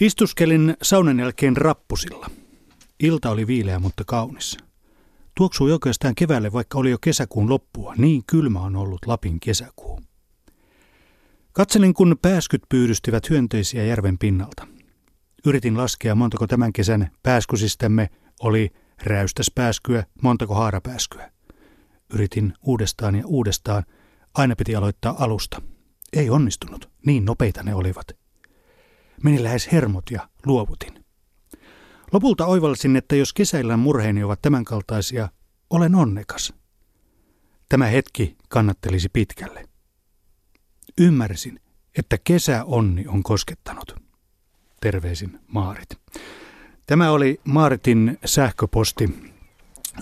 Istuskelin saunan jälkeen rappusilla. Ilta oli viileä, mutta kaunis. Tuoksui oikeastaan keväälle, vaikka oli jo kesäkuun loppua. Niin kylmä on ollut Lapin kesäkuu. Katselin, kun pääskyt pyydystivät hyönteisiä järven pinnalta. Yritin laskea, montako tämän kesän pääskysistämme oli räystäs pääskyä, montako haarapääskyä. Yritin uudestaan ja uudestaan. Aina piti aloittaa alusta. Ei onnistunut, niin nopeita ne olivat. Meni lähes hermot ja luovutin. Lopulta oivalsin, että jos kesäillä murheeni ovat tämänkaltaisia, olen onnekas. Tämä hetki kannattelisi pitkälle. Ymmärsin, että kesäonni on koskettanut. Terveisin Maarit. Tämä oli Maaritin sähköposti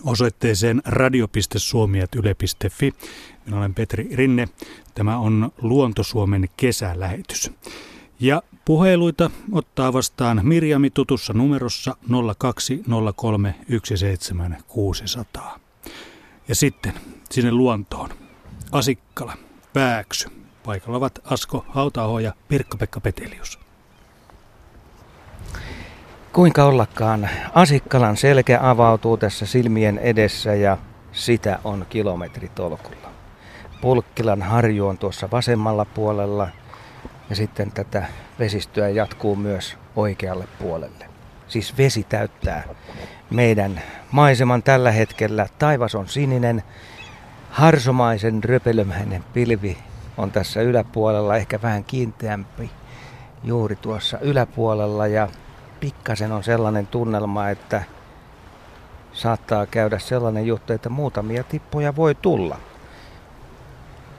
osoitteeseen radio.suomi.yle.fi. Minä olen Petri Rinne. Tämä on Luontosuomen kesälähetys. Ja puheluita ottaa vastaan Mirjami tutussa numerossa 0203 17600. Ja sitten sinne luontoon. Asikkala, Pääksy. Paikalla ovat Asko Hautaho ja Pirkka-Pekka Petelius. Kuinka ollakaan, Asikkalan selkä avautuu tässä silmien edessä ja sitä on kilometritolkulla. Pulkkilan harju on tuossa vasemmalla puolella ja sitten tätä vesistöä jatkuu myös oikealle puolelle. Siis vesi täyttää meidän maiseman tällä hetkellä. Taivas on sininen, harsomaisen röpelömäinen pilvi on tässä yläpuolella, ehkä vähän kiinteämpi juuri tuossa yläpuolella ja pikkasen on sellainen tunnelma, että saattaa käydä sellainen juttu, että muutamia tippoja voi tulla.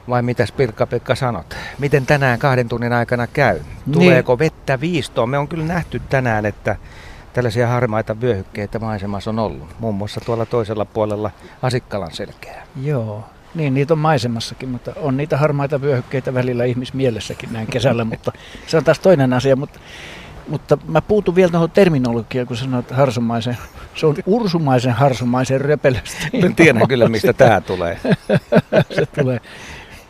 Vai mitäs Pirkka-Pekka sanot? Miten tänään kahden tunnin aikana käy? Tuleeko niin. vettä viistoon? Me on kyllä nähty tänään, että tällaisia harmaita vyöhykkeitä maisemassa on ollut. Muun muassa tuolla toisella puolella Asikkalan selkeää. Joo, niin niitä on maisemassakin, mutta on niitä harmaita vyöhykkeitä välillä ihmismielessäkin näin kesällä, mutta se on taas toinen asia. Mutta mutta mä puutun vielä tuohon terminologiaan, kun sanoit harsumaisen. Se on ursumaisen harsumaisen röpelöstä. Mä tiedän kyllä, mistä tämä tulee. se tulee,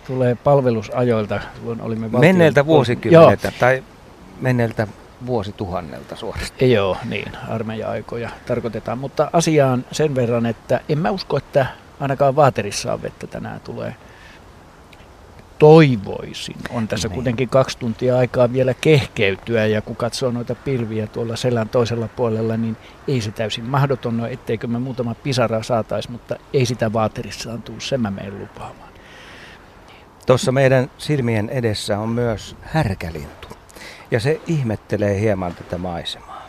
tulee palvelusajoilta, kun olimme valtion... Menneeltä vuosikymmeneltä tai menneeltä vuosituhannelta suorastaan. Joo, niin, armeija-aikoja tarkoitetaan. Mutta asiaan sen verran, että en mä usko, että ainakaan vaaterissa on vettä tänään tulee toivoisin. On tässä niin. kuitenkin kaksi tuntia aikaa vielä kehkeytyä ja kun katsoo noita pilviä tuolla selän toisella puolella, niin ei se täysin mahdoton ole, etteikö me muutama pisara saataisi, mutta ei sitä vaaterissaan tuu, sen mä menen lupaamaan. Tuossa meidän silmien edessä on myös härkälintu ja se ihmettelee hieman tätä maisemaa.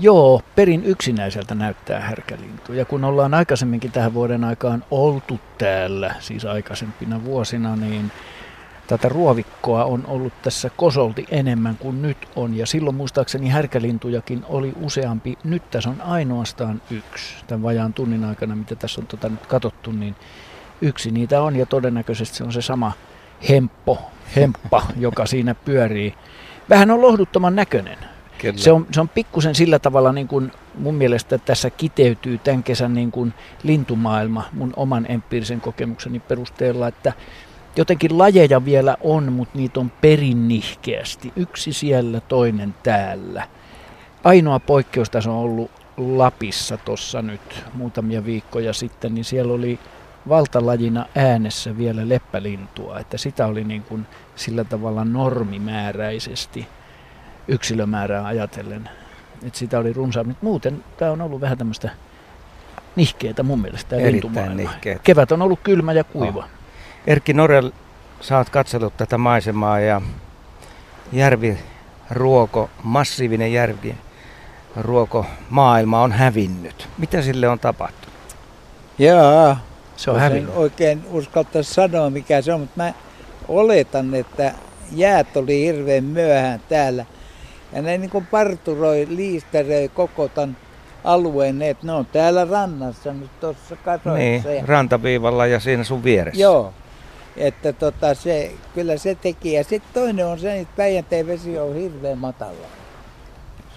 Joo, perin yksinäiseltä näyttää härkälintu. Ja kun ollaan aikaisemminkin tähän vuoden aikaan oltu täällä, siis aikaisempina vuosina, niin tätä ruovikkoa on ollut tässä kosolti enemmän kuin nyt on. Ja silloin muistaakseni härkälintujakin oli useampi. Nyt tässä on ainoastaan yksi. Tämän vajaan tunnin aikana, mitä tässä on tota nyt katsottu, niin yksi niitä on. Ja todennäköisesti se on se sama hemppo, hemppa, joka siinä pyörii. Vähän on lohduttoman näköinen. Kyllä. Se on, se on pikkusen sillä tavalla niin kuin mun mielestä tässä kiteytyy tämän kesän niin kuin lintumaailma mun oman empiirisen kokemukseni perusteella, että jotenkin lajeja vielä on, mutta niitä on perinnihkeästi. Yksi siellä, toinen täällä. Ainoa poikkeus tässä on ollut Lapissa tuossa nyt muutamia viikkoja sitten, niin siellä oli valtalajina äänessä vielä leppälintua, että sitä oli niin kuin sillä tavalla normimääräisesti – yksilömäärää ajatellen. Et sitä oli runsaammin. Muuten tämä on ollut vähän tämmöistä nihkeetä mun mielestä. Erittäin nihkeetä. Kevät on ollut kylmä ja kuiva. Oh. Erkki Norel, sä oot katsellut tätä maisemaa ja järviruoko, massiivinen järvi, ruoko maailma on hävinnyt. Mitä sille on tapahtunut? Joo, se on hävinnyt. oikein uskaltaisi sanoa mikä se on, mutta mä oletan, että jäät oli hirveän myöhään täällä – ja ne niin kuin parturoi, liisteröi koko tämän alueen, että ne on täällä rannassa nyt tuossa katoissa. Niin, ja... rantaviivalla ja siinä sun vieressä. Joo, että tota se, kyllä se teki. Ja sitten toinen on se, että Päijänteen vesi on hirveän matala.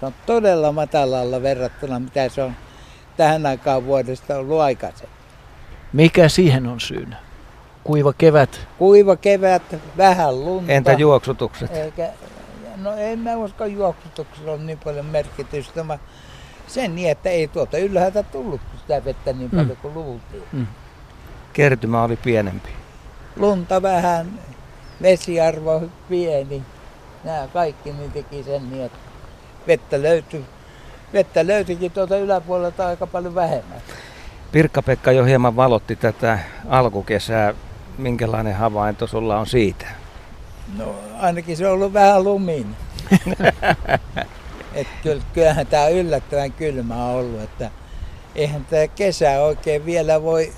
Se on todella matalalla verrattuna mitä se on tähän aikaan vuodesta ollut aikaisemmin. Mikä siihen on syynä? Kuiva kevät? Kuiva kevät, vähän lunta. Entä juoksutukset? Eikä, no en mä usko juoksutuksella on niin paljon merkitystä. Mä sen niin, että ei tuolta ylhäältä tullut sitä vettä niin mm. paljon kuin luultiin. Mm. Kertymä oli pienempi. Lunta vähän, vesiarvo pieni. Nämä kaikki niin teki sen niin, että vettä löytyi. Vettä löytyikin tuolta yläpuolelta aika paljon vähemmän. Pirkka-Pekka jo hieman valotti tätä alkukesää. Minkälainen havainto sulla on siitä? No ainakin se on ollut vähän lumin. Et kyllähän tämä yllättävän kylmä on ollut, että eihän tämä kesä oikein vielä voi,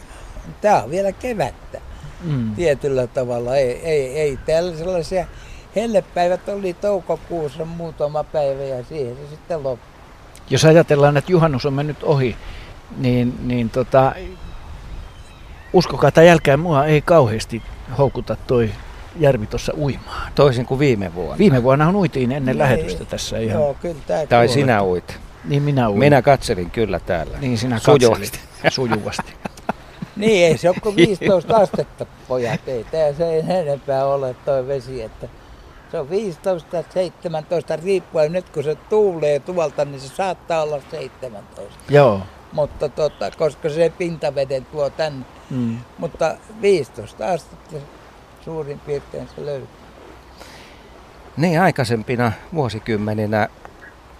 tämä on vielä kevättä mm. tietyllä tavalla. Ei, ei, ei täällä sellaisia hellepäivät oli toukokuussa muutama päivä ja siihen se sitten loppui. Jos ajatellaan, että juhannus on mennyt ohi, niin, niin tota, uskokaa tai jälkeen mua ei kauheasti houkuta toi järvi tuossa uimaan. Toisin kuin viime vuonna. Viime vuonna uitiin ennen ei, lähetystä tässä ihan. Joo, kyllä Tai sinä uit. Niin minä uit. Minä katselin kyllä täällä. Niin sinä sujuvasti. sujuvasti. niin, ei se ole kuin 15 astetta, pojat. Ei tämä se enempää ole tuo vesi, että se on 15, 17 riippuen. Nyt kun se tuulee tuolta, niin se saattaa olla 17. Joo. Mutta tota, koska se pintaveden tuo tänne. Mm. Mutta 15 astetta suurin piirtein se löytyy. Niin, aikaisempina vuosikymmeninä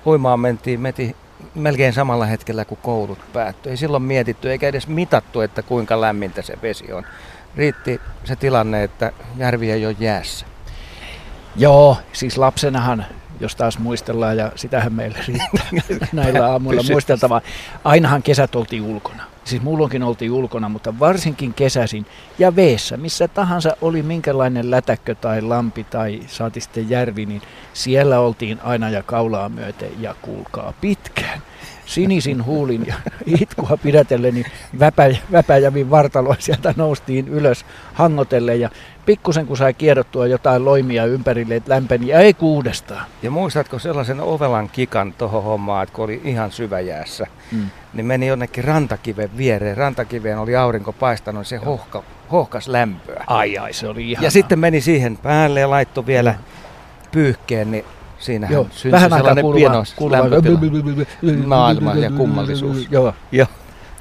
uimaan mentiin meti melkein samalla hetkellä, kun koulut päättyi. Ei silloin mietitty eikä edes mitattu, että kuinka lämmintä se vesi on. Riitti se tilanne, että järvi ei ole jäässä. Joo, siis lapsenahan jos taas muistellaan, ja sitähän meille riittää näillä aamuilla muisteltavaa. Ainahan kesät oltiin ulkona. Siis muulloinkin oltiin ulkona, mutta varsinkin kesäisin ja veessä, missä tahansa oli minkälainen lätäkkö tai lampi tai saati sitten järvi, niin siellä oltiin aina ja kaulaa myöten ja kuulkaa pitkään sinisin huulin ja itkua pidätellen, niin väpä, väpäjävin vartaloa sieltä noustiin ylös hangotelle ja pikkusen kun sai kiedottua jotain loimia ympärille, että lämpeni ja ei kuudestaan. Ja muistatko sellaisen ovelan kikan tuohon hommaan, että kun oli ihan syväjäässä, mm. niin meni jonnekin rantakiven viereen. Rantakiveen oli aurinko paistanut, niin se hohka, hohkas lämpöä. Ai ai, se oli ihan. Ja sitten meni siihen päälle ja laittoi vielä pyyhkeen, niin Siinähän Joo, syntyi vähän sellainen pienos maailma ja kummallisuus. Joo. Joo.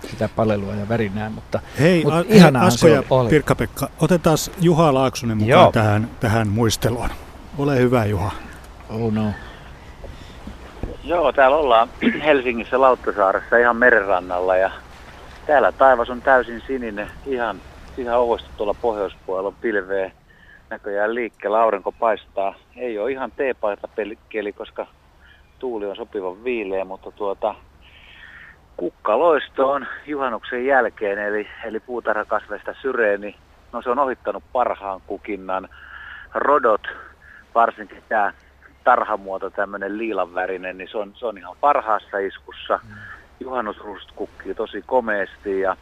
Sitä palelua ja värinää, mutta, Hei, mutta a, ihanahan Asko ja Pirkka-Pekka, otetaan Juha Laaksonen mukaan tähän, tähän muisteluun. Ole hyvä Juha. Oh no. Joo, täällä ollaan Helsingissä Lauttasaaressa ihan merenrannalla ja täällä taivas on täysin sininen, ihan, ihan ohuesti tuolla pohjoispuolella on pilveä näköjään liikkeellä. Aurinko paistaa. Ei ole ihan teepaita keli, koska tuuli on sopivan viileä, mutta tuota, kukkaloisto on juhannuksen jälkeen, eli, eli puutarhakasveista syreeni. No se on ohittanut parhaan kukinnan. Rodot, varsinkin tämä tarhamuoto, tämmöinen liilanvärinen, niin se on, se on ihan parhaassa iskussa. Mm. Juhannusruust kukkii tosi komeasti ja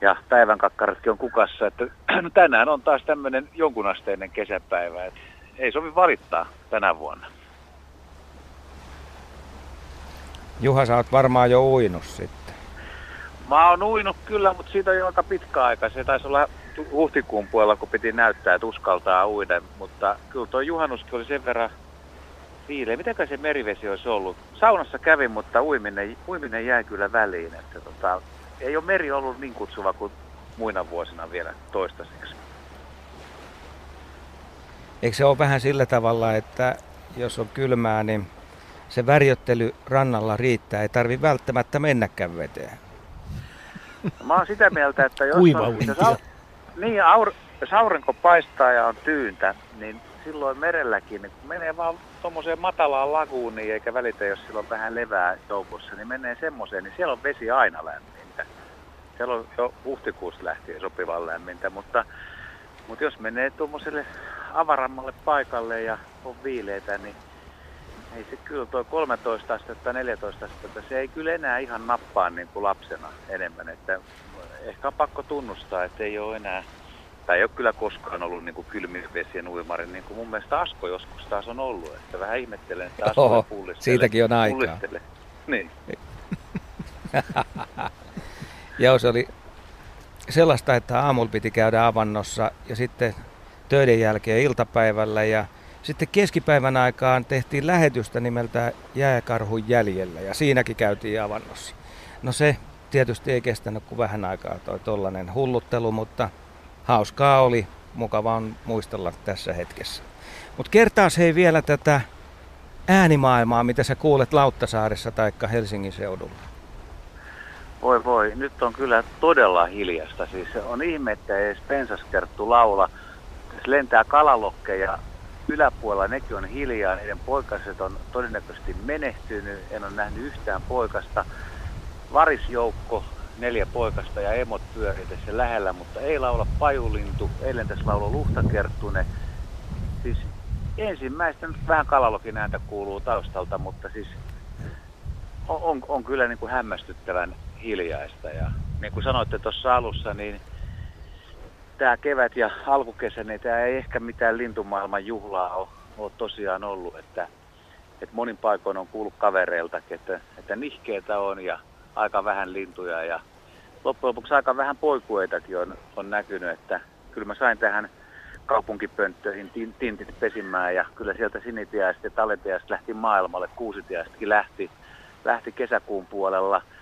ja päivän kakkaratkin on kukassa. Että, no tänään on taas tämmöinen jonkunasteinen kesäpäivä. Että ei sovi valittaa tänä vuonna. Juha, sä oot varmaan jo uinut sitten. Mä oon uinut kyllä, mutta siitä on jo aika pitkä aika. Se taisi olla huhtikuun puolella, kun piti näyttää, että uskaltaa uida. Mutta kyllä tuo juhannuskin oli sen verran viileä. Mitenkä se merivesi olisi ollut? Saunassa kävin, mutta uiminen, uiminen jäi kyllä väliin. Että tota, ei ole meri ollut niin kutsuva kuin muina vuosina vielä toistaiseksi. Eikö se ole vähän sillä tavalla, että jos on kylmää, niin se värjöttely rannalla riittää, ei tarvi välttämättä mennäkään veteen. Mä oon sitä mieltä, että jos, on, jos, au, niin, aur, jos aurinko paistaa ja on tyyntä, niin silloin merelläkin, niin kun menee vaan tuommoiseen matalaan laguuniin eikä välitä, jos silloin vähän levää joukossa, niin menee semmoiseen, niin siellä on vesi aina lämmin siellä on jo huhtikuussa lähtien sopivan lämmintä, mutta, mutta jos menee tuommoiselle avarammalle paikalle ja on viileitä, niin ei se kyllä tuo 13 astetta, 14 astetta, se ei kyllä enää ihan nappaa niin kuin lapsena enemmän. Että ehkä on pakko tunnustaa, että ei ole enää, tai ei ole kyllä koskaan ollut niin kuin kylmien vesien uimari, niin kuin mun mielestä Asko joskus taas on ollut. Että vähän ihmettelen, että Asko Oho, siitäkin on aikaa. Niin. Joo, se oli sellaista, että aamulla piti käydä avannossa ja sitten töiden jälkeen iltapäivällä ja Sitten keskipäivän aikaan tehtiin lähetystä nimeltä Jääkarhun jäljellä ja siinäkin käytiin avannossa. No se tietysti ei kestänyt kuin vähän aikaa toi tollanen hulluttelu, mutta hauskaa oli. Mukava on muistella tässä hetkessä. Mutta kertaas hei vielä tätä äänimaailmaa, mitä sä kuulet Lauttasaaressa tai Helsingin seudulla. Voi voi, nyt on kyllä todella hiljasta. Siis on ihme, että ei pensaskerttu laula. Se lentää kalalokkeja yläpuolella, nekin on hiljaa. Niiden poikaset on todennäköisesti menehtynyt. En ole nähnyt yhtään poikasta. Varisjoukko, neljä poikasta ja emot pyörii tässä lähellä, mutta ei laula pajulintu. Eilen tässä laulu luhtakerttune. Siis ensimmäistä nyt vähän kalalokin ääntä kuuluu taustalta, mutta siis on, on, on kyllä niin kuin hämmästyttävän hiljaista. Ja niin kuin sanoitte tuossa alussa, niin tämä kevät ja alkukesä, niin tämä ei ehkä mitään lintumaailman juhlaa ole, ole tosiaan ollut. Että, että monin paikoin on kuullut kavereiltakin, että, että nihkeitä on ja aika vähän lintuja ja loppujen lopuksi aika vähän poikueitakin on, on näkynyt, että kyllä mä sain tähän kaupunkipönttöihin tintit pesimään ja kyllä sieltä sinitiäistä ja talentiaista lähti maailmalle, kuusitiaistakin lähti, lähti kesäkuun puolella –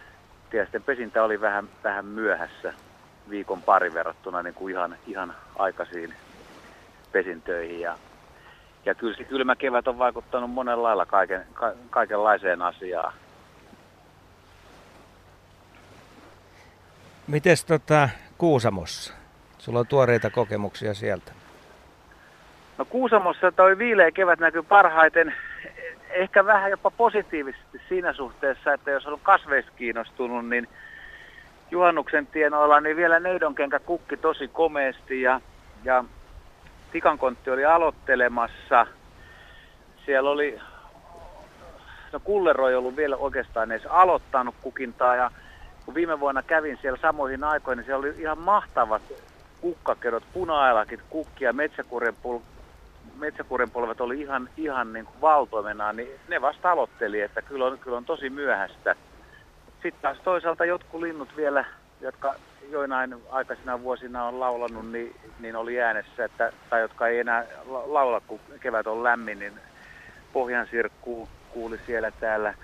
tiestien pesintä oli vähän, vähän myöhässä viikon pari verrattuna niin kuin ihan, ihan aikaisiin pesintöihin. Ja, ja kyllä se kylmä kevät on vaikuttanut monella lailla kaiken, ka, kaikenlaiseen asiaan. Mites tota Kuusamossa? Sulla on tuoreita kokemuksia sieltä. No Kuusamossa toi viileä kevät näkyy parhaiten ehkä vähän jopa positiivisesti siinä suhteessa, että jos on kasveista kiinnostunut, niin juhannuksen tienoilla niin vielä neidonkenkä kukki tosi komeasti ja, ja tikankontti oli aloittelemassa. Siellä oli, no Kulleroi ei ollut vielä oikeastaan edes aloittanut kukintaa ja kun viime vuonna kävin siellä samoihin aikoihin, niin siellä oli ihan mahtavat kukkakerot, puna kukkia, metsäkurjen metsäkurenpolvet oli ihan, ihan niin kuin valtoimena, niin ne vasta aloitteli, että kyllä on, kyllä on tosi myöhäistä. Sitten taas toisaalta jotkut linnut vielä, jotka joinain aikaisina vuosina on laulanut, niin, niin oli äänessä, että, tai jotka ei enää laula, kun kevät on lämmin, niin pohjansirkku kuuli siellä täällä.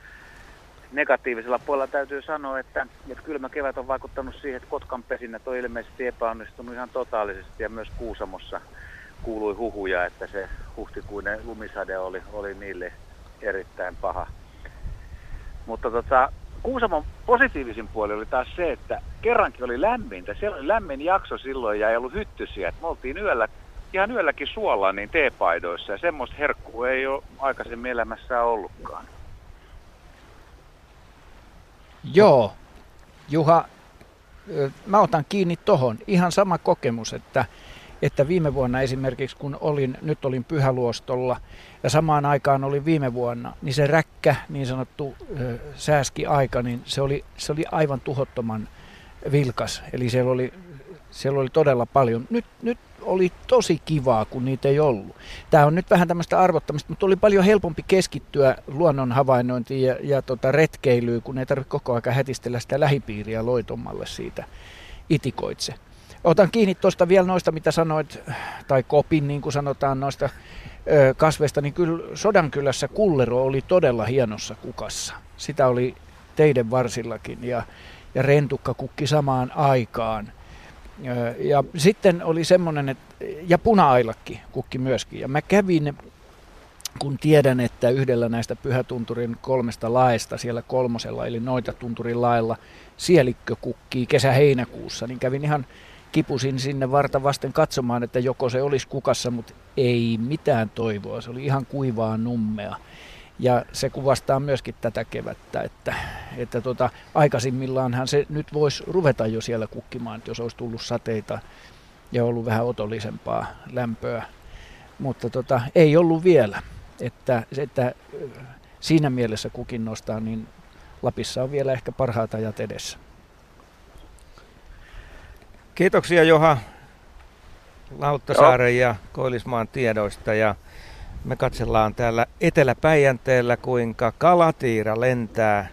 Negatiivisella puolella täytyy sanoa, että, että kylmä kevät on vaikuttanut siihen, että Kotkan pesinnät on ilmeisesti epäonnistunut ihan totaalisesti ja myös Kuusamossa kuului huhuja, että se huhtikuinen lumisade oli, oli niille erittäin paha. Mutta tota, Kuusamon positiivisin puoli oli taas se, että kerrankin oli lämmintä. Siellä oli lämmin jakso silloin ja ei ollut hyttysiä. me oltiin yöllä, ihan yölläkin suolla niin teepaidoissa ja semmoista herkkua ei ole aikaisemmin elämässä ollutkaan. Joo, Juha, mä otan kiinni tohon. Ihan sama kokemus, että että viime vuonna esimerkiksi, kun olin, nyt olin Pyhäluostolla ja samaan aikaan oli viime vuonna, niin se räkkä, niin sanottu sääski aika, niin se oli, se oli aivan tuhottoman vilkas. Eli siellä oli, siellä oli todella paljon. Nyt, nyt oli tosi kivaa, kun niitä ei ollut. Tämä on nyt vähän tämmöistä arvottamista, mutta oli paljon helpompi keskittyä luonnon havainnointiin ja, ja tota retkeilyyn, kun ei tarvitse koko ajan hätistellä sitä lähipiiriä loitommalle siitä itikoitse. Otan kiinni tuosta vielä noista, mitä sanoit, tai kopin niin kuin sanotaan noista kasveista, niin kyllä Sodankylässä kullero oli todella hienossa kukassa. Sitä oli teiden varsillakin ja, ja rentukka kukki samaan aikaan. Ja sitten oli semmoinen, että, ja puna-ailakki kukki myöskin. Ja mä kävin, kun tiedän, että yhdellä näistä Pyhätunturin kolmesta laesta siellä kolmosella, eli noita tunturin lailla, sielikkö kukkii kesä-heinäkuussa, niin kävin ihan kipusin sinne varta vasten katsomaan, että joko se olisi kukassa, mutta ei mitään toivoa. Se oli ihan kuivaa nummea. Ja se kuvastaa myöskin tätä kevättä, että, että tota, aikaisimmillaanhan se nyt voisi ruveta jo siellä kukkimaan, että jos olisi tullut sateita ja ollut vähän otollisempaa lämpöä. Mutta tota, ei ollut vielä. Että, että siinä mielessä kukin nostaa, niin Lapissa on vielä ehkä parhaat ajat edessä. Kiitoksia Joha Lauttasaaren ja Koillismaan tiedoista. Ja me katsellaan täällä Etelä-Päijänteellä, kuinka kalatiira lentää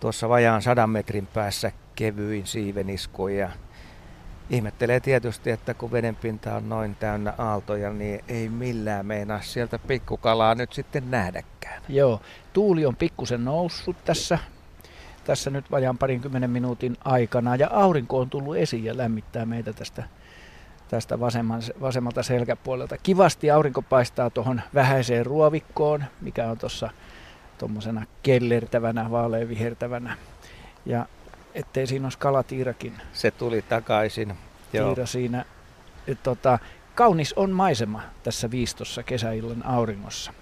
tuossa vajaan sadan metrin päässä kevyin siiveniskuin ja Ihmettelee tietysti, että kun vedenpinta on noin täynnä aaltoja, niin ei millään meinaa sieltä pikkukalaa nyt sitten nähdäkään. Joo, tuuli on pikkusen noussut tässä, tässä nyt vajaan parinkymmenen minuutin aikana ja aurinko on tullut esiin ja lämmittää meitä tästä, tästä vasemman, vasemmalta selkäpuolelta. Kivasti aurinko paistaa tuohon vähäiseen ruovikkoon, mikä on tuossa tuommoisena kellertävänä, vaaleanvihertävänä. Ja ettei siinä olisi kalatiirakin. Se tuli takaisin. Tiira siinä. Et, tota, kaunis on maisema tässä viistossa kesäillan auringossa.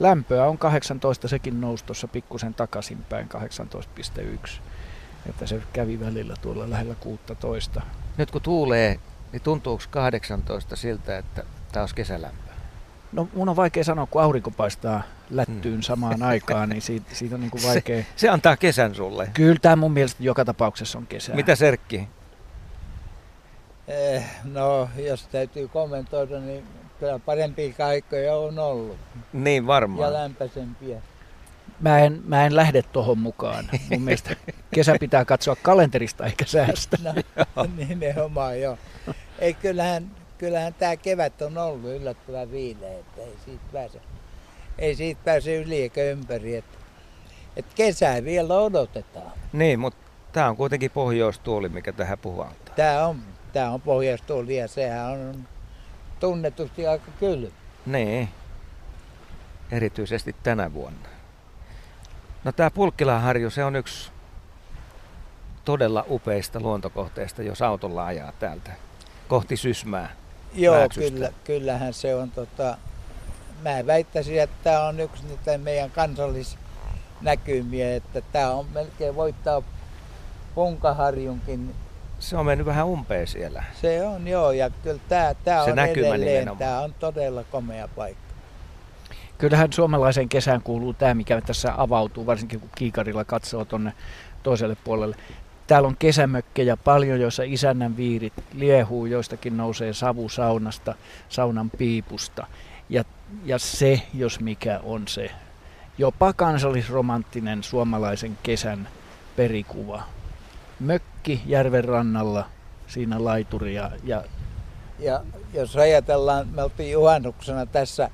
Lämpöä on 18, sekin nousi tuossa pikkusen takaisinpäin, 18,1. Että se kävi välillä tuolla lähellä 16. Nyt kun tuulee, niin tuntuuko 18 siltä, että tämä olisi kesälämpö? No mun on vaikea sanoa, kun aurinko paistaa lättyyn hmm. samaan aikaan, niin siitä, siitä on niin kuin vaikea. Se, se antaa kesän sulle. Kyllä tämä mun mielestä joka tapauksessa on kesä. Mitä Serkki? Eh, no, jos täytyy kommentoida, niin kyllä parempia aikoja on ollut. Niin varmaan. Ja lämpöisempiä. Mä en, mä en lähde tuohon mukaan. Mun mielestä kesä pitää katsoa kalenterista eikä säästä. No, nimenomaan joo. Ei, kyllähän kyllähän tämä kevät on ollut yllättävän viileä, että ei siitä pääse, ei siitä pääse yli eikä ympäri. Että, että kesää vielä odotetaan. Niin, mutta tämä on kuitenkin pohjoistuuli, mikä tähän puhaltaa. Tämä on, tämä on pohjoistuuli ja sehän on tunnetusti aika kylmä. Niin, erityisesti tänä vuonna. No tämä Pulkkilaharju, se on yksi todella upeista luontokohteista, jos autolla ajaa täältä kohti Sysmää. Joo, kyllä, kyllähän se on. Tota, mä väittäisin, että tämä on yksi niitä meidän kansallisnäkymiä, että tämä on melkein voittaa Punkaharjunkin. Se on mennyt vähän umpeen siellä. Se on joo, ja kyllä tämä, tämä on edelleen, tämä on todella komea paikka. Kyllähän suomalaisen kesään kuuluu tämä, mikä tässä avautuu, varsinkin kun kiikarilla katsoo tuonne toiselle puolelle. Täällä on kesämökkejä paljon, joissa isännän viirit liehuu, joistakin nousee savu saunasta, saunan piipusta. Ja, ja se, jos mikä on se jopa kansallisromanttinen suomalaisen kesän perikuva. Mökki järven rannalla, siinä laituria. Ja, ja jos ajatellaan, me oltiin juhannuksena tässä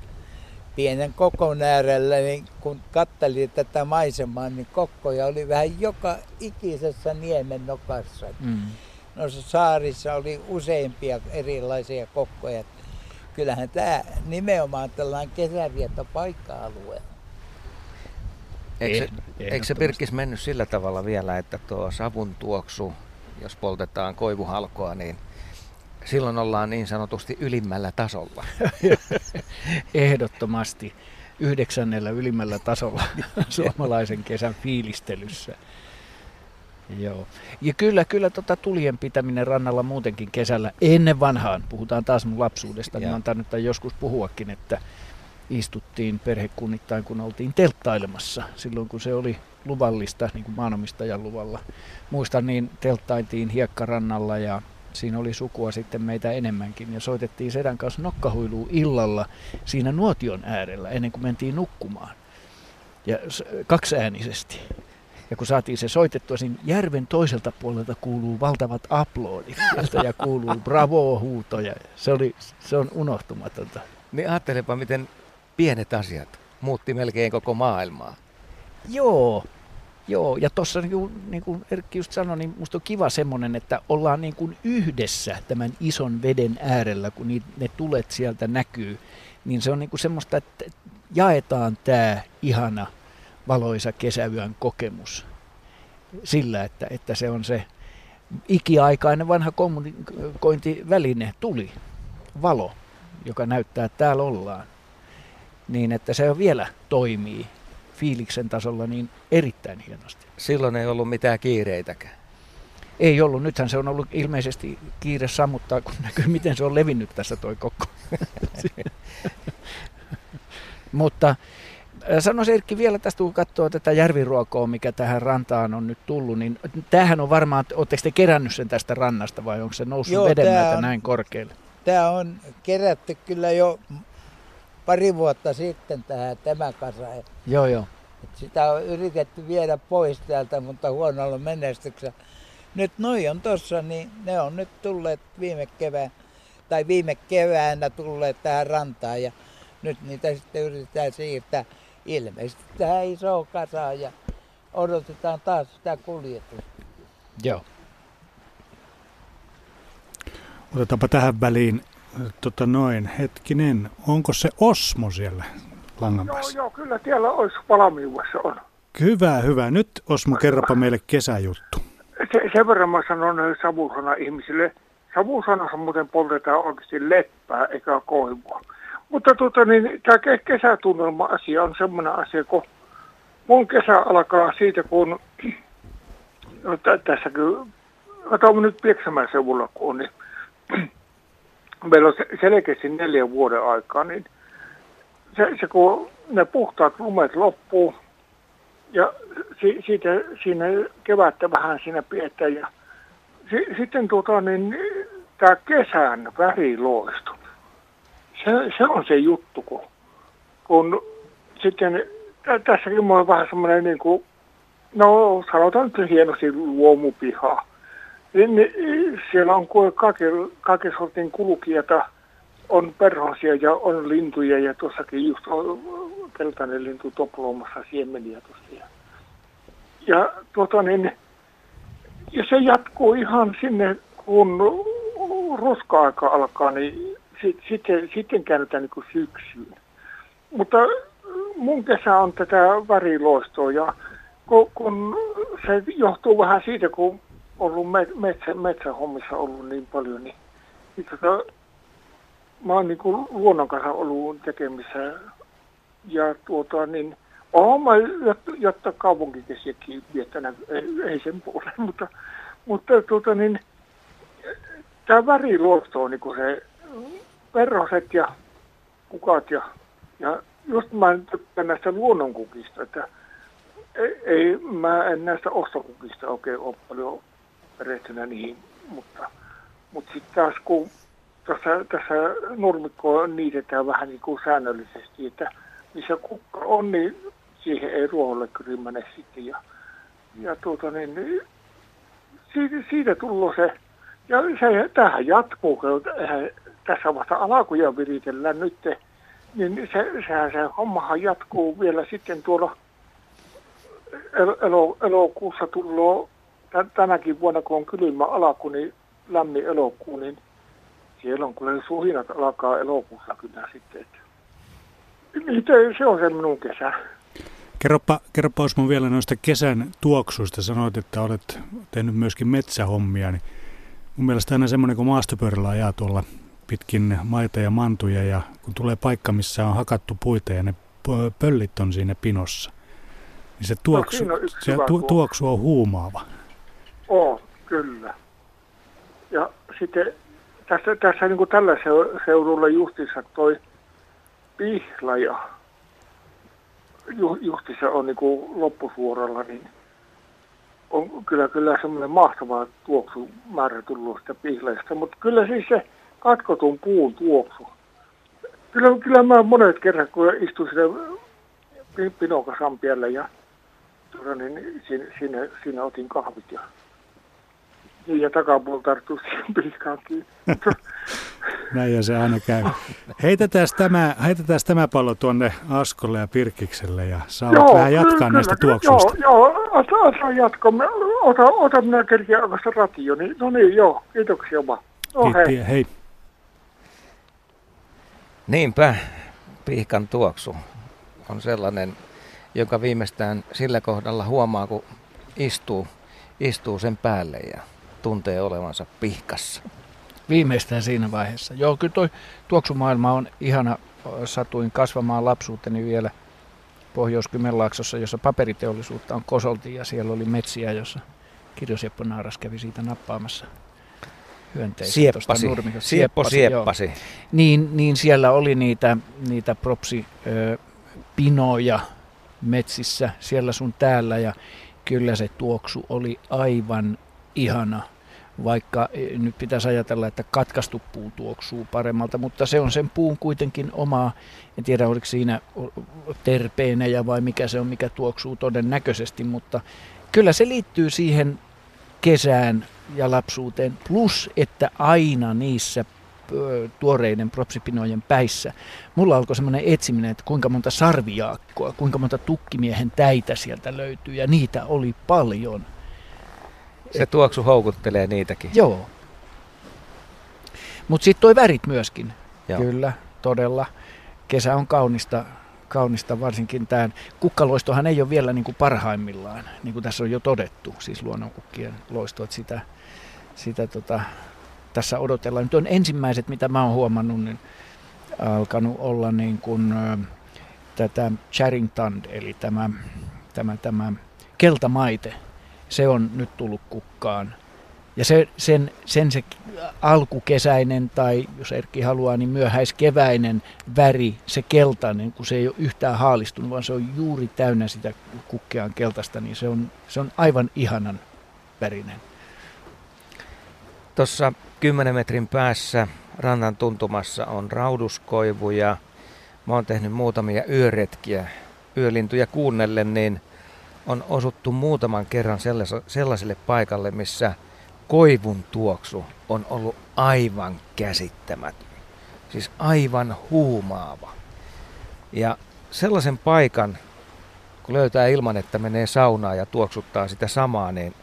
pienen kokon äärellä, niin kun katteli tätä maisemaa, niin kokkoja oli vähän joka ikisessä niemen nokassa. Mm. Noissa saarissa oli useampia erilaisia kokkoja. Kyllähän tämä nimenomaan tällainen kesävieto paikka-alue. Eikö se, eikö se Pirkkis mennyt sillä tavalla vielä, että tuo savun tuoksu, jos poltetaan koivuhalkoa, niin silloin ollaan niin sanotusti ylimmällä tasolla. Ehdottomasti yhdeksännellä ylimmällä tasolla suomalaisen kesän fiilistelyssä. Joo. Ja kyllä, kyllä tota tulien pitäminen rannalla muutenkin kesällä ennen vanhaan, puhutaan taas mun lapsuudesta, niin on tainnut joskus puhuakin, että istuttiin perhekunnittain, kun oltiin telttailemassa silloin, kun se oli luvallista, niin kuin maanomistajan luvalla. Muistan, niin telttailtiin hiekkarannalla ja Siinä oli sukua sitten meitä enemmänkin ja soitettiin sedän kanssa nokkahuiluun illalla siinä nuotion äärellä ennen kuin mentiin nukkumaan. Ja kaksiäänisesti. Ja kun saatiin se soitettua, siinä järven toiselta puolelta kuuluu valtavat aplodit ja kuuluu bravo-huutoja. Se, oli, se on unohtumatonta. Niin ajattelepa, miten pienet asiat muutti melkein koko maailmaa. Joo, Joo, ja tuossa niin kuin, niin kuin Erkki just sanoi, niin musta on kiva semmoinen, että ollaan niin kuin yhdessä tämän ison veden äärellä, kun ne tulet sieltä näkyy. Niin se on niin kuin semmoista, että jaetaan tämä ihana valoisa kesäyön kokemus sillä, että, että se on se ikiaikainen vanha kommunikointiväline, tuli, valo, joka näyttää, että täällä ollaan. Niin, että se vielä toimii fiiliksen tasolla niin erittäin hienosti. Silloin ei ollut mitään kiireitäkään. Ei ollut. Nythän se on ollut ilmeisesti kiire sammuttaa, kun näkyy, miten se on levinnyt tässä toi kokko. Mutta äh, sanoisin Erkki vielä tästä, kun katsoo tätä järviruokoa, mikä tähän rantaan on nyt tullut, niin tämähän on varmaan, oletteko te kerännyt sen tästä rannasta vai onko se noussut Joo, veden myötä on, näin korkealle? Tämä on kerätty kyllä jo pari vuotta sitten tähän tämä kasa. Joo, joo. Et sitä on yritetty viedä pois täältä, mutta huonolla menestyksellä. nyt noi on tossa, niin ne on nyt tulleet viime kevään, tai viime keväänä tulleet tähän rantaan ja nyt niitä sitten yritetään siirtää ilmeisesti tähän isoon kasaan ja odotetaan taas sitä kuljetusta. Joo. Otetaanpa tähän väliin tota noin, hetkinen, onko se Osmo siellä langan päässä? Joo, joo, kyllä siellä olisi valmiudessa on. Hyvä, hyvä. Nyt Osmo, kerropa meille kesäjuttu. Se, sen verran mä sanon savusana ihmisille. Savusanassa muuten poltetaan oikeasti leppää eikä koivua. Mutta tota, niin, tämä kesätunnelma-asia on semmoinen asia, kun mun kesä alkaa siitä, kun no, tässäkin, otan nyt Pieksämään seudulla, kun on, niin meillä on selkeästi neljän vuoden aikaa, niin se, se kun ne puhtaat lumet loppuu ja si, siitä, siinä kevättä vähän siinä pidetään ja si, sitten tuota, niin, tämä kesän väriloistu, se, se on se juttu, kun, kun sitten tässäkin on vähän semmoinen niin kuin, no sanotaan nyt hienosti luomupiha. Niin, niin, siellä on kaiken, kaiken sortin kulkijata, on perhosia ja on lintuja ja tuossakin just on keltainen lintu toploomassa siemeniä tuossa. Ja, tuota niin, ja se jatkuu ihan sinne, kun ruska-aika alkaa, niin sit, sitten, sitten käännetään niin syksyyn. Mutta mun kesä on tätä väriloistoa ja kun, kun se johtuu vähän siitä, kun ollut metsä, metsähommissa ollut niin paljon, niin, niin tota, mä oon niin luonnon kanssa ollut tekemissä ja tuota niin, oon mä jotta kaupunkikesiäkin viettänyt, ei, ei sen puolen, mutta, mutta tuota niin, tämä väriluosto on niin se perhoset ja kukat ja, ja just mä tykkään näistä luonnonkukista, että ei, ei mä en näistä ostokukista oikein ole paljon perehtynä niihin, mutta, mutta sitten taas kun tässä, tässä nurmikkoa niitetään vähän niin kuin säännöllisesti, että missä kukka on, niin siihen ei ruoholle kyllä sitten. Ja, ja tuota niin, niin siitä, siitä tullut se, ja se, tähän jatkuu, kun tässä vasta alakuja viritellään nyt, niin se, sehän se hommahan jatkuu vielä sitten tuolla elo, elokuussa tullut tänäkin vuonna, kun on kylmä alaku, niin lämmin elokuu, niin siellä on kyllä suhinat alkaa elokuussa kyllä sitten. Että, se on se minun kesä. Kerropa, kerropa Osmo vielä noista kesän tuoksuista. Sanoit, että olet tehnyt myöskin metsähommia. Niin mun mielestä aina semmoinen, kun maastopyörällä ajaa tuolla pitkin maita ja mantuja ja kun tulee paikka, missä on hakattu puita ja ne pöllit on siinä pinossa, niin se tuoksu, no, se tu, tuoksu on huumaava. On, kyllä. Ja sitten tässä, tässä niin kuin tällä seudulla justissa toi pihlaja ju, on niin kuin loppusuoralla, niin on kyllä, kyllä semmoinen mahtava tuoksu määrä tullut sitä pihlajasta. Mutta kyllä siis se katkotun puun tuoksu. Kyllä, kyllä mä monet kerran, kun istuin siinä pinokasan päällä ja tuota, niin siinä, siinä, siinä otin kahvit ja niin, ja takapuolta tarttuu siihen pihkaan kiinni. Näin se aina käy. Heitetään tämä, heitetään tämä pallo tuonne Askolle ja Pirkikselle ja saa joo, vähän jatkaa kyllä, näistä tuoksuista. Joo, joo ota, ota jatko. Ota, ota minä kerkiä aikaista ratio. Niin, no niin, joo, kiitoksia vaan. No, hei. hei. Niinpä, pihkan tuoksu on sellainen, joka viimeistään sillä kohdalla huomaa, kun istuu, istuu sen päälle ja tuntee olevansa pihkassa. Viimeistään siinä vaiheessa. Joo, kyllä toi tuoksumaailma on ihana. Satuin kasvamaan lapsuuteni vielä Pohjois-Kymenlaaksossa, jossa paperiteollisuutta on kosolti ja siellä oli metsiä, jossa Kirjoseppo Naaras kävi siitä nappaamassa hyönteisiä. Sieppasi. Sieppo sieppasi. Niin, niin siellä oli niitä, niitä propsipinoja metsissä siellä sun täällä ja kyllä se tuoksu oli aivan ihana, vaikka e, nyt pitäisi ajatella, että katkaistu puu tuoksuu paremmalta, mutta se on sen puun kuitenkin omaa, en tiedä oliko siinä terpeenejä vai mikä se on, mikä tuoksuu todennäköisesti, mutta kyllä se liittyy siihen kesään ja lapsuuteen, plus että aina niissä tuoreiden propsipinojen päissä. Mulla alkoi semmoinen etsiminen, että kuinka monta sarviaakkoa, kuinka monta tukkimiehen täitä sieltä löytyy, ja niitä oli paljon. Se tuoksu houkuttelee niitäkin. Joo. Mutta sitten toi värit myöskin. Joo. Kyllä, todella. Kesä on kaunista, kaunista varsinkin tämän. Kukkaloistohan ei ole vielä niin kuin parhaimmillaan, niin kuin tässä on jo todettu, siis luonnonkukkien loisto, että sitä, sitä tota, tässä odotellaan. Nyt on ensimmäiset, mitä mä oon huomannut, niin alkanut olla niin kuin, tätä Charrington, eli tämä, tämä, tämä keltamaite. Se on nyt tullut kukkaan. Ja se, sen, sen se alkukesäinen tai jos Erkki haluaa, niin myöhäiskeväinen väri, se keltainen, kun se ei ole yhtään haalistunut, vaan se on juuri täynnä sitä kukkean keltaista, niin se on, se on aivan ihanan värinen. Tuossa 10 metrin päässä rannan tuntumassa on rauduskoivu ja mä oon tehnyt muutamia yöretkiä yölintuja kuunnellen, niin on osuttu muutaman kerran sellaiselle paikalle, missä koivun tuoksu on ollut aivan käsittämätön. Siis aivan huumaava. Ja sellaisen paikan, kun löytää ilman, että menee saunaa ja tuoksuttaa sitä samaa, niin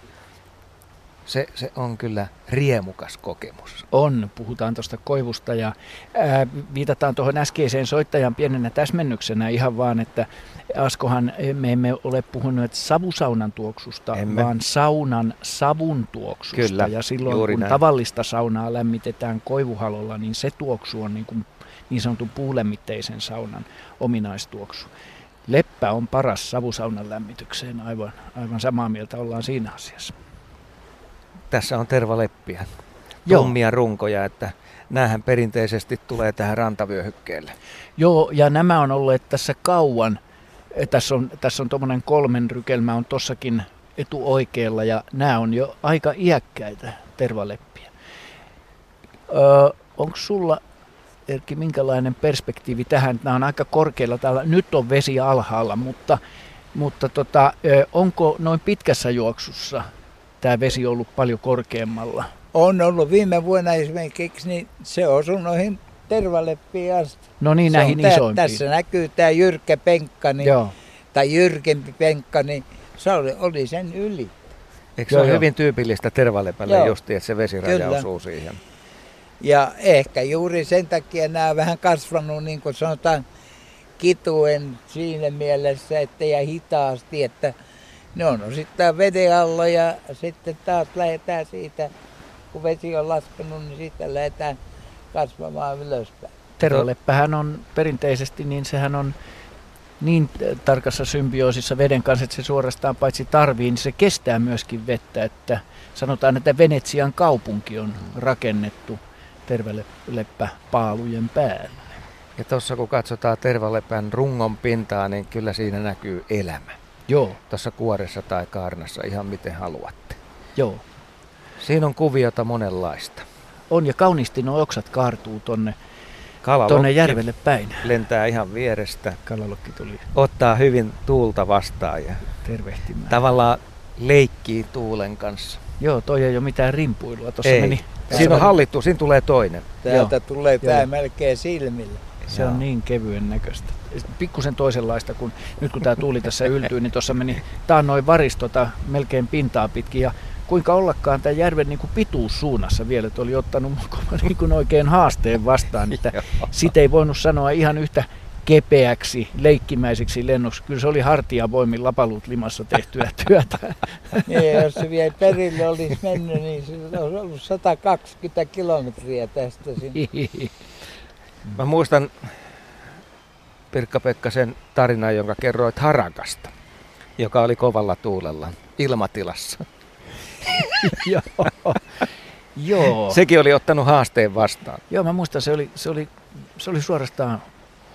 se, se on kyllä riemukas kokemus. On, puhutaan tuosta koivusta ja ää, viitataan tuohon äskeiseen soittajan pienenä täsmennyksenä ihan vaan, että Askohan me emme ole puhuneet savusaunan tuoksusta, emme. vaan saunan savun tuoksusta. Kyllä, ja silloin kun näin. tavallista saunaa lämmitetään koivuhalolla, niin se tuoksu on niin, kuin niin sanotun puulämmitteisen saunan ominaistuoksu. Leppä on paras savusaunan lämmitykseen, aivan, aivan samaa mieltä ollaan siinä asiassa tässä on tervaleppiä, tummia runkoja, että näähän perinteisesti tulee tähän rantavyöhykkeelle. Joo, ja nämä on olleet tässä kauan. Eh, tässä on, tässä on tuommoinen kolmen rykelmä on tossakin etuoikealla ja nämä on jo aika iäkkäitä tervaleppiä. Öö, Onko sulla, Erkki, minkälainen perspektiivi tähän? Nämä on aika korkealla täällä. Nyt on vesi alhaalla, mutta, mutta tota, onko noin pitkässä juoksussa tämä vesi on ollut paljon korkeammalla. On ollut viime vuonna esimerkiksi, niin se osui noihin tervaleppiin asti. No niin, näihin tää, isoimpiin. Tässä näkyy tämä jyrkkä penkka, niin, Joo. tai jyrkempi penkka, niin se oli, oli sen yli. Eikö se ole hyvin tyypillistä tervalepälle justi, että se vesiraja Kyllä. osuu siihen? Ja ehkä juuri sen takia nämä vähän kasvanut, niin kuin sanotaan, kituen siinä mielessä, että ja hitaasti, että ne on osittain veden alla ja sitten taas lähdetään siitä, kun vesi on laskenut, niin sitten lähdetään kasvamaan ylöspäin. Tervaleppähän on perinteisesti, niin sehän on niin tarkassa symbioosissa veden kanssa, että se suorastaan paitsi tarvii, niin se kestää myöskin vettä. Että sanotaan, että Venetsian kaupunki on rakennettu tervaleppäpaalujen päälle. Ja tuossa kun katsotaan tervalepän rungon pintaa, niin kyllä siinä näkyy elämä. Joo. Tuossa kuoressa tai kaarnassa ihan miten haluatte. Joo. Siinä on kuviota monenlaista. On ja kauniisti nuo oksat kaartuu tonne, tonne järvelle päin. Lentää ihan vierestä. Kalalokki tuli. Ottaa hyvin tuulta vastaan ja tervehtimään. Tavallaan leikkii tuulen kanssa. Joo, toi ei ole mitään rimpuilua. Tuossa ei. meni. Siinä on hallittu, siinä tulee toinen. Täältä Joo. tulee pää Joo. melkein silmille. Se Joo. on niin kevyen näköistä. Pikkusen toisenlaista, kun nyt kun tämä tuuli tässä yltyy, niin tuossa meni noin varistota melkein pintaa pitkin ja kuinka ollakaan tämä järven niin kuin pituussuunnassa vielä, että oli ottanut niin kuin oikein haasteen vastaan, että sitä ei voinut sanoa ihan yhtä kepeäksi, leikkimäiseksi lennoksi. Kyllä se oli hartiavoimin lapaluut limassa tehtyä työtä. Niin, jos se vielä perille olisi mennyt, niin se olisi ollut 120 kilometriä tästä sinne. Mä muistan Pirkka-Pekka sen tarinan, jonka kerroit harakasta, joka oli kovalla tuulella ilmatilassa. Joo. Joo. Sekin oli ottanut haasteen vastaan. Joo, mä muistan, se oli, se oli, se oli suorastaan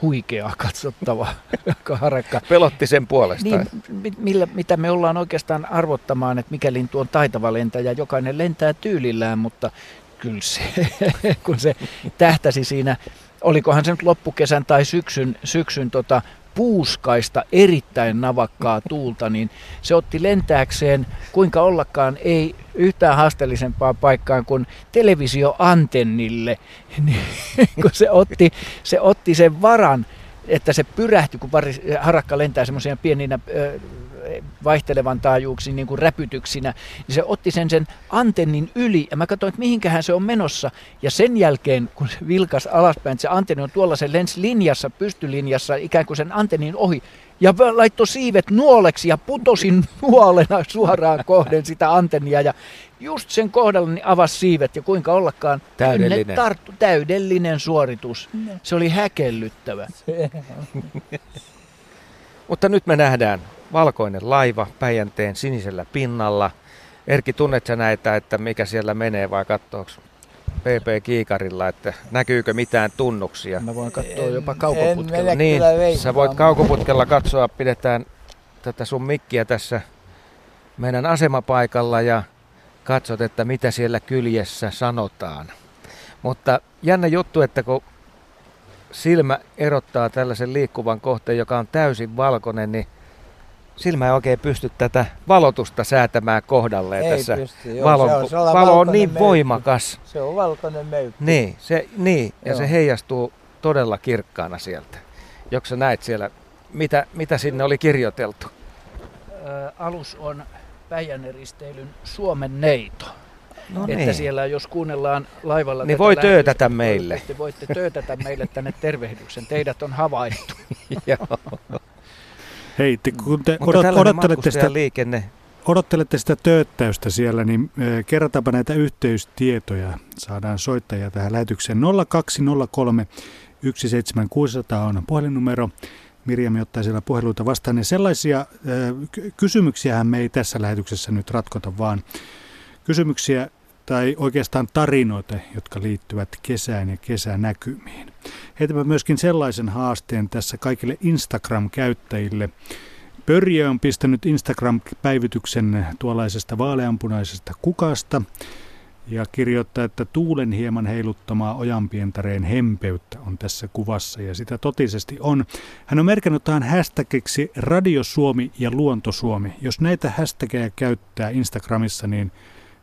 huikeaa katsottava harakka. Pelotti sen puolestaan. Niin, millä, mitä me ollaan oikeastaan arvottamaan, että mikä lintu on taitava lentäjä, jokainen lentää tyylillään, mutta kyllä se, kun se tähtäsi siinä olikohan se nyt loppukesän tai syksyn, syksyn tota puuskaista erittäin navakkaa tuulta, niin se otti lentääkseen kuinka ollakaan ei yhtään haasteellisempaa paikkaan kuin televisioantennille, niin, kun se otti, se otti sen varan, että se pyrähtyi, kun harakka lentää semmoisia pieninä vaihtelevan taajuuksiin niin kuin räpytyksinä, niin se otti sen sen antennin yli. Ja mä katsoin, että mihinkähän se on menossa. Ja sen jälkeen, kun se vilkas alaspäin, että se antenni on tuolla se lens linjassa, pystylinjassa, ikään kuin sen antennin ohi, ja laittoi siivet nuoleksi ja putosin nuolena suoraan kohden sitä antennia. Ja just sen kohdalla niin avasi siivet. Ja kuinka ollakaan täydellinen, tarttu, täydellinen suoritus. Se oli häkellyttävä. Mutta nyt me nähdään valkoinen laiva Päijänteen sinisellä pinnalla. Erki, tunnet sä näitä, että mikä siellä menee vai katsooks PP Kiikarilla, että näkyykö mitään tunnuksia? Mä voin katsoa jopa kaukoputkella. niin, sä voit kaukoputkella katsoa, pidetään tätä sun mikkiä tässä meidän asemapaikalla ja katsot, että mitä siellä kyljessä sanotaan. Mutta jännä juttu, että kun silmä erottaa tällaisen liikkuvan kohteen, joka on täysin valkoinen, niin silmä ei oikein pysty tätä valotusta säätämään kohdalleen ei tässä. Pysty, joo, Valon, se on, se on valo on niin möykky. voimakas. Se on valkoinen möykky. Niin, se, niin ja Joo. se heijastuu todella kirkkaana sieltä. Joksa näet siellä, mitä, mitä sinne oli kirjoiteltu? Ää, alus on Päijänne-risteilyn Suomen neito. No että niin. siellä jos kuunnellaan laivalla Niin voi töötätä meille. Te voitte töötätä meille tänne tervehdyksen. Teidät on havaittu. Joo. Hei, te, kun te Mutta odot, odottelette, sitä, liikenne, odottelette sitä tööttäystä siellä, niin ö, kerrataanpa näitä yhteystietoja. Saadaan soittajia tähän lähetykseen. 0203 17600 on puhelinnumero. Mirjam ottaa siellä puheluita vastaan. Ja sellaisia ky- kysymyksiähän me ei tässä lähetyksessä nyt ratkota, vaan kysymyksiä tai oikeastaan tarinoita, jotka liittyvät kesään ja kesänäkymiin. Heitäpä myöskin sellaisen haasteen tässä kaikille Instagram-käyttäjille. Pörjö on pistänyt Instagram-päivityksen tuollaisesta vaaleanpunaisesta kukasta ja kirjoittaa, että tuulen hieman heiluttamaa ojanpientareen hempeyttä on tässä kuvassa ja sitä totisesti on. Hän on merkannut tähän hashtagiksi Radio Suomi ja Luonto Suomi. Jos näitä hashtageja käyttää Instagramissa, niin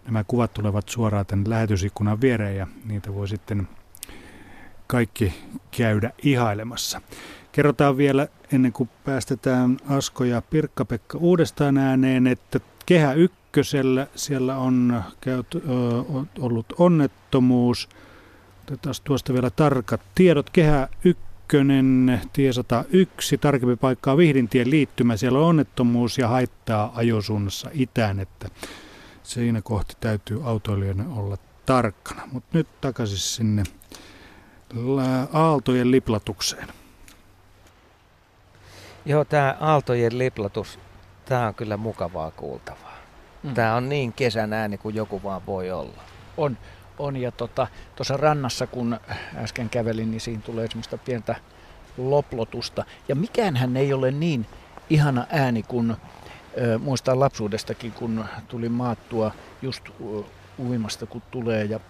nämä kuvat tulevat suoraan tänne lähetysikkunan viereen ja niitä voi sitten kaikki käydä ihailemassa. Kerrotaan vielä ennen kuin päästetään Asko ja Pirkka-Pekka uudestaan ääneen, että Kehä Ykkösellä siellä on käyt, ö, ollut onnettomuus. Otetaan tuosta vielä tarkat tiedot. Kehä Ykkönen, tie 101, tarkempi paikkaa Vihdintien liittymä. Siellä on onnettomuus ja haittaa ajosuunnassa itään, että siinä kohti täytyy autoilijoiden olla tarkkana. Mutta nyt takaisin sinne aaltojen liplatukseen. joo tämä aaltojen liplatus, tämä on kyllä mukavaa kuultavaa. Mm. Tämä on niin kesän ääni kuin joku vaan voi olla. On, on ja tuossa tota, rannassa kun äsken kävelin, niin siinä tulee semmoista pientä loplotusta. Ja mikäänhän ei ole niin ihana ääni kuin muistan lapsuudestakin, kun tuli maattua just uimasta, kun tulee ja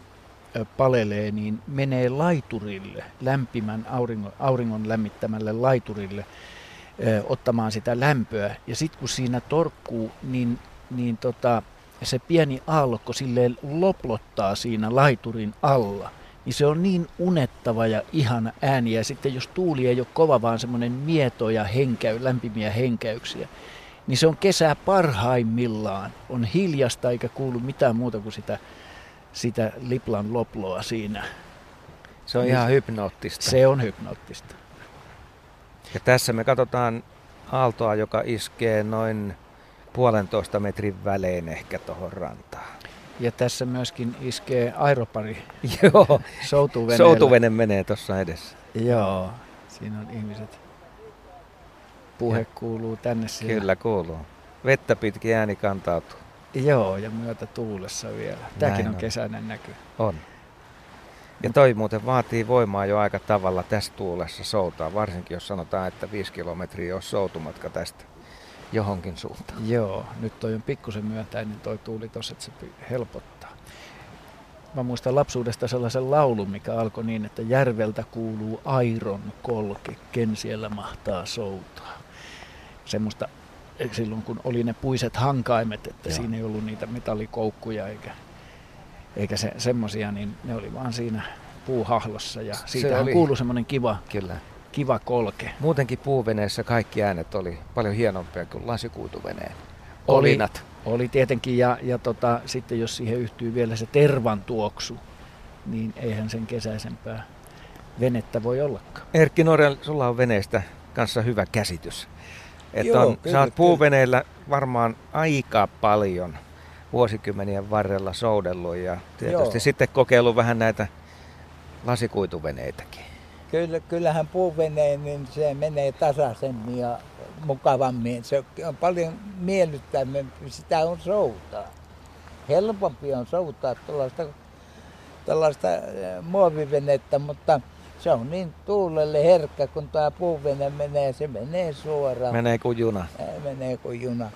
palelee, niin menee laiturille, lämpimän auringon, auringon lämmittämälle laiturille ö, ottamaan sitä lämpöä. Ja sitten kun siinä torkkuu, niin, niin tota, se pieni aallokko silleen loplottaa siinä laiturin alla, niin se on niin unettava ja ihana ääni. Ja sitten jos tuuli ei ole kova, vaan semmoinen mieto ja henkäy, lämpimiä henkäyksiä, niin se on kesää parhaimmillaan. On hiljasta eikä kuulu mitään muuta kuin sitä, sitä liplan loploa siinä. Se on Niin. ihan hypnoottista. Se on hypnoottista. Ja tässä me katsotaan aaltoa, joka iskee noin puolentoista metrin välein ehkä tuohon rantaan. Ja tässä myöskin iskee aeropari Joo, soutuveneellä. soutuvene menee tuossa edessä. Joo, siinä on ihmiset. Puhe kuuluu tänne siellä. Kyllä kuuluu. Vettä pitkin ääni kantautuu. Joo, ja myötä tuulessa vielä. Tämäkin Näin on on. kesäinen näky. On. Ja toi muuten vaatii voimaa jo aika tavalla tässä tuulessa soutaa, varsinkin jos sanotaan, että 5 kilometriä olisi soutumatka tästä johonkin suuntaan. Joo, nyt toi on pikkusen myötäinen toi tuuli tossa, että se helpottaa. mä muistan lapsuudesta sellaisen laulun, mikä alkoi niin, että järveltä kuuluu airon kolke, ken siellä mahtaa soutaa. Semmoista silloin kun oli ne puiset hankaimet, että Joo. siinä ei ollut niitä metallikoukkuja eikä, eikä se, semmosia, niin ne oli vaan siinä puuhahlossa ja siitä se oli... kuului semmoinen kiva, Kyllä. kiva kolke. Muutenkin puuveneessä kaikki äänet oli paljon hienompia kuin lasikuituveneen. Oli, oli tietenkin ja, ja tota, sitten jos siihen yhtyy vielä se tervan tuoksu, niin eihän sen kesäisempää venettä voi ollakaan. Erkki Norel, sulla on veneestä kanssa hyvä käsitys. Että Joo, on, kyllä, sä oot puuveneillä varmaan aika paljon vuosikymmenien varrella soudellut ja tietysti Joo. sitten kokeillut vähän näitä lasikuituveneitäkin. Kyllä, kyllähän puuveneen, niin se menee tasaisemmin ja mukavammin. Se on paljon miellyttävämpi, sitä on soutaa. Helpompi on soutaa tällaista, tällaista muovivenettä, mutta se on niin tuulelle herkkä, kun tämä puuvene menee, se menee suoraan. Menee kuin juna. Menee kuin juna.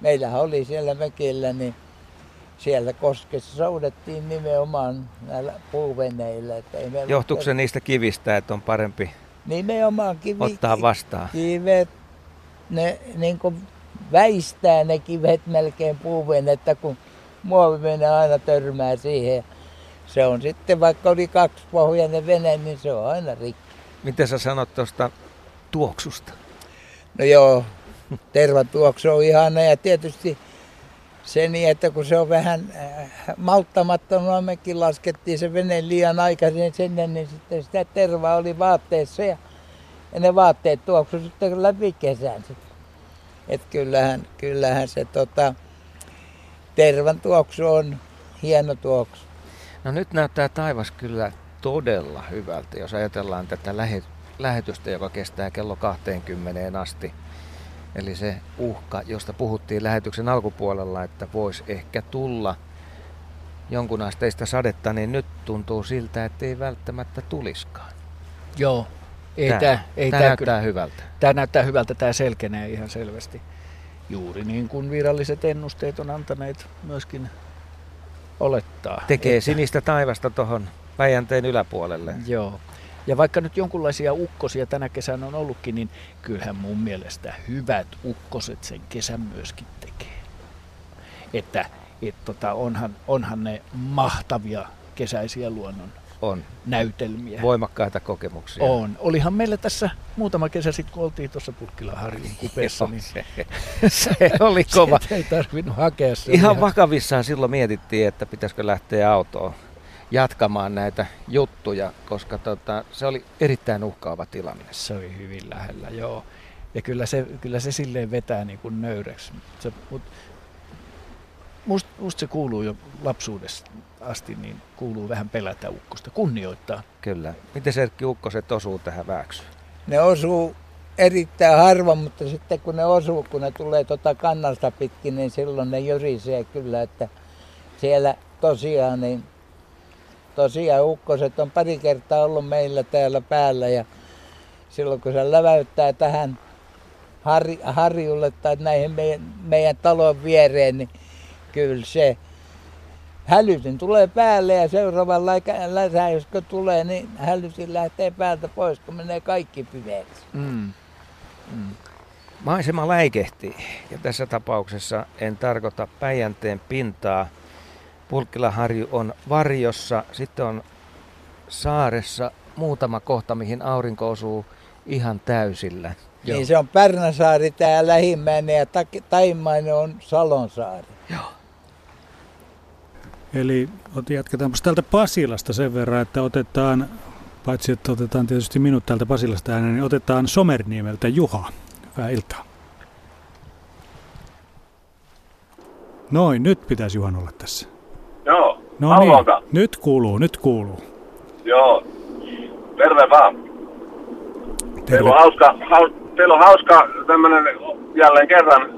Meillähän oli siellä mökillä, niin siellä koskessa soudettiin nimenomaan näillä puuveneillä. Että ei Johtuuko se niistä kivistä, että on parempi nimenomaan kivi, ottaa vastaan? Kivet, ne niin kuin väistää ne kivet melkein puuvenettä, kun muovivene aina törmää siihen. Se on sitten, vaikka oli kaksipohjainen vene, niin se on aina rikki. Miten sä sanot tuosta tuoksusta? No joo, tervatuoksu on ihana ja tietysti se niin, että kun se on vähän äh, malttamattomaa, mekin laskettiin se vene liian aikaisin sinne, niin sitten sitä tervaa oli vaatteessa ja, ja ne vaatteet tuoksu sitten läpi kesän. Et kyllähän, kyllähän se tota, tervan tuoksu on hieno tuoksu. No nyt näyttää taivas kyllä todella hyvältä, jos ajatellaan tätä lähetystä, joka kestää kello 20 asti. Eli se uhka, josta puhuttiin lähetyksen alkupuolella, että voisi ehkä tulla jonkun asteista sadetta, niin nyt tuntuu siltä, että ei välttämättä tuliskaan. Joo. Ei tämä, tämä, ei tämä, tämä näyttää kyllä, hyvältä. Tämä näyttää hyvältä, tämä selkenee ihan selvästi. Juuri niin kuin viralliset ennusteet on antaneet myöskin olettaa. Tekee että... sinistä taivasta tuohon Päijänteen yläpuolelle. Joo. Ja vaikka nyt jonkunlaisia ukkosia tänä kesänä on ollutkin, niin kyllähän mun mielestä hyvät ukkoset sen kesän myöskin tekee. Että et tota, onhan, onhan ne mahtavia kesäisiä luonnon on. näytelmiä. Voimakkaita kokemuksia. On. Olihan meillä tässä muutama kesä sitten, kun oltiin tuossa Putkilaharjun kupeessa, niin se, se oli kova. ei tarvinnut hakea se. Ihan, ihan vakavissaan silloin mietittiin, että pitäisikö lähteä autoon jatkamaan näitä juttuja, koska tota, se oli erittäin uhkaava tilanne. Se oli hyvin lähellä, joo. Ja kyllä se, kyllä se silleen vetää niin kuin nöyreksi. Se, mut, must, must se kuuluu jo lapsuudesta asti, niin kuuluu vähän pelätä ukkosta, kunnioittaa. Kyllä. Miten Serkki Ukkoset osuu tähän väksyyn? Ne osuu erittäin harva, mutta sitten kun ne osuu, kun ne tulee tuota kannasta pitkin, niin silloin ne jyrisee kyllä, että siellä tosiaan niin tosiaan ukkoset on pari kertaa ollut meillä täällä päällä ja silloin kun se läväyttää tähän har, harjulle tai näihin meidän, meidän talon viereen, niin kyllä se hälytin tulee päälle ja seuraavan läsä, jos tulee, niin hälytin lähtee päältä pois, kun menee kaikki pimeäksi. Mm. Mm. Maisema läikehtii ja tässä tapauksessa en tarkoita Päijänteen pintaa, Pulkkilaharju on varjossa, sitten on saaressa muutama kohta, mihin aurinko osuu ihan täysillä. Joo. Niin se on Pärnäsaari tämä lähimmäinen ja Taimainen on Salonsaari. Joo. Eli jatketaan täältä Pasilasta sen verran, että otetaan, paitsi että otetaan tietysti minut täältä Pasilasta äänen, niin otetaan Somerniemeltä Juha. Hyvää iltaa. Noin, nyt pitäisi Juhan olla tässä. Joo, no niin, nyt kuuluu, nyt kuuluu. Joo, terve vaan. Terve. Teillä on hauska, haus, teillä on hauska tämmönen jälleen kerran,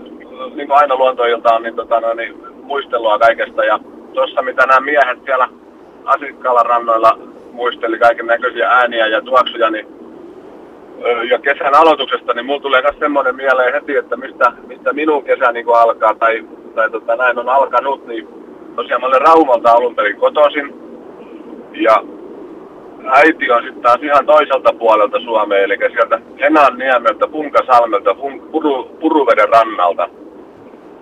niin kuin aina luontoilta niin, tota, no, niin muistelua kaikesta. Ja tuossa mitä nämä miehet siellä Asikkalan rannoilla muisteli kaiken näköisiä ääniä ja tuoksuja, niin ja kesän aloituksesta, niin mulla tulee myös semmoinen mieleen heti, että mistä, mistä minun kesä niin alkaa tai, tai tota, näin on alkanut, niin tosiaan mä olen Raumalta alun perin kotoisin. Ja äiti on sitten taas ihan toiselta puolelta Suomea, eli sieltä Henan niemeltä, Punkasalmelta, Puru, Puruveden rannalta.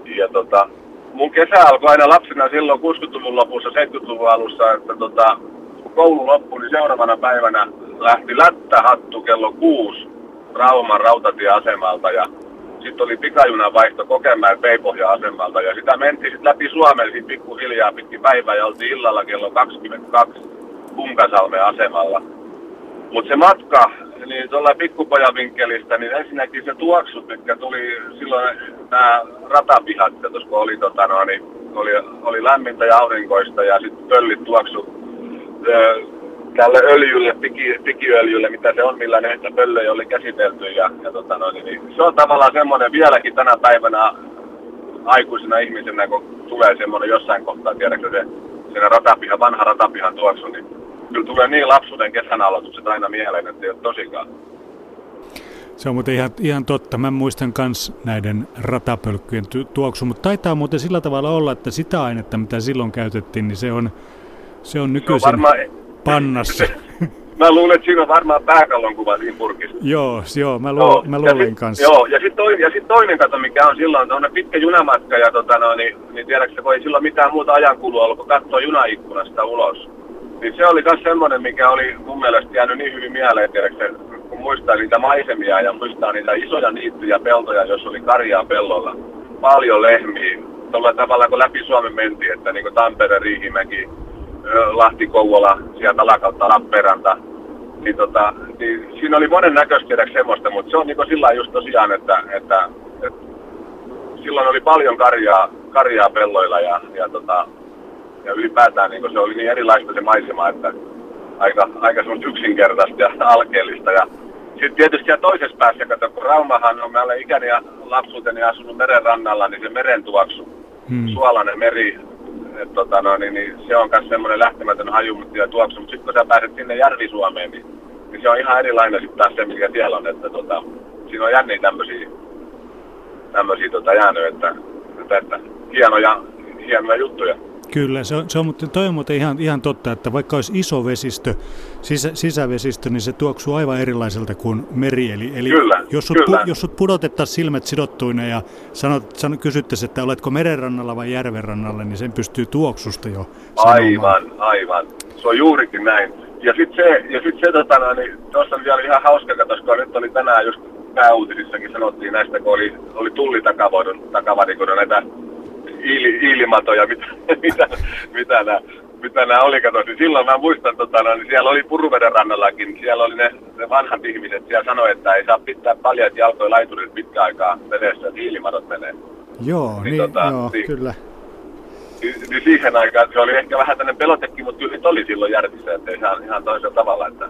Ja tota, mun kesä alkoi aina lapsena silloin 60-luvun lopussa, 70-luvun alussa, että tota, kun koulu loppui, niin seuraavana päivänä lähti lättähattu kello kuusi Rauman rautatieasemalta ja sitten oli pikajunan vaihto Kokemäen Peipohja-asemalta ja sitä mentiin sitten läpi Suomen sitten pikkuhiljaa pitkin päivää ja oltiin illalla kello 22 Punkasalmen asemalla. Mutta se matka, niin tuolla pikkupojan vinkkelistä, niin ensinnäkin se tuoksut, mitkä tuli silloin nämä ratapihat, kun oli, tota, no, niin oli, oli lämmintä ja aurinkoista ja sitten pöllit tuoksu tälle öljylle, piki, pikiöljylle, mitä se on, millä näitä pöllöjä oli käsitelty. Ja, ja tota no, niin, se on tavallaan semmoinen vieläkin tänä päivänä aikuisena ihmisenä, kun tulee semmoinen jossain kohtaa, tiedätkö se, siinä ratapihan, vanha ratapihan tuoksu, niin kyllä tulee niin lapsuuden kesän aloitukset aina mieleen, että ei ole tosikaan. Se on muuten ihan, ihan totta. Mä muistan myös näiden ratapölkkyjen tuoksu, mutta taitaa muuten sillä tavalla olla, että sitä ainetta, mitä silloin käytettiin, niin se on, se on nykyisin... Se on varmaan pannassa. Mä luulen, että siinä on varmaan pääkallon kuva siinä purkissa. Joo, joo mä, luulen, joo, mä luulen sit, kanssa. Joo, ja sitten toinen, sit toinen kato, mikä on silloin, on pitkä junamatka, ja tota, no, niin, niin tiedätkö, kun ei silloin mitään muuta ajankulua ollut, kun katsoa junaikkunasta ulos. Niin se oli myös semmoinen, mikä oli mun mielestä jäänyt niin hyvin mieleen, tiedätkö, kun muistaa niitä maisemia ja muistaa niitä isoja niittyjä peltoja, jos oli karjaa pellolla. Paljon lehmiä, tuolla tavalla kun läpi Suomen mentiin, että niin Tampere, Riihimäki, Lahti, Kouvola, sieltä alakautta Lappeenranta. Niin, tota, niin siinä oli monen näköistä semmoista, mutta se on niin sillä just tosiaan, että, että, että, silloin oli paljon karjaa, karjaa pelloilla ja, ja, tota, ja ylipäätään niin se oli niin erilaista se maisema, että aika, aika semmoista yksinkertaista ja alkeellista. Ja sitten tietysti siellä toisessa päässä, kato, kun Raumahan on, mä olen ikäni ja lapsuuteni asunut meren rannalla, niin se meren tuoksu, hmm. suolainen meri, et, tota, no, niin, niin, se on myös semmoinen lähtemätön haju ja tuoksu, mutta sitten kun sä pääset sinne Järvi-Suomeen, niin, niin, se on ihan erilainen sitten taas se, mikä siellä on. Että, tota, siinä on jänniä tämmöisiä, tämmöisiä tota, jäänyt, että, että, että hienoja, hienoja juttuja. Kyllä, se on, se on, mutta toi on muuten ihan, ihan totta, että vaikka olisi iso vesistö, sisä, sisävesistö, niin se tuoksuu aivan erilaiselta kuin meri. Eli, eli kyllä, jos, sut, kyllä. Pu, jos sut pudotettaisiin silmät sidottuina ja sanot, sanot, kysyttäisiin, että oletko merenrannalla vai järvenrannalla, niin sen pystyy tuoksusta jo sanomaan. Aivan, aivan. Se on juurikin näin. Ja sitten se, ja sit se tota, no, niin tuossa vielä ihan hauska, koska nyt oli tänään just pääuutisissakin sanottiin näistä, kun oli, oli tulli takavarikoida näitä iili, iilimatoja, mitä, mitä, mitä nämä mitä nämä oli, kato, niin silloin mä muistan, tota, no, niin siellä oli Puruveden rannallakin, siellä oli ne, ne vanhat ihmiset, siellä sanoi, että ei saa pitää paljon jalkoja laiturit pitkä aikaa vedessä, että hiilimadot menee. Joo, niin, niin, tota, joo niin, kyllä. Niin, niin, siihen aikaan se oli ehkä vähän tämmöinen pelotekin, mutta kyllä oli silloin järvissä, että ihan, ihan toisella tavalla, että,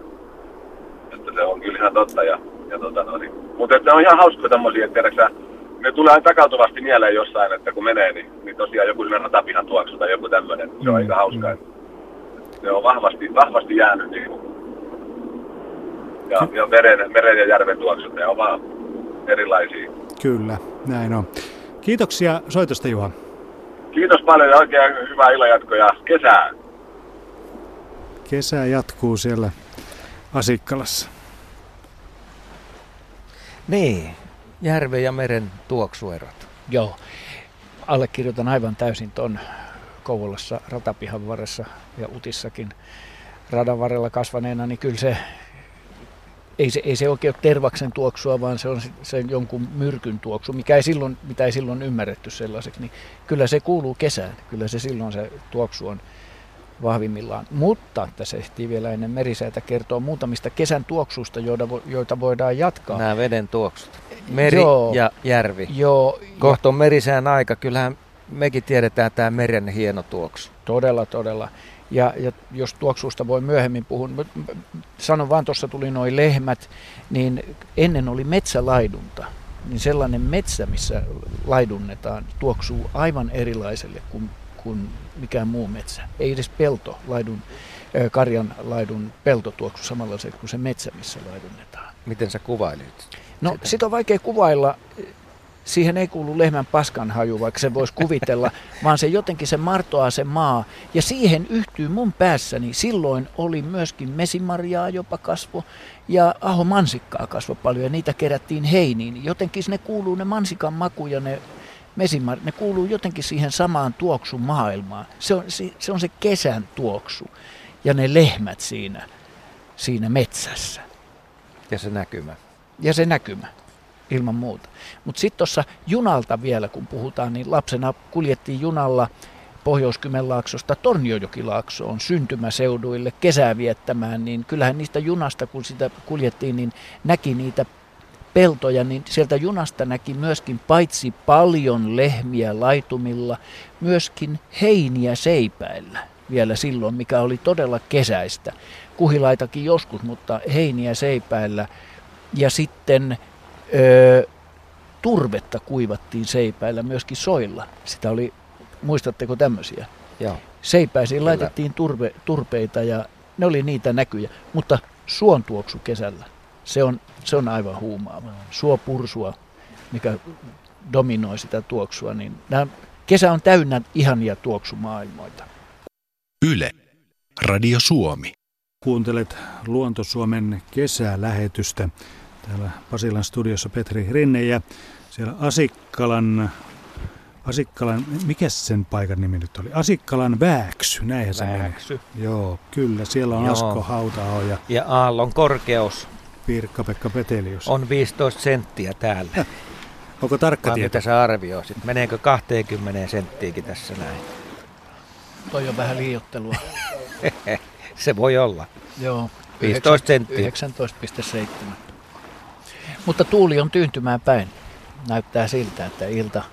että se on kyllä ihan totta. Ja, ja tota, no, niin. Mutta että on ihan hauskoja tämmöisiä, että tiedätkö, ne tulee aina takautuvasti mieleen jossain, että kun menee, niin, niin tosiaan joku sinne ratapihan tuoksu tai joku tämmöinen. Se on mm. aika hauskaa. Mm. Ne on vahvasti, vahvasti jäänyt niin kuin. Ja, ja meren, meren ja järven tuoksut, ne on vaan erilaisia. Kyllä, näin on. Kiitoksia soitosta Juha. Kiitos paljon ja oikein hyvää illanjatkoa ja kesää. Kesä jatkuu siellä Asikkalassa. Niin, järven ja meren tuoksuerot. Joo, allekirjoitan aivan täysin tuon Kouvolassa ratapihan varressa ja Utissakin radan varrella kasvaneena, niin kyllä se ei se, ei se oikein ole tervaksen tuoksua, vaan se on se jonkun myrkyn tuoksu, mikä ei silloin, mitä ei silloin ymmärretty sellaiseksi, niin kyllä se kuuluu kesään. Kyllä se silloin se tuoksu on vahvimmillaan. Mutta tässä ehtii vielä ennen merisäätä kertoa muutamista kesän tuoksuista, joita, joita voidaan jatkaa. Nämä veden tuoksut. Meri Joo. ja järvi. Joo. Kohta on merisään aika. Kyllähän mekin tiedetään tämä meren hieno tuoksu. Todella, todella. Ja, ja jos tuoksusta voi myöhemmin puhua, sanon vaan, tuossa tuli noin lehmät, niin ennen oli metsälaidunta. Niin sellainen metsä, missä laidunnetaan, tuoksuu aivan erilaiselle kuin, kuin mikään muu metsä. Ei edes pelto, laidun, karjan laidun pelto tuoksu samanlaisesti kuin se metsä, missä laidunnetaan. Miten sä kuvailit? No sitä, sitä on vaikea kuvailla siihen ei kuulu lehmän paskanhaju, vaikka se voisi kuvitella, vaan se jotenkin se martoaa se maa. Ja siihen yhtyy mun päässäni. Silloin oli myöskin mesimarjaa jopa kasvo ja aho mansikkaa kasvo paljon ja niitä kerättiin heiniin. Jotenkin ne kuuluu ne mansikan maku ja ne mesimar, ne kuuluu jotenkin siihen samaan tuoksumaailmaan. Se on se, se on se kesän tuoksu ja ne lehmät siinä, siinä metsässä. Ja se näkymä. Ja se näkymä, ilman muuta. Mutta sitten tuossa junalta vielä, kun puhutaan, niin lapsena kuljettiin junalla pohjois Torniojokilaakso Torniojokilaaksoon syntymäseuduille kesää viettämään, niin kyllähän niistä junasta, kun sitä kuljettiin, niin näki niitä peltoja, niin sieltä junasta näki myöskin paitsi paljon lehmiä laitumilla, myöskin heiniä seipäillä vielä silloin, mikä oli todella kesäistä. Kuhilaitakin joskus, mutta heiniä seipäillä. Ja sitten ö, turvetta kuivattiin seipäillä myöskin soilla. Sitä oli, muistatteko tämmöisiä? Joo. Seipäisiin Kyllä. laitettiin turve, turpeita ja ne oli niitä näkyjä, mutta suon tuoksu kesällä, se on, se on aivan huumaava. Suo pursua, mikä dominoi sitä tuoksua, niin nämä, kesä on täynnä ihania tuoksumaailmoita. Yle. Radio Suomi. Kuuntelet Luonto-Suomen kesälähetystä. Täällä Pasilan studiossa Petri Rinne ja siellä Asikkalan, Asikkalan, mikä sen paikan nimi nyt oli? Asikkalan Vääksy, näinhän se Vääksy. Menee. Joo, kyllä. Siellä on Joo. Asko Hautao ja... Ja aallon korkeus. Pirkka-Pekka Petelius. On 15 senttiä täällä. Onko tarkka tieto? Mitä sä arvioisit? Meneekö 20 senttiäkin tässä näin? Toi on vähän liiottelua. se voi olla. Joo. 15 senttiä. 19,7. Mutta tuuli on tyyntymään päin. Näyttää siltä, että ilta,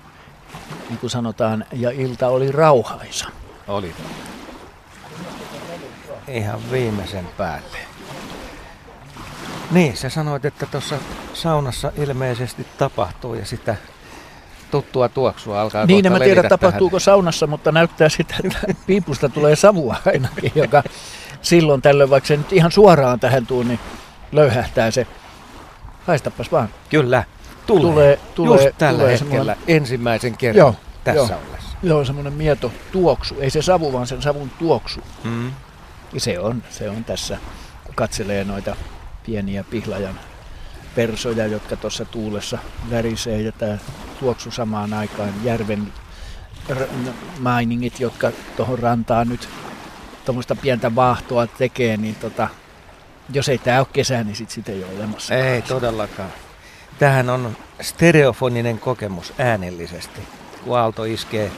niin kuin sanotaan, ja ilta oli rauhaisa. Oli. Ihan viimeisen päälle. Niin, sä sanoit, että tuossa saunassa ilmeisesti tapahtuu ja sitä tuttua tuoksua alkaa Niin, en mä tiedä tähän. tapahtuuko saunassa, mutta näyttää sitä, että piipusta tulee savua ainakin, joka silloin tällöin, vaikka se nyt ihan suoraan tähän tuu, niin löyhähtää se. Haistapas vaan. Kyllä, tulee. Tulee, tulee Just tällä tulee hetkellä semmoinen... ensimmäisen kerran Joo, tässä joo. ollessa. Joo, semmoinen mieto tuoksu. Ei se savu, vaan sen savun tuoksu. Mm. Ja se on, se on tässä, kun katselee noita pieniä pihlajan persoja, jotka tuossa tuulessa värisee ja tämä tuoksu samaan aikaan järven mainingit, jotka tuohon rantaan nyt tuommoista pientä vaahtoa tekee, niin tota, jos ei tämä ole kesä, niin sit sitä ei ole olemassa. Ei todellakaan. Tähän on stereofoninen kokemus äänellisesti, kun aalto iskee.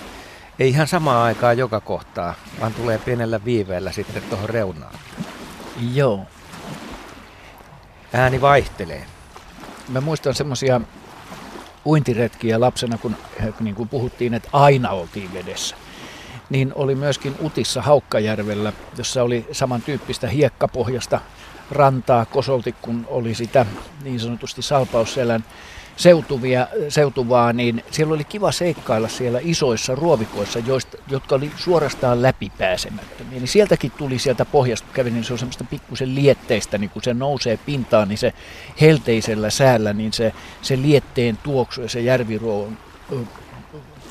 Ei ihan samaan aikaan joka kohtaa, vaan tulee pienellä viiveellä sitten tuohon reunaan. Joo. Ääni vaihtelee. Mä muistan semmoisia uintiretkiä lapsena, kun niin kuin puhuttiin, että aina oltiin vedessä. Niin oli myöskin Utissa Haukkajärvellä, jossa oli samantyyppistä hiekkapohjasta rantaa kosolti, kun oli sitä niin sanotusti salpausselän seutuvia, seutuvaa, niin siellä oli kiva seikkailla siellä isoissa ruovikoissa, joista, jotka oli suorastaan läpipääsemättömiä. Niin sieltäkin tuli sieltä pohjasta, kävin, niin se on semmoista pikkusen lietteistä, niin kun se nousee pintaan, niin se helteisellä säällä, niin se, se lietteen tuoksu ja se järviruoon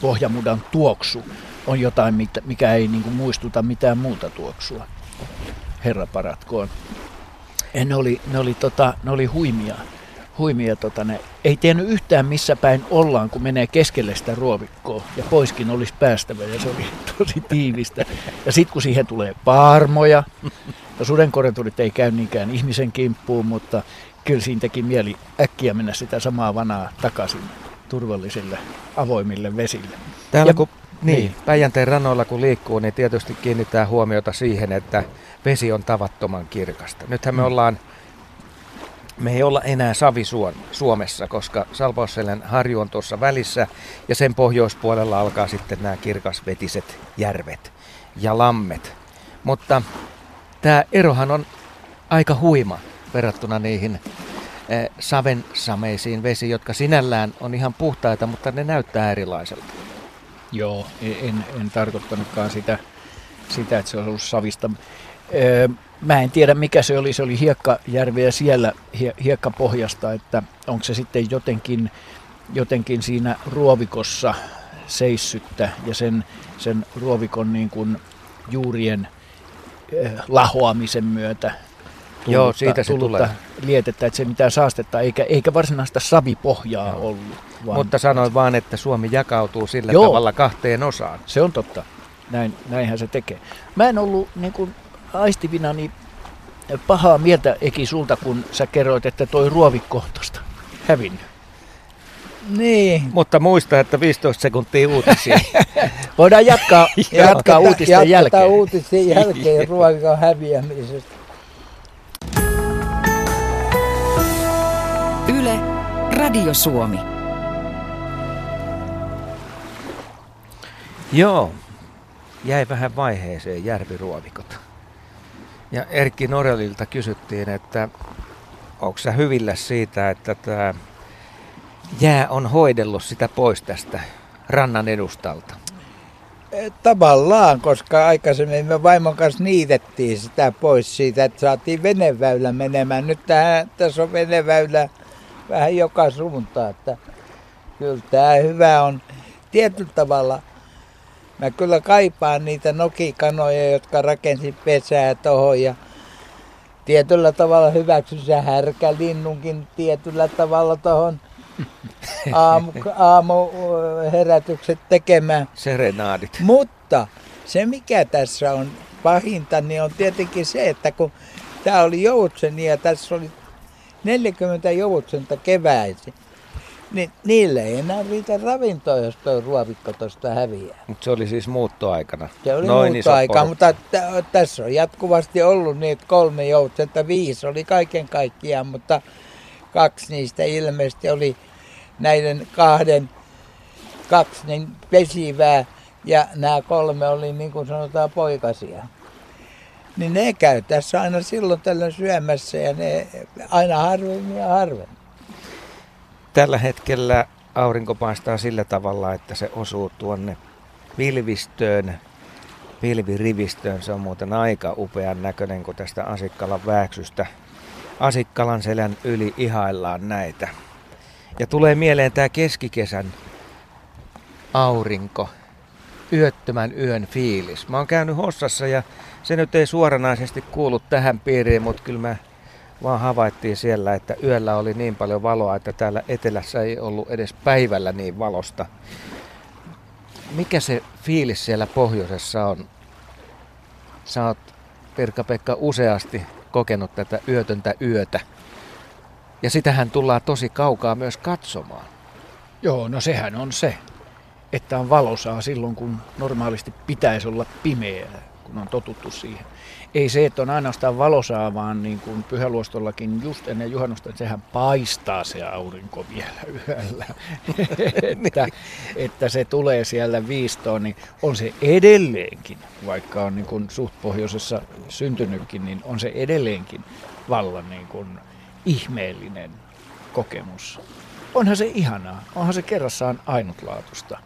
pohjamudan tuoksu on jotain, mikä ei niin muistuta mitään muuta tuoksua. Herra paratkoon. Ne oli, ne oli, tota, ne oli huimia huimia. Tota, ne ei tiennyt yhtään missä päin ollaan, kun menee keskelle sitä ruovikkoa ja poiskin olisi päästävä ja se oli tosi tiivistä. Ja sitten kun siihen tulee parmoja, no sudenkorenturit ei käy niinkään ihmisen kimppuun, mutta kyllä siinä teki mieli äkkiä mennä sitä samaa vanaa takaisin turvallisille avoimille vesille. Täällä ja, kun niin, niin. Päijänteen ranoilla kun liikkuu, niin tietysti kiinnittää huomiota siihen, että vesi on tavattoman kirkasta. Nythän me mm. ollaan me ei olla enää Savisuon Suomessa, koska Salpausselän harju on tuossa välissä ja sen pohjoispuolella alkaa sitten nämä kirkasvetiset järvet ja lammet. Mutta tämä erohan on aika huima verrattuna niihin eh, saven sameisiin vesiin, jotka sinällään on ihan puhtaita, mutta ne näyttää erilaiselta. Joo, en, en tarkoittanutkaan sitä, sitä, että se on ollut savista. Öö, Mä en tiedä mikä se oli, se oli hiekkajärveä siellä hie, hiekkapohjasta, että onko se sitten jotenkin jotenkin siinä ruovikossa seissyttä ja sen, sen ruovikon niin kuin juurien eh, lahoamisen myötä tullutta, Joo, siitä se tulee. lietettä, että se mitään saastetta eikä, eikä varsinaista savipohjaa Joo. ollut. Vaan, Mutta sanoin vaan, että Suomi jakautuu sillä Joo, tavalla kahteen osaan. Se on totta. Näin, näinhän se tekee. Mä en ollut niin kuin aistivinani pahaa mieltä Eki sulta, kun sä kerroit, että toi ruovikko on tosta hävinnyt. Niin. Mutta muista, että 15 sekuntia uutisia. Voidaan jatkaa, jatkaa uutisten jälkeen. uutisten jälkeen ruovikon häviämisestä. Yle, Radio Suomi. Joo, jäi vähän vaiheeseen järviruovikot. Ja Erkki Norelilta kysyttiin, että onko sä hyvillä siitä, että tämä jää on hoidellut sitä pois tästä rannan edustalta? E, tavallaan, koska aikaisemmin me vaimon kanssa niitettiin sitä pois siitä, että saatiin veneväylä menemään. Nyt tähän, tässä on veneväylä vähän joka suuntaan, että kyllä tämä hyvä on tietyllä tavalla – Mä kyllä kaipaan niitä nokikanoja, jotka rakensi pesää tohon ja tietyllä tavalla hyväksy se härkälinnunkin tietyllä tavalla tohon aamu, aamuherätykset tekemään. Serenaadit. Mutta se mikä tässä on pahinta, niin on tietenkin se, että kun tämä oli joutseni ja tässä oli 40 joutsenta keväisin, niin niille ei enää riitä ravintoa, jos tuo ruovikko tuosta häviää. Mutta se oli siis muuttoaikana. Se oli Noin muuttoaika, mutta t- tässä on jatkuvasti ollut että kolme joutsenta, viisi oli kaiken kaikkiaan, mutta kaksi niistä ilmeisesti oli näiden kahden, kaksi niin pesivää ja nämä kolme oli niin kuin sanotaan poikasia. Niin ne käy tässä aina silloin tällöin syömässä ja ne aina harvemmin ja harvemmin. Tällä hetkellä aurinko paistaa sillä tavalla, että se osuu tuonne pilvistöön, pilvirivistöön. Se on muuten aika upean näköinen, kun tästä Asikkalan vääksystä Asikkalan selän yli ihaillaan näitä. Ja tulee mieleen tämä keskikesän aurinko, yöttömän yön fiilis. Mä oon käynyt Hossassa ja se nyt ei suoranaisesti kuulu tähän piiriin, mutta kyllä mä vaan havaittiin siellä, että yöllä oli niin paljon valoa, että täällä etelässä ei ollut edes päivällä niin valosta. Mikä se fiilis siellä pohjoisessa on? Sä oot, Pirkka-Pekka, useasti kokenut tätä yötöntä yötä. Ja sitähän tullaan tosi kaukaa myös katsomaan. Joo, no sehän on se, että on valosaa silloin, kun normaalisti pitäisi olla pimeää, kun on totuttu siihen ei se, että on ainoastaan valosaa, vaan niin kuin Pyhäluostollakin just ennen juhannusta, että sehän paistaa se aurinko vielä yöllä. että, että se tulee siellä viistoon, niin on se edelleenkin, vaikka on niin kuin suht pohjoisessa syntynytkin, niin on se edelleenkin vallan niin kuin ihmeellinen kokemus. Onhan se ihanaa, onhan se kerrassaan ainutlaatusta.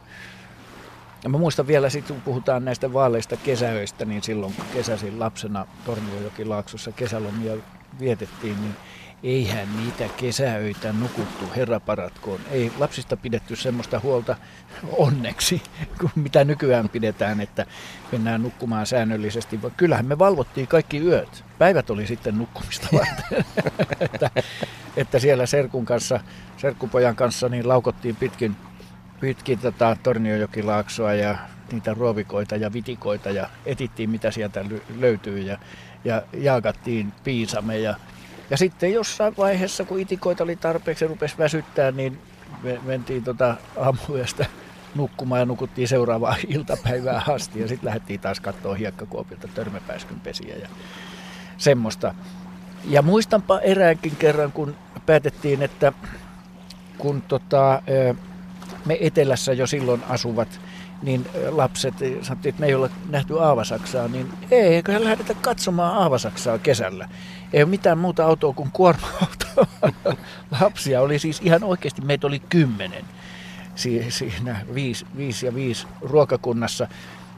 Ja mä muistan vielä, sit, kun puhutaan näistä vaaleista kesäöistä, niin silloin kun kesäsin lapsena Torniojokilaaksossa kesälomia vietettiin, niin eihän niitä kesäöitä nukuttu, herra paratkoon. Ei lapsista pidetty semmoista huolta onneksi, kuin mitä nykyään pidetään, että mennään nukkumaan säännöllisesti. Kyllähän me valvottiin kaikki yöt. Päivät oli sitten nukkumista varten. että, että siellä Serkun kanssa, Serkkupojan kanssa niin laukottiin pitkin pitkin tätä Torniojokilaaksoa ja niitä ruovikoita ja vitikoita ja etittiin mitä sieltä löytyy ja, ja jaakattiin piisame ja, ja sitten jossain vaiheessa kun itikoita oli tarpeeksi ja rupesi väsyttää niin me mentiin tota aamuyöstä nukkumaan ja nukuttiin seuraavaa iltapäivää asti ja sitten lähdettiin taas katsoa hiekkakuopilta törmäpäiskyn pesiä ja semmoista. Ja muistanpa eräänkin kerran, kun päätettiin, että kun tota, me etelässä jo silloin asuvat niin lapset sanottiin, että me ei ole nähty Aavasaksaa, niin ei, eiköhän lähdetä katsomaan Aavasaksaa kesällä. Ei ole mitään muuta autoa kuin kuorma-autoa. Lapsia oli siis ihan oikeasti, meitä oli kymmenen siinä viisi, viisi ja viisi ruokakunnassa.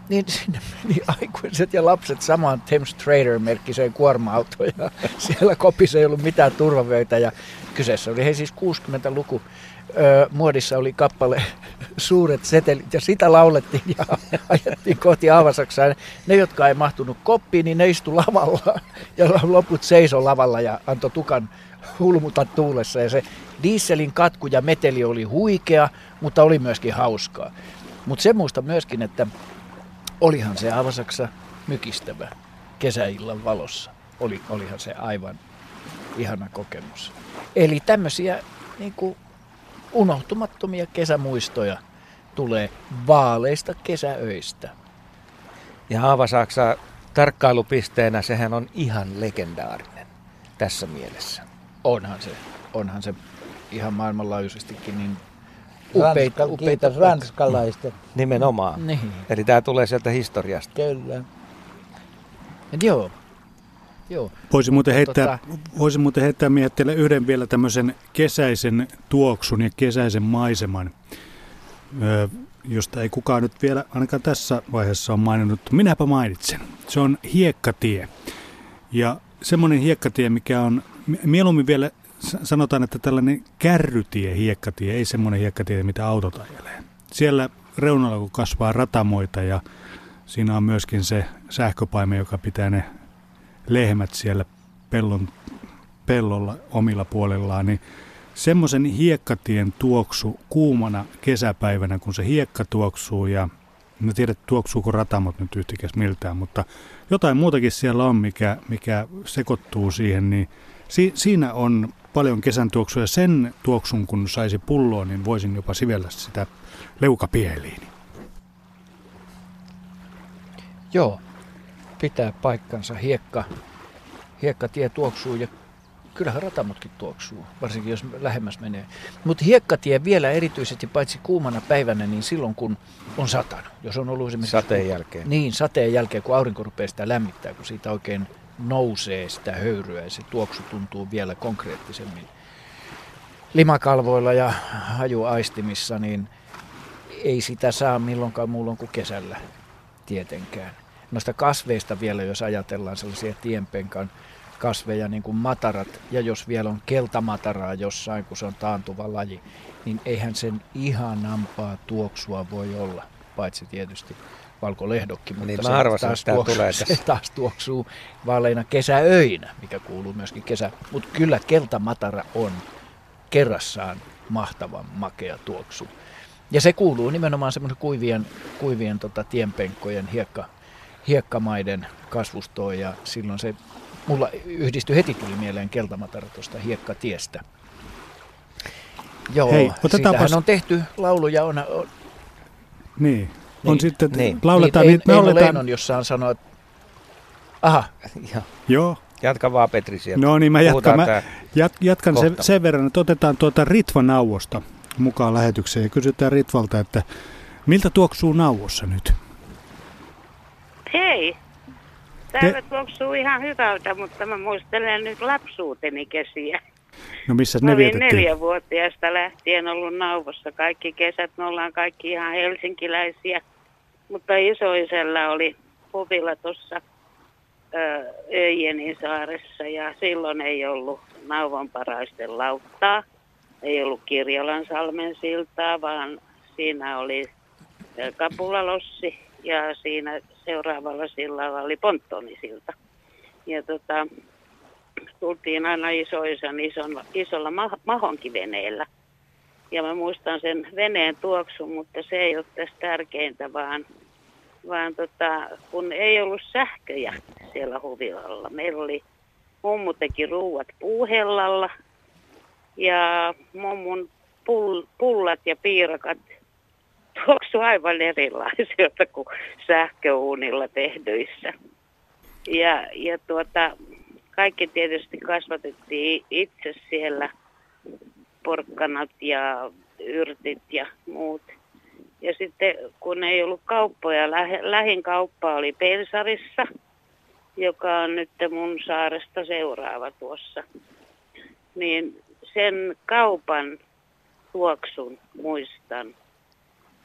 Niin sinne meni aikuiset ja lapset samaan Thames Trader-merkkiseen kuorma-autoon ja siellä kopissa ei ollut mitään turvavöitä ja Kyseessä oli he siis 60-luku. Öö, muodissa oli kappale Suuret setelit ja sitä laulettiin ja ajettiin kohti Aavasaksaa. Ne, jotka ei mahtunut koppiin, niin ne istu lavalla ja loput seiso lavalla ja antoi tukan hulmuta tuulessa. Ja se dieselin katku ja meteli oli huikea, mutta oli myöskin hauskaa. Mutta se muista myöskin, että olihan se Aavasaksa mykistävä kesäillan valossa. Oli, olihan se aivan ihana kokemus. Eli tämmöisiä niin kuin unohtumattomia kesämuistoja tulee vaaleista kesäöistä. Ja Haavasaksa tarkkailupisteenä, sehän on ihan legendaarinen tässä mielessä. Onhan se, onhan se ihan maailmanlaajuisestikin niin upeita, Ranska, upeita ranskalaista. Nimenomaan. Niin. Eli tämä tulee sieltä historiasta. Kyllä. Joo, Joo. Voisi muuten heittää, tota... voisi muuten heittää mietteelle yhden vielä tämmöisen kesäisen tuoksun ja kesäisen maiseman, josta ei kukaan nyt vielä ainakaan tässä vaiheessa on maininnut. Minäpä mainitsen. Se on hiekkatie. Ja semmoinen hiekkatie, mikä on mieluummin vielä sanotaan, että tällainen kärrytie, hiekkatie, ei semmoinen hiekkatie, mitä autot ajelee. Siellä reunalla, kun kasvaa ratamoita ja siinä on myöskin se sähköpaime, joka pitää ne lehmät siellä pellon, pellolla omilla puolellaan, niin semmoisen hiekkatien tuoksu kuumana kesäpäivänä, kun se hiekka tuoksuu ja en tiedä tuoksuuko ratamot nyt yhtikäs miltään, mutta jotain muutakin siellä on, mikä, mikä sekoittuu siihen, niin si, siinä on paljon kesän tuoksua ja sen tuoksun kun saisi pulloon, niin voisin jopa sivellä sitä leukapieliin. Joo, pitää paikkansa. Hiekka, hiekkatie tuoksuu ja kyllähän ratamotkin tuoksuu, varsinkin jos lähemmäs menee. Mutta hiekkatie vielä erityisesti paitsi kuumana päivänä, niin silloin kun on satanut. Jos on ollut esimerkiksi... Sateen jälkeen. Niin, sateen jälkeen, kun aurinko rupeaa sitä lämmittää, kun siitä oikein nousee sitä höyryä ja se tuoksu tuntuu vielä konkreettisemmin limakalvoilla ja hajuaistimissa, niin ei sitä saa milloinkaan muulloin kuin kesällä tietenkään noista kasveista vielä, jos ajatellaan sellaisia tienpenkan kasveja, niin kuin matarat, ja jos vielä on keltamataraa jossain, kun se on taantuva laji, niin eihän sen ihanampaa tuoksua voi olla, paitsi tietysti valkolehdokki, mutta niin, se, arvasin, taas, tuoksuu, tulee se taas tuoksuu vaaleina kesäöinä, mikä kuuluu myöskin kesä. Mutta kyllä keltamatara on kerrassaan mahtavan makea tuoksu. Ja se kuuluu nimenomaan semmoisen kuivien, kuivien tota, tienpenkkojen hiekka, hiekkamaiden kasvustoon ja silloin se mulla yhdistyi heti tuli mieleen keltamatara tuosta hiekkatiestä. Joo, Hei, siitähän on tehty lauluja. On, on, niin, on niin, sitten, niin. lauletaan niin, me Eino Lennon jossain sanoo, että aha. Ja. Joo. Jatka vaan Petri sieltä. No niin, mä jatkan, mä jat, jatkan sen, sen verran, että otetaan tuota Ritva Nauvosta mukaan lähetykseen ja kysytään Ritvalta, että miltä tuoksuu Nauvossa nyt? Hei. Täällä Te... tuoksuu ihan hyvältä, mutta mä muistelen nyt lapsuuteni kesiä. No missä ne vietettiin? neljävuotiaasta lähtien ollut Nauvossa kaikki kesät. Me ollaan kaikki ihan helsinkiläisiä. Mutta isoisella oli huvilla tuossa Öijenin saaressa ja silloin ei ollut Nauvon paraisten lauttaa. Ei ollut Kirjolan salmen siltaa, vaan siinä oli Kapulalossi ja siinä seuraavalla sillalla oli ponttonisilta. Ja tota, tultiin aina isoisen ison, isolla ma- mahonkiveneellä. Ja mä muistan sen veneen tuoksun, mutta se ei ole tässä tärkeintä, vaan, vaan tota, kun ei ollut sähköjä siellä huvilalla. Meillä oli, mummu teki ruuat puuhellalla ja mummun pull, pullat ja piirakat tuoksu aivan erilaisilta kuin sähköuunilla tehdyissä. Ja, ja tuota, kaikki tietysti kasvatettiin itse siellä, porkkanat ja yrtit ja muut. Ja sitten kun ei ollut kauppoja, lähin kauppa oli Pensarissa, joka on nyt mun saaresta seuraava tuossa. Niin sen kaupan tuoksun muistan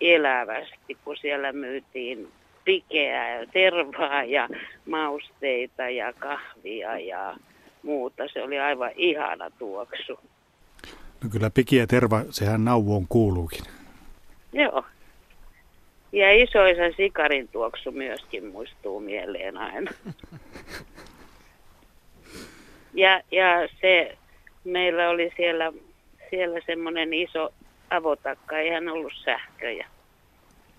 elävästi, kun siellä myytiin pikeä ja tervaa ja mausteita ja kahvia ja muuta. Se oli aivan ihana tuoksu. No kyllä piki ja terva, sehän nauvoon kuuluukin. Joo. Ja isoisa sikarin tuoksu myöskin muistuu mieleen aina. Ja, ja se, meillä oli siellä, siellä semmoinen iso avotakka, eihän ollut sähköjä.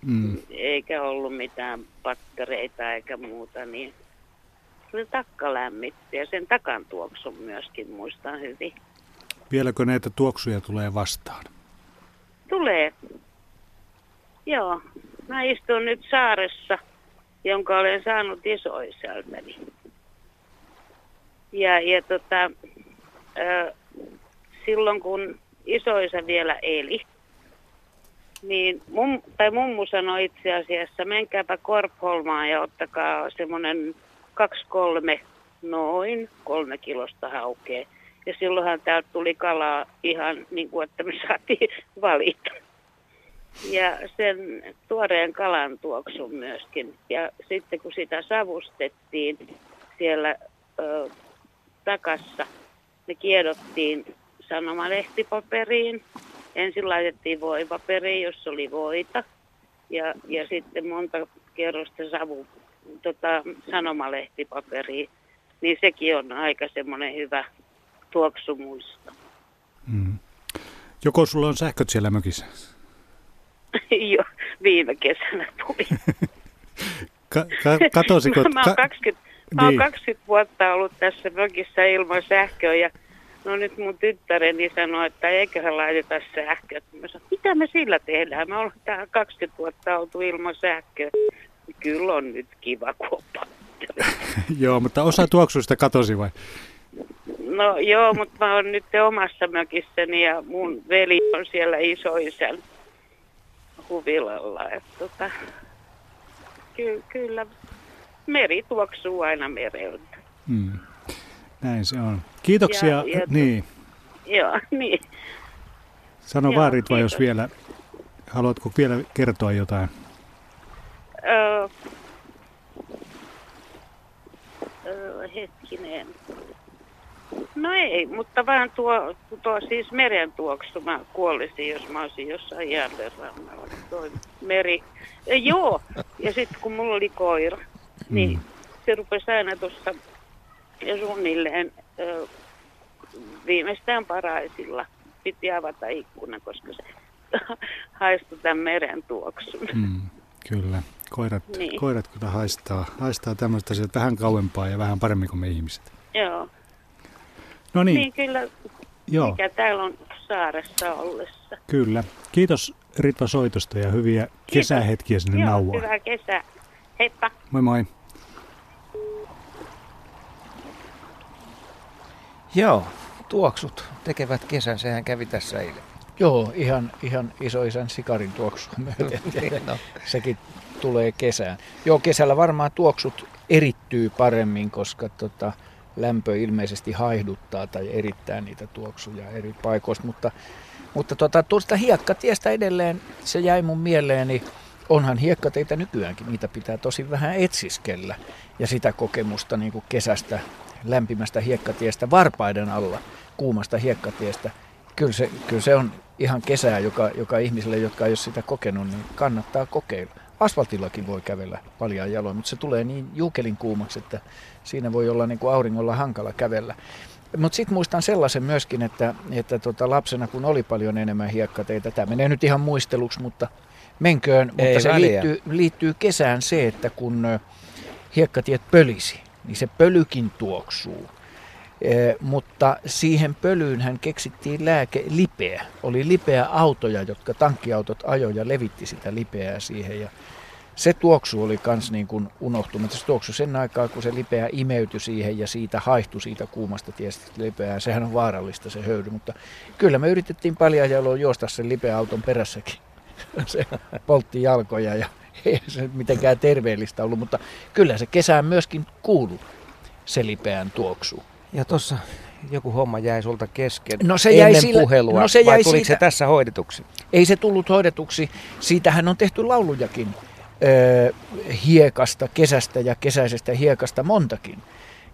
Mm. Eikä ollut mitään pattereita eikä muuta, niin se takka lämmitti ja sen takan tuoksun myöskin muistan hyvin. Vieläkö näitä tuoksuja tulee vastaan? Tulee. Joo. Mä istun nyt saaressa, jonka olen saanut isoisältäni. Ja, ja tota, ö, silloin kun isoisa vielä eli, niin mum, tai mummu sanoi itse asiassa, menkääpä Korpholmaan ja ottakaa semmoinen kaksi kolme, noin kolme kilosta haukea. Ja silloinhan täältä tuli kalaa ihan niin kuin, että me saatiin valita. Ja sen tuoreen kalan tuoksun myöskin. Ja sitten kun sitä savustettiin siellä ö, takassa, ne kiedottiin sanomalehtipaperiin. Ensin laitettiin voipaperiin, jossa oli voita. Ja, ja sitten monta kerrosta savu, tota, sanomalehtipaperia, niin sekin on aika semmoinen hyvä tuoksumuisto. Mm. Joko sulla on sähköt siellä mökissä? Joo, viime kesänä tuli. ka- ka- katosiko? mä, oon 20, mä oon 20 niin. vuotta ollut tässä mökissä ilman sähköä ja no nyt mun tyttäreni sanoi, että eiköhän laiteta sähköä. Mä sanoin, mitä me sillä tehdään? Me ollaan tähän 20 vuotta oltu ilman sähköä. Kyllä on nyt kiva, kun Joo, mutta osa tuoksuista katosi vai? No joo, mutta mä oon nyt omassa mökissäni ja mun veli on siellä isoisän huvilalla. Että tota, ky- kyllä meri tuoksuu aina mereltä. Hmm. Näin se on. Kiitoksia. Ja, ja niin. Joo, niin. Sano vaan Ritva, jos vielä, haluatko vielä kertoa jotain? Öö, öö, hetkinen. No ei, mutta vaan tuo, tuo siis meren tuoksu, mä kuolisin, jos mä olisin jossain jälleen rannalla. Toi meri. Ja joo, ja sitten kun mulla oli koira, niin mm. se rupesi aina tuossa suunnilleen ö, viimeistään paraisilla. Piti avata ikkuna, koska se haistui tämän meren tuoksun. Mm, kyllä. Koirat, niin. koirat kyllä haistaa, haistaa tämmöistä sieltä vähän kauempaa ja vähän paremmin kuin me ihmiset. Joo. No niin. Niin kyllä, Joo. mikä täällä on saaressa ollessa. Kyllä. Kiitos Ritva soitosta ja hyviä Kiitos. kesähetkiä sinne Joo, nauhaan. hyvää kesää. Heippa. Moi moi. Joo, tuoksut tekevät kesän, sehän kävi tässä eilen. Joo, ihan, ihan isoisän sikarin tuoksua myöten. no. Sekin tulee kesään. Joo, kesällä varmaan tuoksut erittyy paremmin, koska tota, lämpö ilmeisesti haihduttaa tai erittää niitä tuoksuja eri paikoista. Mutta, mutta tota, tuosta hiekkatiestä edelleen se jäi mun mieleeni. Onhan hiekkateitä nykyäänkin, niitä pitää tosi vähän etsiskellä. Ja sitä kokemusta niin kuin kesästä, lämpimästä hiekkatiestä varpaiden alla, kuumasta hiekkatiestä, kyllä se, kyllä se on ihan kesää, joka, joka ihmisille, jotka ei ole sitä kokenut, niin kannattaa kokeilla. Asfaltillakin voi kävellä paljon jaloin, mutta se tulee niin juukelin kuumaksi, että siinä voi olla niin kuin auringolla hankala kävellä. Mutta sitten muistan sellaisen myöskin, että, että tota lapsena kun oli paljon enemmän hiekkateitä, tämä menee nyt ihan muisteluksi, mutta menköön, Ei mutta se liittyy, liittyy kesään se, että kun hiekkatiet pölisi, niin se pölykin tuoksuu. E, mutta siihen pölyyn hän keksittiin lääke lipeä. Oli lipeä autoja, jotka tankkiautot ajoi ja levitti sitä lipeää siihen. Ja se tuoksu oli kans niin kuin. Se tuoksu sen aikaa, kun se lipeä imeytyi siihen ja siitä haihtui siitä kuumasta tiestä lipeää. Sehän on vaarallista se höydy, mutta kyllä me yritettiin paljon jaloin juosta sen lipeäauton perässäkin. se poltti jalkoja ja ei se mitenkään terveellistä ollut, mutta kyllä se kesään myöskin kuulu se lipeän tuoksu. Ja tuossa joku homma jäi sulta kesken no se jäi ennen sillä, puhelua, no se jäi vai tuliko siitä, se tässä hoidetuksi? Ei se tullut hoidetuksi. Siitähän on tehty laulujakin ö, hiekasta, kesästä ja kesäisestä hiekasta montakin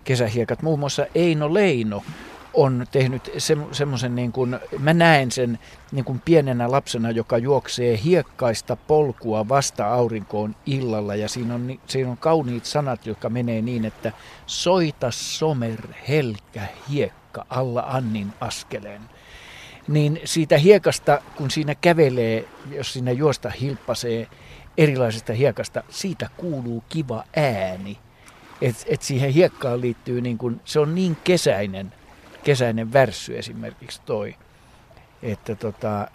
kesähiekat. Muun muassa Eino Leino on tehnyt se, semmoisen, niin kuin, mä näen sen niin kuin pienenä lapsena, joka juoksee hiekkaista polkua vasta aurinkoon illalla ja siinä on, siinä on kauniit sanat, jotka menee niin, että soita somer, helkä, hiekka alla Annin askeleen. Niin siitä hiekasta, kun siinä kävelee, jos siinä juosta hilppasee erilaisesta hiekasta, siitä kuuluu kiva ääni. Et, et siihen hiekkaan liittyy, niin kun, se on niin kesäinen kesäinen värssy esimerkiksi toi. Että tota,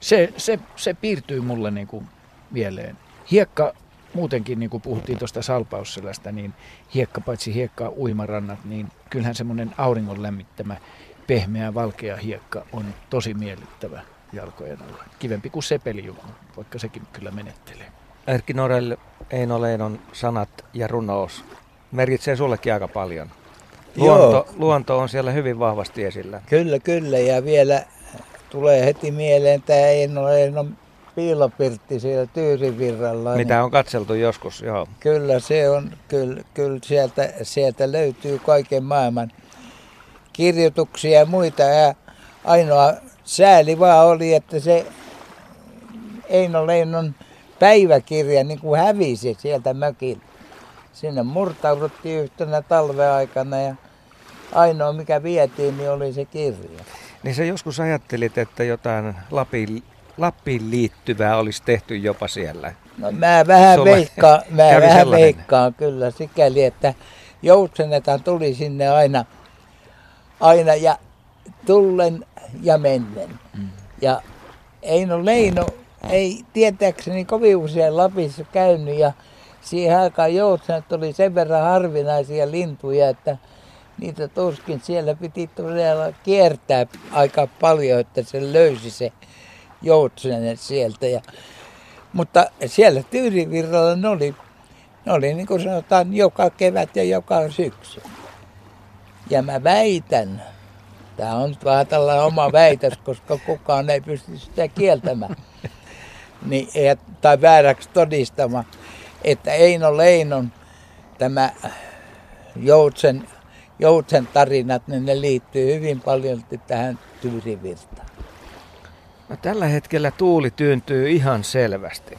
se, se, se piirtyy mulle niin kuin mieleen. Hiekka muutenkin, niin kuin puhuttiin tuosta salpausselästä, niin hiekka paitsi hiekkaa uimarannat, niin kyllähän semmoinen auringon lämmittämä pehmeä valkea hiekka on tosi miellyttävä jalkojen alla. Kivempi kuin sepeli, vaikka sekin kyllä menettelee. Erkki Norell, Eino Leinon sanat ja runous merkitsee sullekin aika paljon. Luonto, luonto on siellä hyvin vahvasti esillä. Kyllä, kyllä. Ja vielä tulee heti mieleen tämä Eino Leinon piilopirtti siellä Tyyrivirralla. Mitä niin on katseltu joskus, joo. Kyllä se on, kyllä, kyllä sieltä, sieltä löytyy kaiken maailman kirjoituksia ja muita. Ja ainoa sääli vaan oli, että se Eino Leinon päiväkirja niin kuin hävisi sieltä mökiltä. Sinne murtauduttiin yhtenä talveaikana ja ainoa mikä vietiin niin oli se kirja. Niin sä joskus ajattelit, että jotain Lapin, Lappiin liittyvää olisi tehty jopa siellä. No mä vähän Sulle veikkaan, mä vähän veikkaan kyllä sikäli, että Joutsenetan tuli sinne aina, aina ja tullen ja mennen. Mm. Ja Eino Leino ei tietääkseni kovin usein Lapissa käynyt ja siihen aikaan joutsenet oli sen verran harvinaisia lintuja, että niitä tuskin siellä piti todella kiertää aika paljon, että se löysi se joutsenen sieltä. Ja, mutta siellä Tyyrivirralla ne oli, ne oli niin kuin sanotaan joka kevät ja joka syksy. Ja mä väitän, tämä on vähän tällainen oma väitös, koska kukaan ei pysty sitä kieltämään, niin, tai vääräksi todistamaan, että Eino Leinon tämä Joutsen, Joutsen tarinat, niin ne liittyy hyvin paljon tähän Tyyrivirtaan. No, tällä hetkellä tuuli tyyntyy ihan selvästi,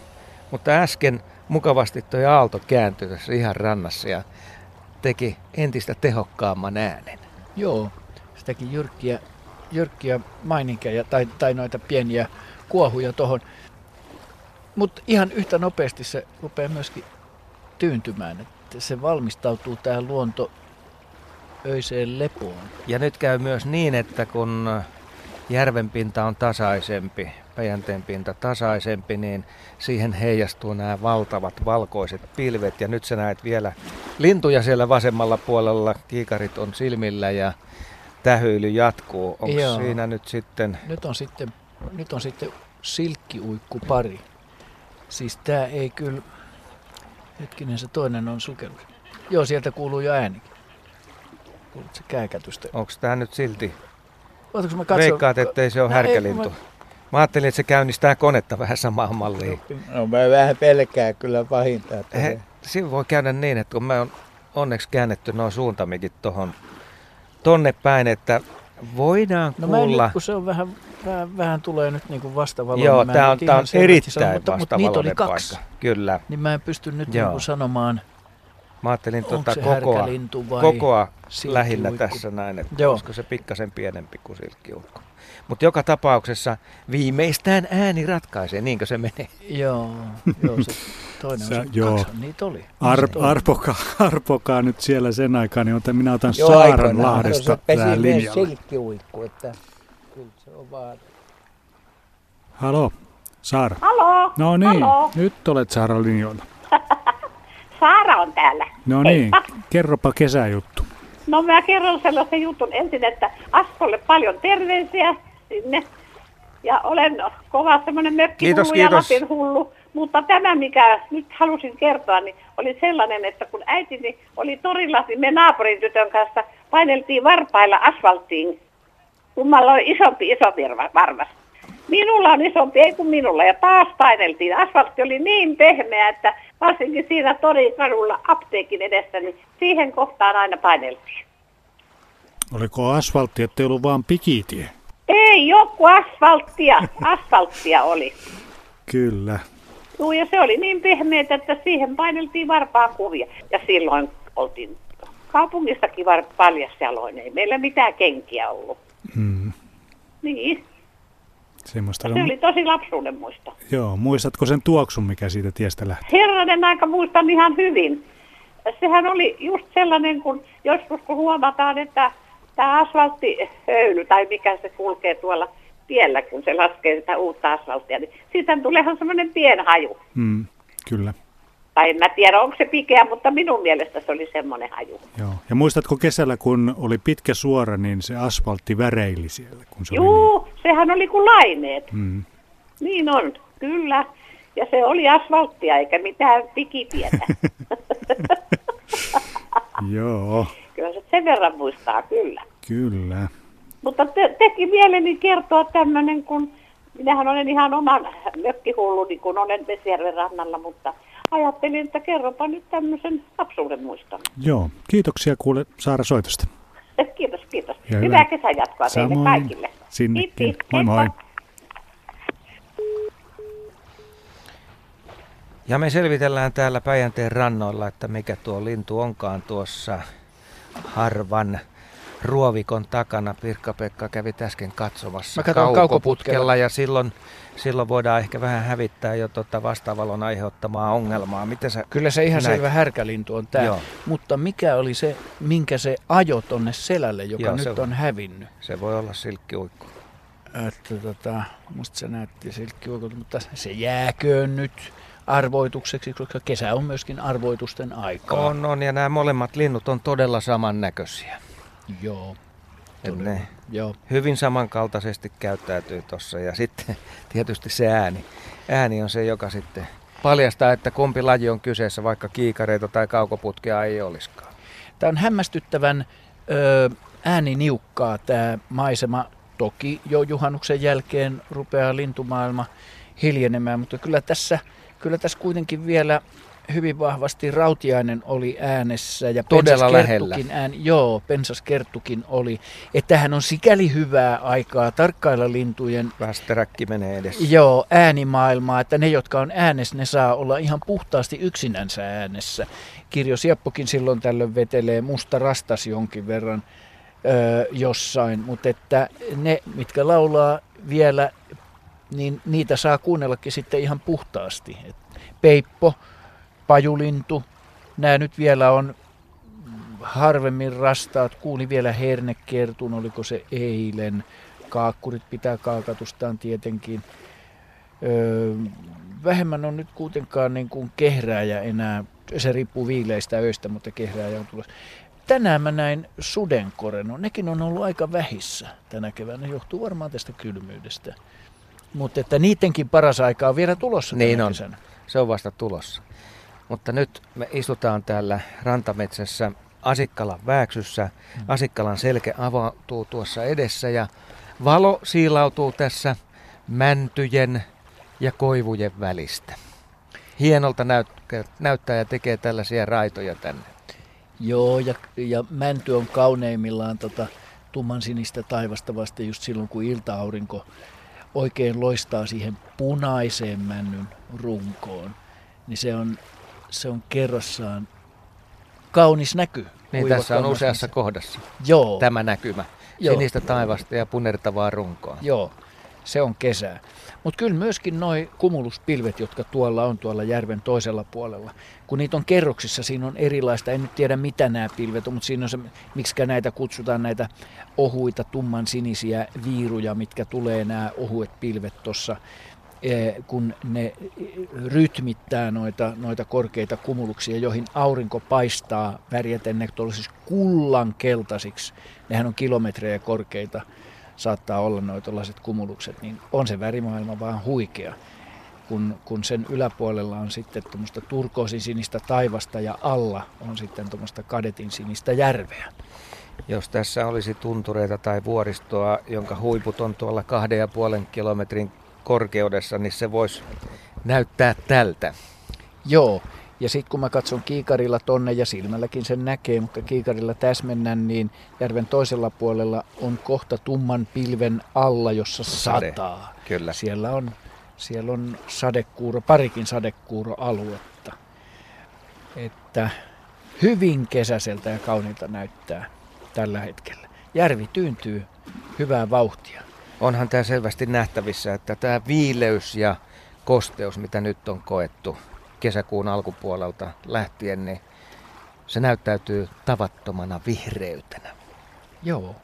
mutta äsken mukavasti tuo aalto kääntyi tässä ihan rannassa ja teki entistä tehokkaamman äänen. Joo, sitäkin jyrkkiä, jyrkkiä maininkeja tai, tai noita pieniä kuohuja tuohon. Mutta ihan yhtä nopeasti se rupeaa myöskin tyyntymään, että se valmistautuu tähän luonto öiseen lepoon. Ja nyt käy myös niin, että kun järven pinta on tasaisempi, Päjänteen pinta tasaisempi, niin siihen heijastuu nämä valtavat valkoiset pilvet. Ja nyt sä näet vielä lintuja siellä vasemmalla puolella, kiikarit on silmillä ja tähyily jatkuu. Onko siinä nyt sitten... Nyt on sitten, nyt on sitten silkkiuikku pari. Siis tää ei kyllä... Hetkinen, se toinen on sukellut. Joo, sieltä kuuluu jo äänikin. Kuulut se kääkätystä. Onko tää nyt silti? Ootko mä katson? Veikkaat, ettei se ole no, härkälintu. Ei, mä... mä... ajattelin, että se käynnistää konetta vähän samaan malliin. No mä vähän pelkää kyllä pahinta. Että He, siinä voi käydä niin, että kun me on onneksi käännetty noin suuntamikit tohon tonne päin, että voidaan no kuulla... Mä en, kun se on vähän vähän, vähän tulee nyt niin kuin vastavaloinen. Joo, tämä on, tää on erittäin mutta, mutta niitä oli kaksi. Paikka. Kyllä. Niin mä en pysty nyt niin kuin sanomaan, Mä ajattelin tuota kokoa, kokoa lähinnä tässä näin, että Joo. olisiko se pikkasen pienempi kuin silkkiukko. Mutta joka tapauksessa viimeistään ääni ratkaisee, niinkö se menee? Joo, joo se toinen Sä, on se, joo. kaksi, niitä oli. Ar, arpokaa, arpokaa nyt siellä sen aikaa, niin minä otan joo, Saaren Lahdesta vähän linjalla. silkkiuikku, että vaan. Halo, Saara. Halo. No niin, Halo. nyt olet Saara linjoilla. Saara on täällä. No niin, Heippa. kerropa kesäjuttu. No mä kerron sellaisen jutun ensin, että Askolle paljon terveisiä sinne. Ja olen kova semmoinen mökkihullu ja Lapin hullu. Mutta tämä, mikä nyt halusin kertoa, niin oli sellainen, että kun äitini oli torilla, niin me naapurin tytön kanssa paineltiin varpailla asfalttiin kummalla on isompi isompi varmasti. Minulla on isompi, ei kuin minulla. Ja taas paineltiin. Asfaltti oli niin pehmeä, että varsinkin siinä torikadulla apteekin edessä, niin siihen kohtaan aina paineltiin. Oliko asfaltti, ettei ollut vaan pikitie? Ei, joku asfalttia, asfalttia oli. Kyllä. Joo, ja se oli niin pehmeä, että siihen paineltiin varpaa kuvia. Ja silloin oltiin kaupungistakin var jaloin, ei meillä mitään kenkiä ollut. Hmm. Niin. Semmoista se on... oli tosi lapsuuden muisto. Joo, muistatko sen tuoksun, mikä siitä tiestä lähti? Herranen aika muistan ihan hyvin. Sehän oli just sellainen, kun joskus kun huomataan, että tämä asfalttihöyly tai mikä se kulkee tuolla tiellä, kun se laskee sitä uutta asfalttia, niin siitä tuleehan semmoinen pienhaju. Mm, kyllä. Tai en mä tiedä, onko se pikeä, mutta minun mielestä se oli semmoinen haju. Joo. Ja muistatko kesällä, kun oli pitkä suora, niin se asfaltti väreili siellä? Kun se Juu, oli niin... sehän oli kuin laineet. Mm. Niin on, kyllä. Ja se oli asfalttia eikä mitään pikitietä. Joo. Kyllä se sen verran muistaa, kyllä. Kyllä. Mutta te, teki mieleni kertoa tämmöinen, kun minähän olen ihan oman mökkihulluni, kun olen Vesijärven rannalla, mutta ajattelin, että kerropa nyt tämmöisen lapsuuden muiston. Joo, kiitoksia kuule Saara soitosta. Kiitos, kiitos. Ja hyvää hyvä. kesän jatkoa Samoin. teille kaikille. Sinnekin. Kiitos. Moi moi. Ja me selvitellään täällä Päijänteen rannoilla, että mikä tuo lintu onkaan tuossa harvan ruovikon takana. Pirkka-Pekka kävi äsken katsomassa kaukoputkella, kaukoputkella ja silloin, silloin voidaan ehkä vähän hävittää jo tuota vastavalon aiheuttamaa ongelmaa. Miten sä Kyllä se ihan näet? selvä härkälintu on tämä. Mutta mikä oli se, minkä se ajo tonne selälle, joka Joo, nyt se, on hävinnyt? Se voi olla silkkiuikku. Että tota, musta se näytti silkkiuikku, mutta se jääköön nyt arvoitukseksi, koska kesä on myöskin arvoitusten aikaa. On, on, ja nämä molemmat linnut on todella samannäköisiä. Joo. Ne Joo. hyvin samankaltaisesti käyttäytyy tuossa ja sitten tietysti se ääni. Ääni on se, joka sitten paljastaa, että kumpi laji on kyseessä, vaikka kiikareita tai kaukoputkea ei olisikaan. Tämä on hämmästyttävän ö, ääniniukkaa tämä maisema. Toki jo juhannuksen jälkeen rupeaa lintumaailma hiljenemään, mutta kyllä tässä, kyllä tässä kuitenkin vielä hyvin vahvasti Rautiainen oli äänessä ja Todella lähellä. Ään, joo, Pensas Kerttukin oli. Että hän on sikäli hyvää aikaa tarkkailla lintujen... Västeräkki menee edessä. Joo, äänimaailmaa, että ne, jotka on äänessä, ne saa olla ihan puhtaasti yksinänsä äänessä. Kirjo Sieppokin silloin tällöin vetelee musta rastas jonkin verran öö, jossain, mutta että ne, mitkä laulaa vielä, niin niitä saa kuunnellakin sitten ihan puhtaasti. Et Peippo, pajulintu. Nämä nyt vielä on harvemmin rastaat. Kuuli vielä hernekertun, oliko se eilen. Kaakkurit pitää kaakatustaan tietenkin. Öö, vähemmän on nyt kuitenkaan niin kuin kehrääjä enää. Se riippuu viileistä öistä, mutta kehrääjä on tulossa. Tänään mä näin sudenkoren. No, nekin on ollut aika vähissä tänä keväänä. Johtuu varmaan tästä kylmyydestä. Mutta että niidenkin paras aika on vielä tulossa Niin on. Kesänä. Se on vasta tulossa. Mutta nyt me istutaan täällä rantametsässä Asikkalan vääksyssä. Asikkalan selke avautuu tuossa edessä ja valo siilautuu tässä mäntyjen ja koivujen välistä. Hienolta näyt- näyttää ja tekee tällaisia raitoja tänne. Joo, ja, ja mänty on kauneimmillaan tota, tumman sinistä taivasta vasta just silloin, kun ilta-aurinko oikein loistaa siihen punaiseen männyn runkoon. Niin se on se on kerrassaan kaunis näky. Niin tässä on useassa kohdassa Joo. tämä näkymä. Joo. Sinistä taivasta ja punertavaa runkoa. Joo, se on kesää. Mutta kyllä myöskin nuo kumuluspilvet, jotka tuolla on tuolla järven toisella puolella, kun niitä on kerroksissa, siinä on erilaista, en nyt tiedä mitä nämä pilvet on, mutta siinä on se, miksi näitä kutsutaan näitä ohuita tumman sinisiä viiruja, mitkä tulee nämä ohuet pilvet tuossa kun ne rytmittää noita, noita korkeita kumuluksia, joihin aurinko paistaa värjäten ne siis kullan keltaisiksi. Nehän on kilometrejä korkeita, saattaa olla noita kumulukset, niin on se värimaailma vaan huikea. Kun, kun sen yläpuolella on sitten tuommoista turkoosin sinistä taivasta ja alla on sitten tuommoista kadetin sinistä järveä. Jos tässä olisi tuntureita tai vuoristoa, jonka huiput on tuolla kahden ja puolen kilometrin korkeudessa, niin se voisi näyttää tältä. Joo, Ja sitten kun mä katson kiikarilla tonne ja silmälläkin sen näkee, mutta kiikarilla täsmennän, niin järven toisella puolella on kohta tumman pilven alla, jossa Sade. sataa. Kyllä. Siellä on, siellä on sadekuuro, parikin sadekuuroaluetta. Että hyvin kesäiseltä ja kauniilta näyttää tällä hetkellä. Järvi tyyntyy hyvää vauhtia. Onhan tämä selvästi nähtävissä, että tämä viileys ja kosteus, mitä nyt on koettu kesäkuun alkupuolelta lähtien, niin se näyttäytyy tavattomana vihreytenä. Joo,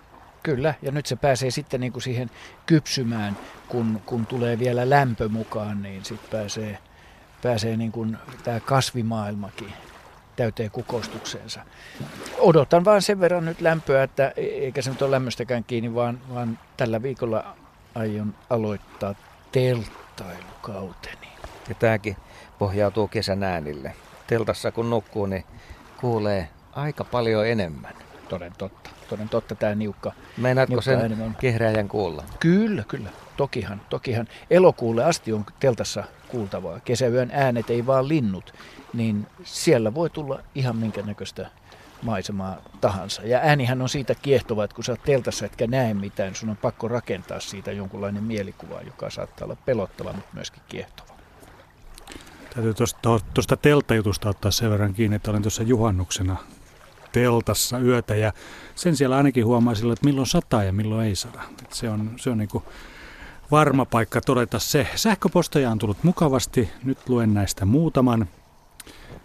kyllä. Ja nyt se pääsee sitten niin kuin siihen kypsymään, kun, kun tulee vielä lämpö mukaan, niin sitten pääsee, pääsee niin kuin tämä kasvimaailmakin täyteen kukoistukseensa. Odotan vaan sen verran nyt lämpöä, että e- eikä se nyt ole lämmöstäkään kiinni, vaan, vaan tällä viikolla aion aloittaa telttailukauteni. Ja tämäkin pohjautuu kesän äänille. Teltassa kun nukkuu, niin kuulee aika paljon enemmän. Toden totta. Toden totta tämä niukka. Meinaatko sen kehräjän kuulla? Kyllä, kyllä. Tokihan, tokihan. Elokuulle asti on teltassa kuultavaa. Kesäyön äänet ei vaan linnut, niin siellä voi tulla ihan minkä näköistä maisemaa tahansa. Ja äänihän on siitä kiehtova, että kun sä oot teltassa etkä näe mitään, sun on pakko rakentaa siitä jonkunlainen mielikuva, joka saattaa olla pelottava, mutta myöskin kiehtova. Täytyy tuosta telttajutusta ottaa sen verran kiinni, että olin tuossa juhannuksena teltassa yötä ja sen siellä ainakin huomaa sillä, että milloin sataa ja milloin ei sada. Että se on, se on niin kuin varma paikka todeta se. Sähköposteja on tullut mukavasti. Nyt luen näistä muutaman.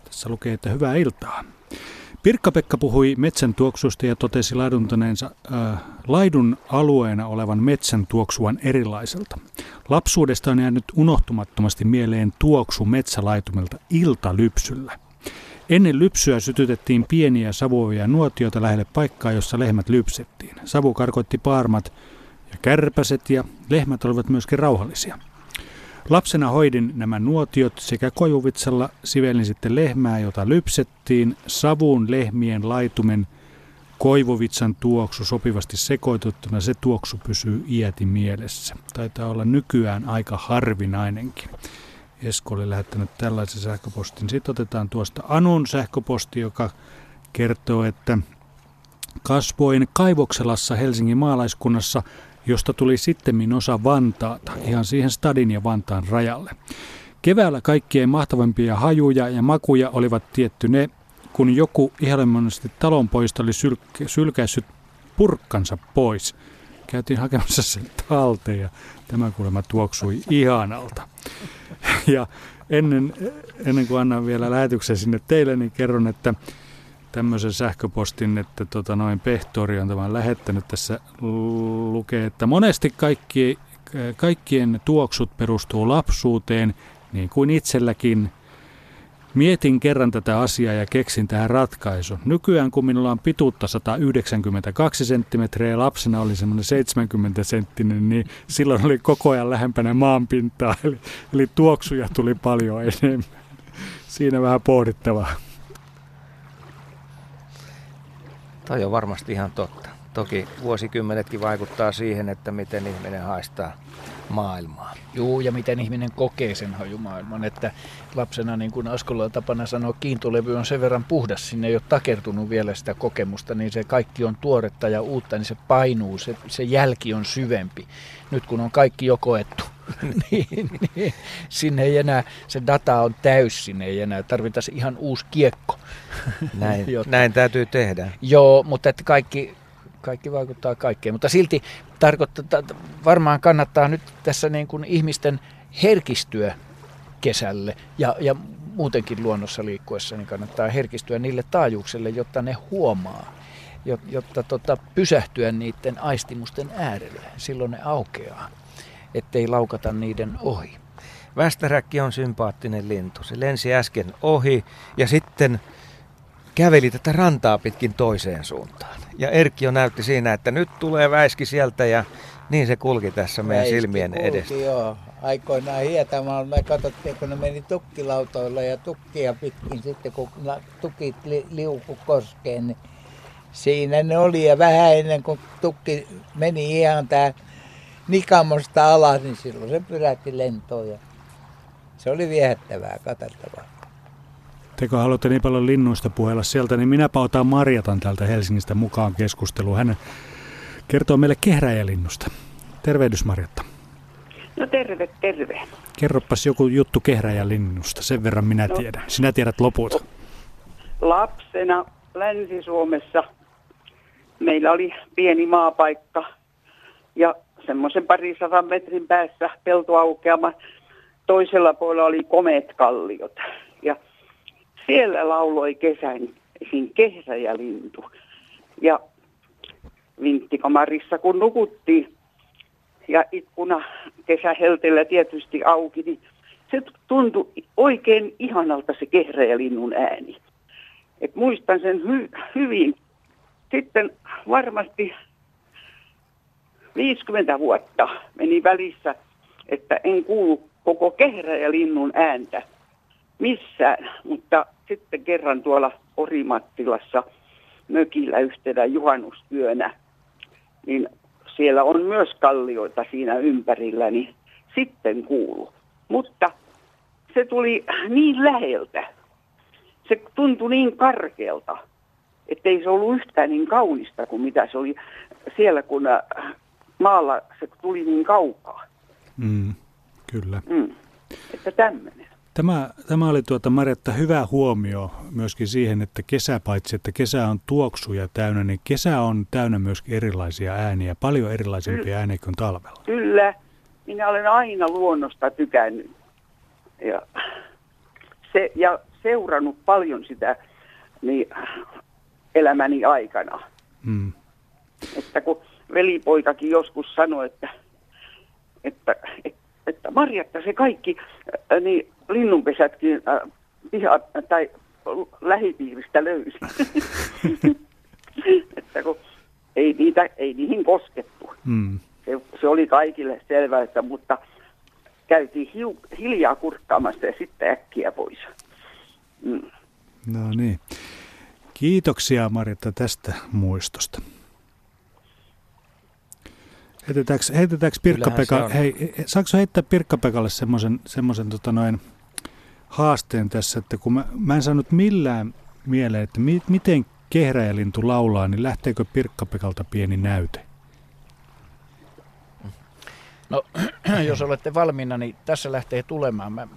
Tässä lukee, että hyvää iltaa. Pirkka-Pekka puhui metsän tuoksusta ja totesi laiduntaneensa äh, laidun alueena olevan metsän tuoksuan erilaiselta. Lapsuudesta on jäänyt unohtumattomasti mieleen tuoksu metsälaitumilta iltalypsyllä. Ennen lypsyä sytytettiin pieniä savuavia nuotioita lähelle paikkaa, jossa lehmät lypsettiin. Savu karkoitti paarmat ja kärpäset ja lehmät olivat myöskin rauhallisia. Lapsena hoidin nämä nuotiot sekä kojuvitsalla sivelin sitten lehmää, jota lypsettiin. Savuun lehmien laitumen koivuvitsan tuoksu sopivasti sekoituttuna, se tuoksu pysyy iäti mielessä. Taitaa olla nykyään aika harvinainenkin. Esko oli lähettänyt tällaisen sähköpostin. Sitten otetaan tuosta Anun sähköposti, joka kertoo, että kasvoin Kaivokselassa Helsingin maalaiskunnassa – josta tuli sitten osa Vantaata, ihan siihen Stadin ja Vantaan rajalle. Keväällä kaikkien mahtavimpia hajuja ja makuja olivat tietty ne, kun joku ihailemmoisesti talonpoista oli sylk- sylkäissyt purkkansa pois. Käytiin hakemassa sen talteen ja tämä kuulemma tuoksui ihanalta. Ja ennen, ennen kuin annan vielä lähetyksen sinne teille, niin kerron, että tämmöisen sähköpostin, että tota noin Pehtori on tämän lähettänyt. Tässä lukee, että monesti kaikki, kaikkien tuoksut perustuu lapsuuteen, niin kuin itselläkin. Mietin kerran tätä asiaa ja keksin tähän ratkaisun. Nykyään kun minulla on pituutta 192 senttimetriä ja lapsena oli semmoinen 70 senttinen, niin silloin oli koko ajan lähempänä maanpintaa, eli, eli tuoksuja tuli paljon enemmän. Siinä vähän pohdittavaa. Toi on varmasti ihan totta. Toki vuosikymmenetkin vaikuttaa siihen, että miten ihminen haistaa maailmaa. Joo, ja miten ihminen kokee sen hajumaailman. Että lapsena, niin kuin Askolla tapana sanoa, kiintolevy on sen verran puhdas, sinne ei ole takertunut vielä sitä kokemusta, niin se kaikki on tuoretta ja uutta, niin se painuu, se, se jälki on syvempi. Nyt kun on kaikki jo koettu, niin, niin, sinne ei enää, se data on täys, sinne ei enää tarvita ihan uusi kiekko. Näin, jotta, näin täytyy tehdä. Joo, mutta että kaikki, kaikki vaikuttaa kaikkeen. Mutta silti tarkoittaa, varmaan kannattaa nyt tässä niin kuin ihmisten herkistyä kesälle ja, ja muutenkin luonnossa liikkuessa, niin kannattaa herkistyä niille taajuuksille, jotta ne huomaa, jotta tota, pysähtyä niiden aistimusten äärelle. Silloin ne aukeaa, ettei laukata niiden ohi. Västäräkki on sympaattinen lintu. Se lensi äsken ohi ja sitten käveli tätä rantaa pitkin toiseen suuntaan. Ja Erkki jo näytti siinä, että nyt tulee väiski sieltä ja niin se kulki tässä meidän väiski silmien kulki, edestä. joo. Aikoinaan Hietamaalla me katsottiin, kun ne meni tukkilautoilla ja tukkia pitkin sitten, kun tukit li, liuku koskeen, niin siinä ne oli. Ja vähän ennen kuin tukki meni ihan tää nikamosta alas, niin silloin se pyrähti lentoon ja se oli viehättävää, katseltavaa. Teko haluatte niin paljon linnuista puhella sieltä, niin minäpä otan Marjatan täältä Helsingistä mukaan keskusteluun. Hän kertoo meille kehräjälinnusta. Tervehdys Marjatta. No terve, terve. Kerropas joku juttu kehräjälinnusta, sen verran minä no, tiedän. Sinä tiedät loput. Lapsena Länsi-Suomessa meillä oli pieni maapaikka ja semmoisen parisadan metrin päässä peltoaukeama. Toisella puolella oli komeet kalliot ja siellä lauloi kesäisin kehräjälintu. Ja vinttikamarissa kun nukuttiin ja ikkuna kesähelteellä tietysti auki, niin se tuntui oikein ihanalta se kehräjälinnun ääni. Et muistan sen hy- hyvin. Sitten varmasti 50 vuotta meni välissä, että en kuulu koko kehräjälinnun ääntä missään, mutta sitten kerran tuolla Orimattilassa mökillä yhtenä juhannustyönä, niin siellä on myös kallioita siinä ympärillä, niin sitten kuulu. Mutta se tuli niin läheltä, se tuntui niin karkealta, ettei se ollut yhtään niin kaunista kuin mitä se oli siellä, kun äh, maalla se tuli niin kaukaa. Mm, kyllä. Mm. Että tämmöinen. Tämä, tämä oli tuota Marjatta hyvä huomio myöskin siihen, että kesä paitsi, että kesä on tuoksuja täynnä, niin kesä on täynnä myöskin erilaisia ääniä, paljon erilaisempia Kyllä. ääniä kuin talvella. Kyllä, minä olen aina luonnosta tykännyt ja, se, ja seurannut paljon sitä niin, elämäni aikana. Hmm. Että kun velipoikakin joskus sanoi, että, että, että, että Marjatta se kaikki, niin linnunpesätkin äh, piha, tai lähipiiristä löysi. että kun ei, niitä, ei niihin koskettu. Mm. Se, se oli kaikille selvää, että, mutta käytiin hiu, hiljaa kurkkaamassa ja sitten äkkiä pois. Mm. No niin. Kiitoksia Marjatta tästä muistosta. Heitetäänkö, heitetäänkö Pirkka-Pekka, hei, saako heittää Pirkka-Pekalle semmoisen, semmoisen tota noin, haasteen tässä, että kun mä, mä en saanut millään mieleen, että mi, miten kehräjälintu laulaa, niin lähteekö Pirkka-Pekalta pieni näyte? No, jos olette valmiina, niin tässä lähtee tulemaan. Mä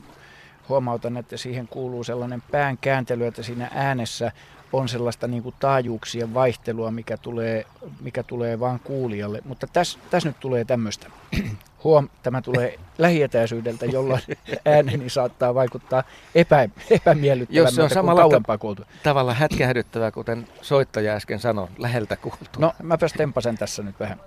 huomautan, että siihen kuuluu sellainen pään kääntely, että siinä äänessä on sellaista niin kuin taajuuksien vaihtelua, mikä tulee, mikä tulee vaan kuulijalle. Mutta tässä täs nyt tulee tämmöistä. Huom, tämä tulee lähietäisyydeltä, jolloin ääneni saattaa vaikuttaa epä, epämiellyttävältä, Jos se on samalla ta- kuultu. tavalla hätkähdyttävää, kuten soittaja äsken sanoi, läheltä kuultu. No, mäpäs tempasen tässä nyt vähän.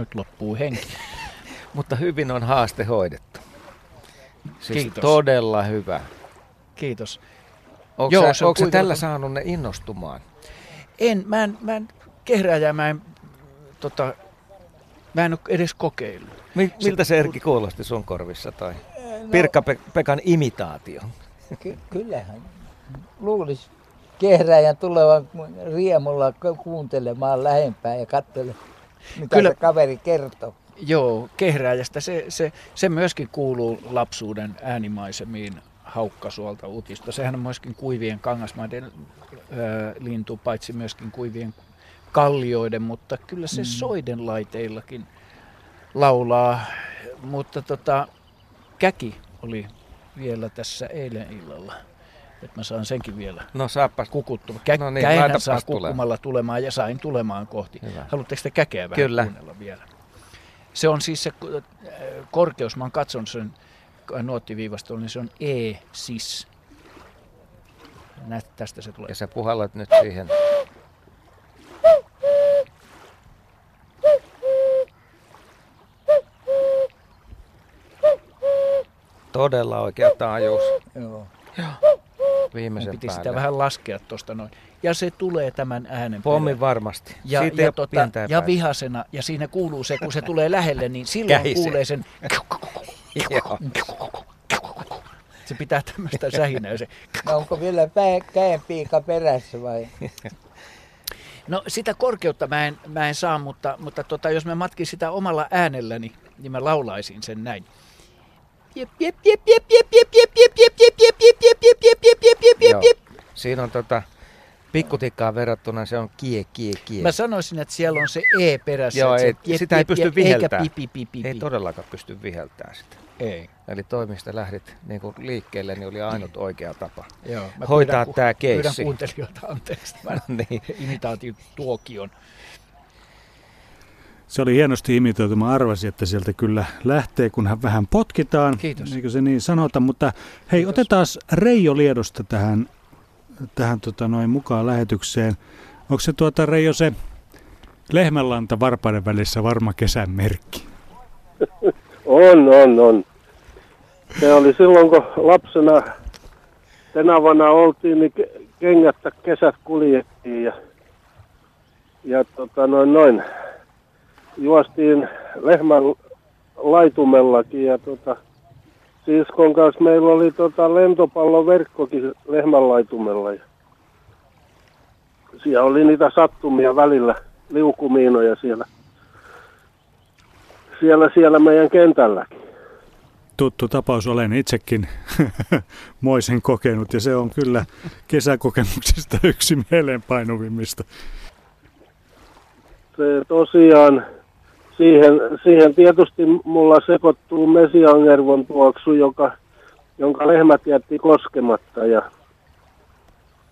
Nyt loppuu henki. Mutta hyvin on haaste hoidettu. Siis Kiitos. todella hyvä. Kiitos. Onko Joo, sä, onko tällä saanut ne innostumaan? En, mä en, mä en kehrääjä, mä en, tota, mä en ole edes kokeillut. Miltä se Erkki kuulosti sun korvissa tai no, Pirkka-Pekan imitaatio? Ky- kyllähän luulisi kehrääjän tulevan riemulla kuuntelemaan lähempää ja katselemaan mitä Kyllä, se kaveri kertoo. Joo, kehrääjästä. Se, se, se myöskin kuuluu lapsuuden äänimaisemiin haukkasuolta uutista. Sehän on myöskin kuivien kangasmaiden ö, lintu, paitsi myöskin kuivien kallioiden, mutta kyllä se mm. soiden laiteillakin laulaa. Mutta tota, käki oli vielä tässä eilen illalla että mä saan senkin vielä no, saapas. kukuttua. Kä- no niin, Käinhän saa kukkumalla tulemaan ja sain tulemaan kohti. Hyvä. Haluatteko te käkeä vähän Kyllä. kuunnella vielä? Se on siis se äh, korkeus, mä oon katsonut sen nuottiviivastolla, niin se on E-sis. Näet, tästä se tulee. Ja sä puhallat nyt siihen. Todella oikea taajuus. Joo. Joo viimeisen piti päälle. sitä vähän laskea tuosta noin. Ja se tulee tämän äänen perään. varmasti. Ja, Siitä ja, tota, ja vihasena, ja siinä kuuluu se, kun se tulee lähelle, niin silloin Kähise. kuulee sen... Se pitää tämmöistä sähinää. Se. No onko vielä käenpiika perässä vai? No sitä korkeutta mä en, mä en saa, mutta, mutta tota, jos mä matkin sitä omalla äänelläni, niin mä laulaisin sen näin. Siinä on tota, pikkutikkaan verrattuna se on kie, kie, kie. Mä sanoisin, että siellä on se E perässä. Joo, ei, se, sitä ei pysty viheltämään. Ei todellakaan pysty viheltämään sitä. Ei. Eli toimista lähdit niin kuin liikkeelle, niin oli ainut oikea tapa Joo, mä hoitaa pyydän, tämä keissi. Pyydän kuuntelijoita anteeksi tämän niin. imitaatin tuokion. Se oli hienosti imitoitu. Mä arvasin, että sieltä kyllä lähtee, kun hän vähän potkitaan. Kiitos. Eikö se niin sanota? Mutta hei, Kiitos. otetaan Reijo Liedosta tähän, tähän tota noin mukaan lähetykseen. Onko se tuota Reijo se lehmänlanta varpaiden välissä varma kesän merkki? On, on, on. Se oli silloin, kun lapsena tenavana oltiin, niin kengättä kesät kuljettiin ja, ja tota noin, noin. Juostiin lehmän laitumellakin ja tota, siskon kanssa meillä oli tota lentopalloverkkokin lehmän laitumella. Ja siellä oli niitä sattumia välillä, liukumiinoja siellä, siellä, siellä meidän kentälläkin tuttu tapaus. Olen itsekin moisen kokenut ja se on kyllä kesäkokemuksista yksi mieleenpainuvimmista. Se tosiaan, siihen, siihen tietysti mulla sekoittuu mesiangervon tuoksu, joka, jonka lehmät jätti koskematta ja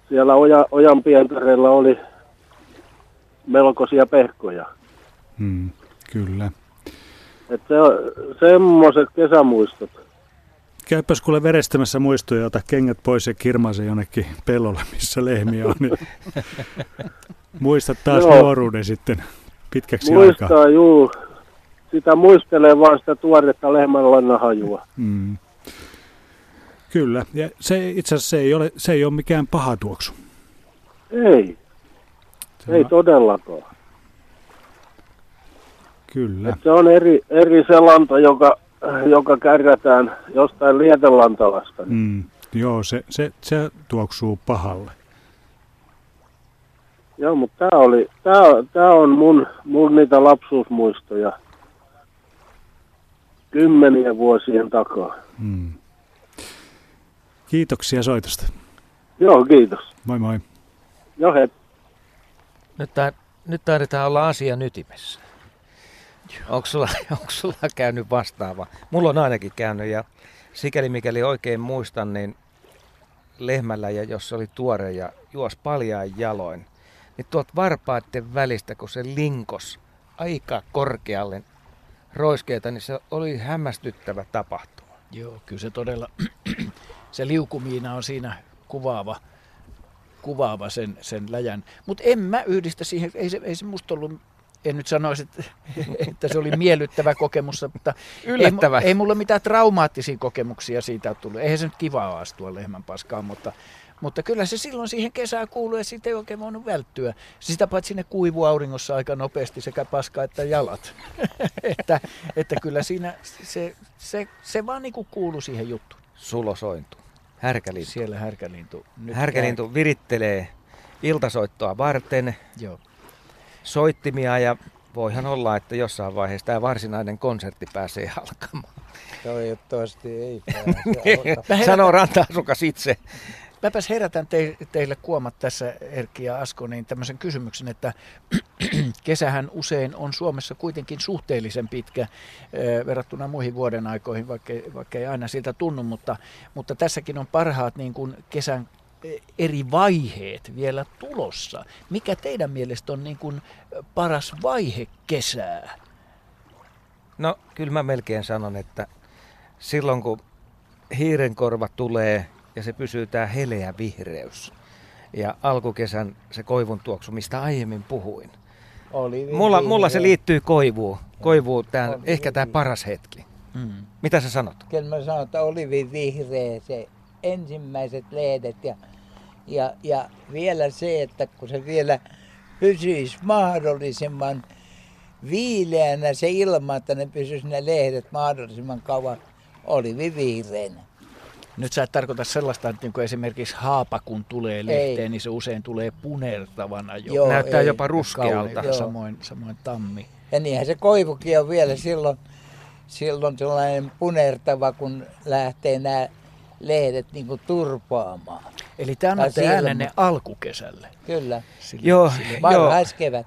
siellä oja, ojan pientareilla oli melkoisia pehkoja. Hmm, kyllä. Että se on semmoiset kesämuistot. Käypäs kuule verestämässä muistoja, ota kengät pois ja kirmaise jonnekin pellolle, missä lehmiä on. Niin muistat taas nuoruuden sitten pitkäksi Muistaa, aikaa. Muistaa, juu. Sitä muistelee vaan sitä tuoretta lehmänlannahajua. Mm. Kyllä, ja se itse asiassa se ei ole, se ei ole mikään paha tuoksu. Ei, se ei on... todellakaan. Kyllä. Et se on eri, eri se lanta, joka, joka kärrätään jostain lietelantalasta. Mm, joo, se, se, se tuoksuu pahalle. Joo, mutta tämä oli, tää, tää on mun, mun niitä lapsuusmuistoja kymmenien vuosien takaa. Mm. Kiitoksia soitosta. Joo, kiitos. Moi moi. Joo, hei. Nyt, nyt taidetaan olla asia ytimessä. Onko sulla, onko sulla käynyt vastaava? Mulla on ainakin käynyt ja sikäli mikäli oikein muistan, niin lehmällä ja jos se oli tuore ja juos paljaan jaloin, niin tuot varpaiden välistä, kun se linkos aika korkealle roiskeita, niin se oli hämmästyttävä tapahtuma. Joo, kyllä se todella, se liukumiina on siinä kuvaava, kuvaava sen, sen läjän. Mutta en mä yhdistä siihen, ei se, ei se musta ollut en nyt sanoisi, että, että se oli miellyttävä kokemus, mutta Yllättävä. Ei, ei mulla mitään traumaattisia kokemuksia siitä ole tullut. Eihän se nyt kivaa astua lehmän paskaan, mutta, mutta kyllä se silloin siihen kesään kuuluu ja siitä ei oikein voinut välttyä. Sitä paitsi sinne kuivu auringossa aika nopeasti sekä paska että jalat. että, että kyllä siinä se, se, se vaan niin kuin kuuluu siihen juttuun. Sulosointu. Härkälintu. Siellä härkälintu. Nyt härkälintu käy. virittelee iltasoittoa varten. Joo soittimia ja voihan olla, että jossain vaiheessa tämä varsinainen konsertti pääsee alkamaan. Toivottavasti ei pääse. Sanoo ranta-asukas itse. Mäpäs herätän te, teille kuomat tässä Erkki ja Asko niin tämmöisen kysymyksen, että kesähän usein on Suomessa kuitenkin suhteellisen pitkä verrattuna muihin vuoden aikoihin, vaikka, vaikka ei aina siltä tunnu, mutta, mutta tässäkin on parhaat niin kuin kesän eri vaiheet vielä tulossa. Mikä teidän mielestä on niin kuin paras vaihe kesää? No kyllä mä melkein sanon, että silloin kun hiirenkorva tulee ja se pysyy tämä heleä vihreys ja alkukesän se koivun tuoksu, mistä aiemmin puhuin. Oli mulla, mulla se liittyy koivuun. Koivuun tämä, ehkä tämä paras hetki. Mm. Mitä sä sanot? Kyllä mä sanon, että oli vihreä se ensimmäiset lehdet ja, ja, ja vielä se, että kun se vielä pysyisi mahdollisimman viileänä se ilma, että ne pysyisi ne lehdet mahdollisimman kauan olivi vihreänä. Nyt sä et tarkoita sellaista, että niin esimerkiksi haapa kun tulee lehteen, ei. niin se usein tulee punertavana jo. Joo, Näyttää ei. jopa ruskealta. Samoin, samoin tammi. Ja niinhän se koivukin on vielä silloin, silloin sellainen punertava, kun lähtee nämä lehdet niin kuin turpaamaan. Eli te annatte äänenne alkukesälle. Kyllä. Sille, joo, sille varhaiskevät.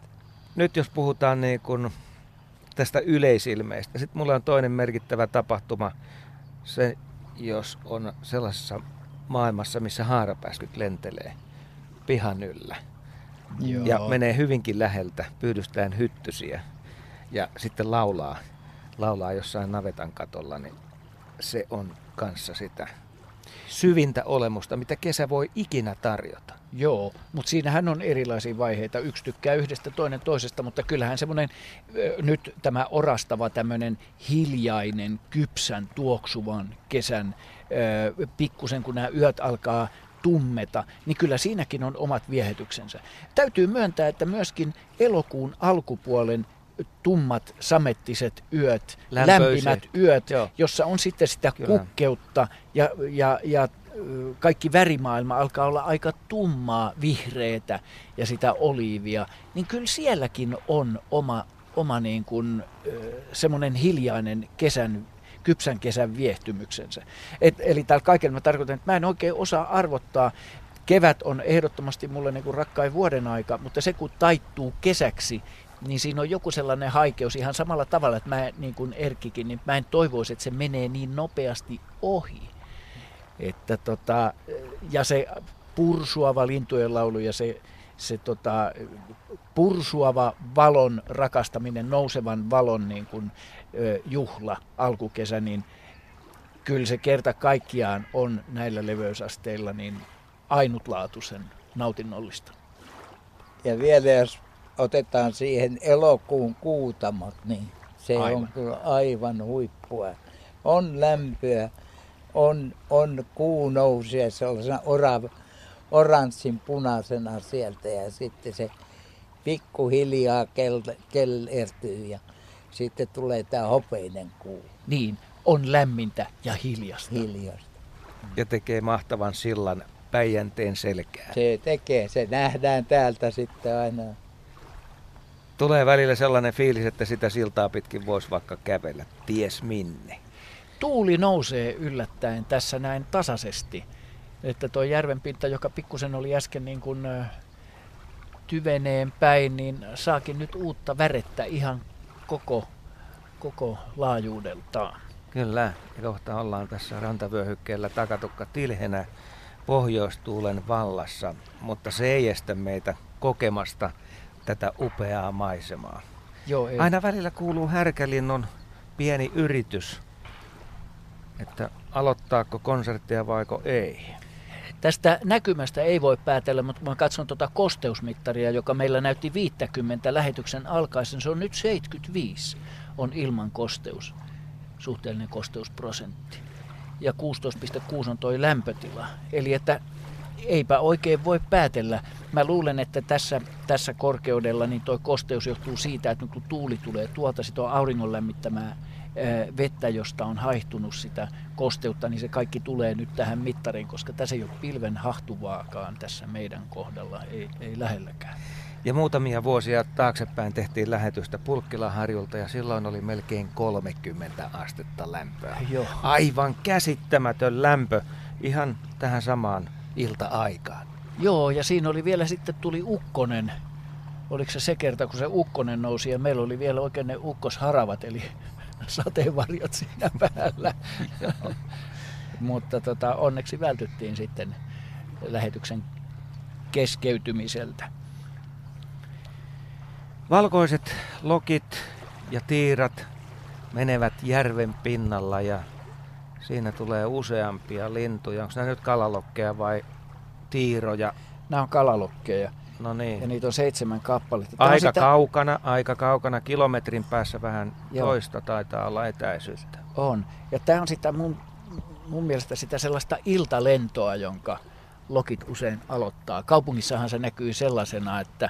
Nyt jos puhutaan niin kuin tästä yleisilmeistä. Sitten mulla on toinen merkittävä tapahtuma. Se, jos on sellaisessa maailmassa, missä haarapääskyt lentelee pihan yllä. Joo. Ja menee hyvinkin läheltä, pyydystään hyttysiä ja sitten laulaa, laulaa jossain navetan katolla, niin se on kanssa sitä syvintä olemusta, mitä kesä voi ikinä tarjota. Joo, mutta siinähän on erilaisia vaiheita. Yksi tykkää yhdestä, toinen toisesta, mutta kyllähän semmoinen nyt tämä orastava tämmöinen hiljainen, kypsän, tuoksuvan kesän, pikkusen kun nämä yöt alkaa tummeta, niin kyllä siinäkin on omat viehetyksensä. Täytyy myöntää, että myöskin elokuun alkupuolen tummat samettiset yöt, Lämpöiset. lämpimät yöt, Joo. jossa on sitten sitä Kyllä. kukkeutta ja, ja, ja kaikki värimaailma alkaa olla aika tummaa, vihreätä ja sitä oliivia, niin kyllä sielläkin on oma, oma niin kuin, semmoinen hiljainen kesän, kypsän kesän viehtymyksensä. Et, eli tällä kaikella mä tarkoitan, että mä en oikein osaa arvottaa, kevät on ehdottomasti mulle niin kuin rakkain vuoden aika, mutta se kun taittuu kesäksi, niin siinä on joku sellainen haikeus ihan samalla tavalla, että mä niin kuin Erkkikin, niin mä en toivoisi, että se menee niin nopeasti ohi. Että tota, ja se pursuava lintujen laulu ja se, se tota, pursuava valon rakastaminen, nousevan valon niin kuin, juhla alkukesä, niin kyllä se kerta kaikkiaan on näillä leveysasteilla niin ainutlaatuisen nautinnollista. Ja vielä jos otetaan siihen elokuun kuutamat, niin se aivan. on kyllä aivan huippua. On lämpöä, on, on kuu nousee sellaisena orav, oranssin punaisena sieltä ja sitten se pikkuhiljaa kel, kellertyy ja sitten tulee tämä hopeinen kuu. Niin, on lämmintä ja hiljasta. Hiljasta. Ja tekee mahtavan sillan Päijänteen selkää. Se tekee, se nähdään täältä sitten aina. Tulee välillä sellainen fiilis, että sitä siltaa pitkin voisi vaikka kävellä, ties minne. Tuuli nousee yllättäen tässä näin tasaisesti. Että tuo järven pinta, joka pikkusen oli äsken niin kuin tyveneen päin, niin saakin nyt uutta värettä ihan koko, koko laajuudeltaan. Kyllä, ja kohta ollaan tässä rantavyöhykkeellä takatukka tilhenä pohjoistuulen vallassa, mutta se ei estä meitä kokemasta tätä upeaa maisemaa. Joo, ei. Aina välillä kuuluu härkälinnon pieni yritys, että aloittaako konserttia vaiko ei. Tästä näkymästä ei voi päätellä, mutta mä katson tuota kosteusmittaria, joka meillä näytti 50 lähetyksen alkaisen. Se on nyt 75, on ilman kosteus, suhteellinen kosteusprosentti. Ja 16,6 on toi lämpötila. Eli että eipä oikein voi päätellä. Mä luulen, että tässä, tässä korkeudella niin toi kosteus johtuu siitä, että kun tuuli tulee tuolta, sit on auringon lämmittämää vettä, josta on haihtunut sitä kosteutta, niin se kaikki tulee nyt tähän mittariin, koska tässä ei ole pilven hahtuvaakaan tässä meidän kohdalla, ei, ei lähelläkään. Ja muutamia vuosia taaksepäin tehtiin lähetystä Pulkkilaharjulta ja silloin oli melkein 30 astetta lämpöä. Joo. Aivan käsittämätön lämpö ihan tähän samaan ilta-aikaan. Joo, ja siinä oli vielä sitten tuli ukkonen. Oliko se se kerta, kun se ukkonen nousi ja meillä oli vielä oikein ne ukkosharavat, eli sateenvarjot siinä päällä. Mutta tota, onneksi vältyttiin sitten lähetyksen keskeytymiseltä. Valkoiset lokit ja tiirat menevät järven pinnalla ja Siinä tulee useampia lintuja. Onko nämä nyt kalalokkeja vai tiiroja? Nämä on kalalokkeja. No niin. Ja niitä on seitsemän kappaletta. Tämä aika sitä... kaukana, aika kaukana, kilometrin päässä vähän Joo. toista taitaa olla etäisyyttä. On. Ja tämä on sitä mun, mun mielestä sitä sellaista iltalentoa, jonka lokit usein aloittaa. Kaupungissahan se näkyy sellaisena, että,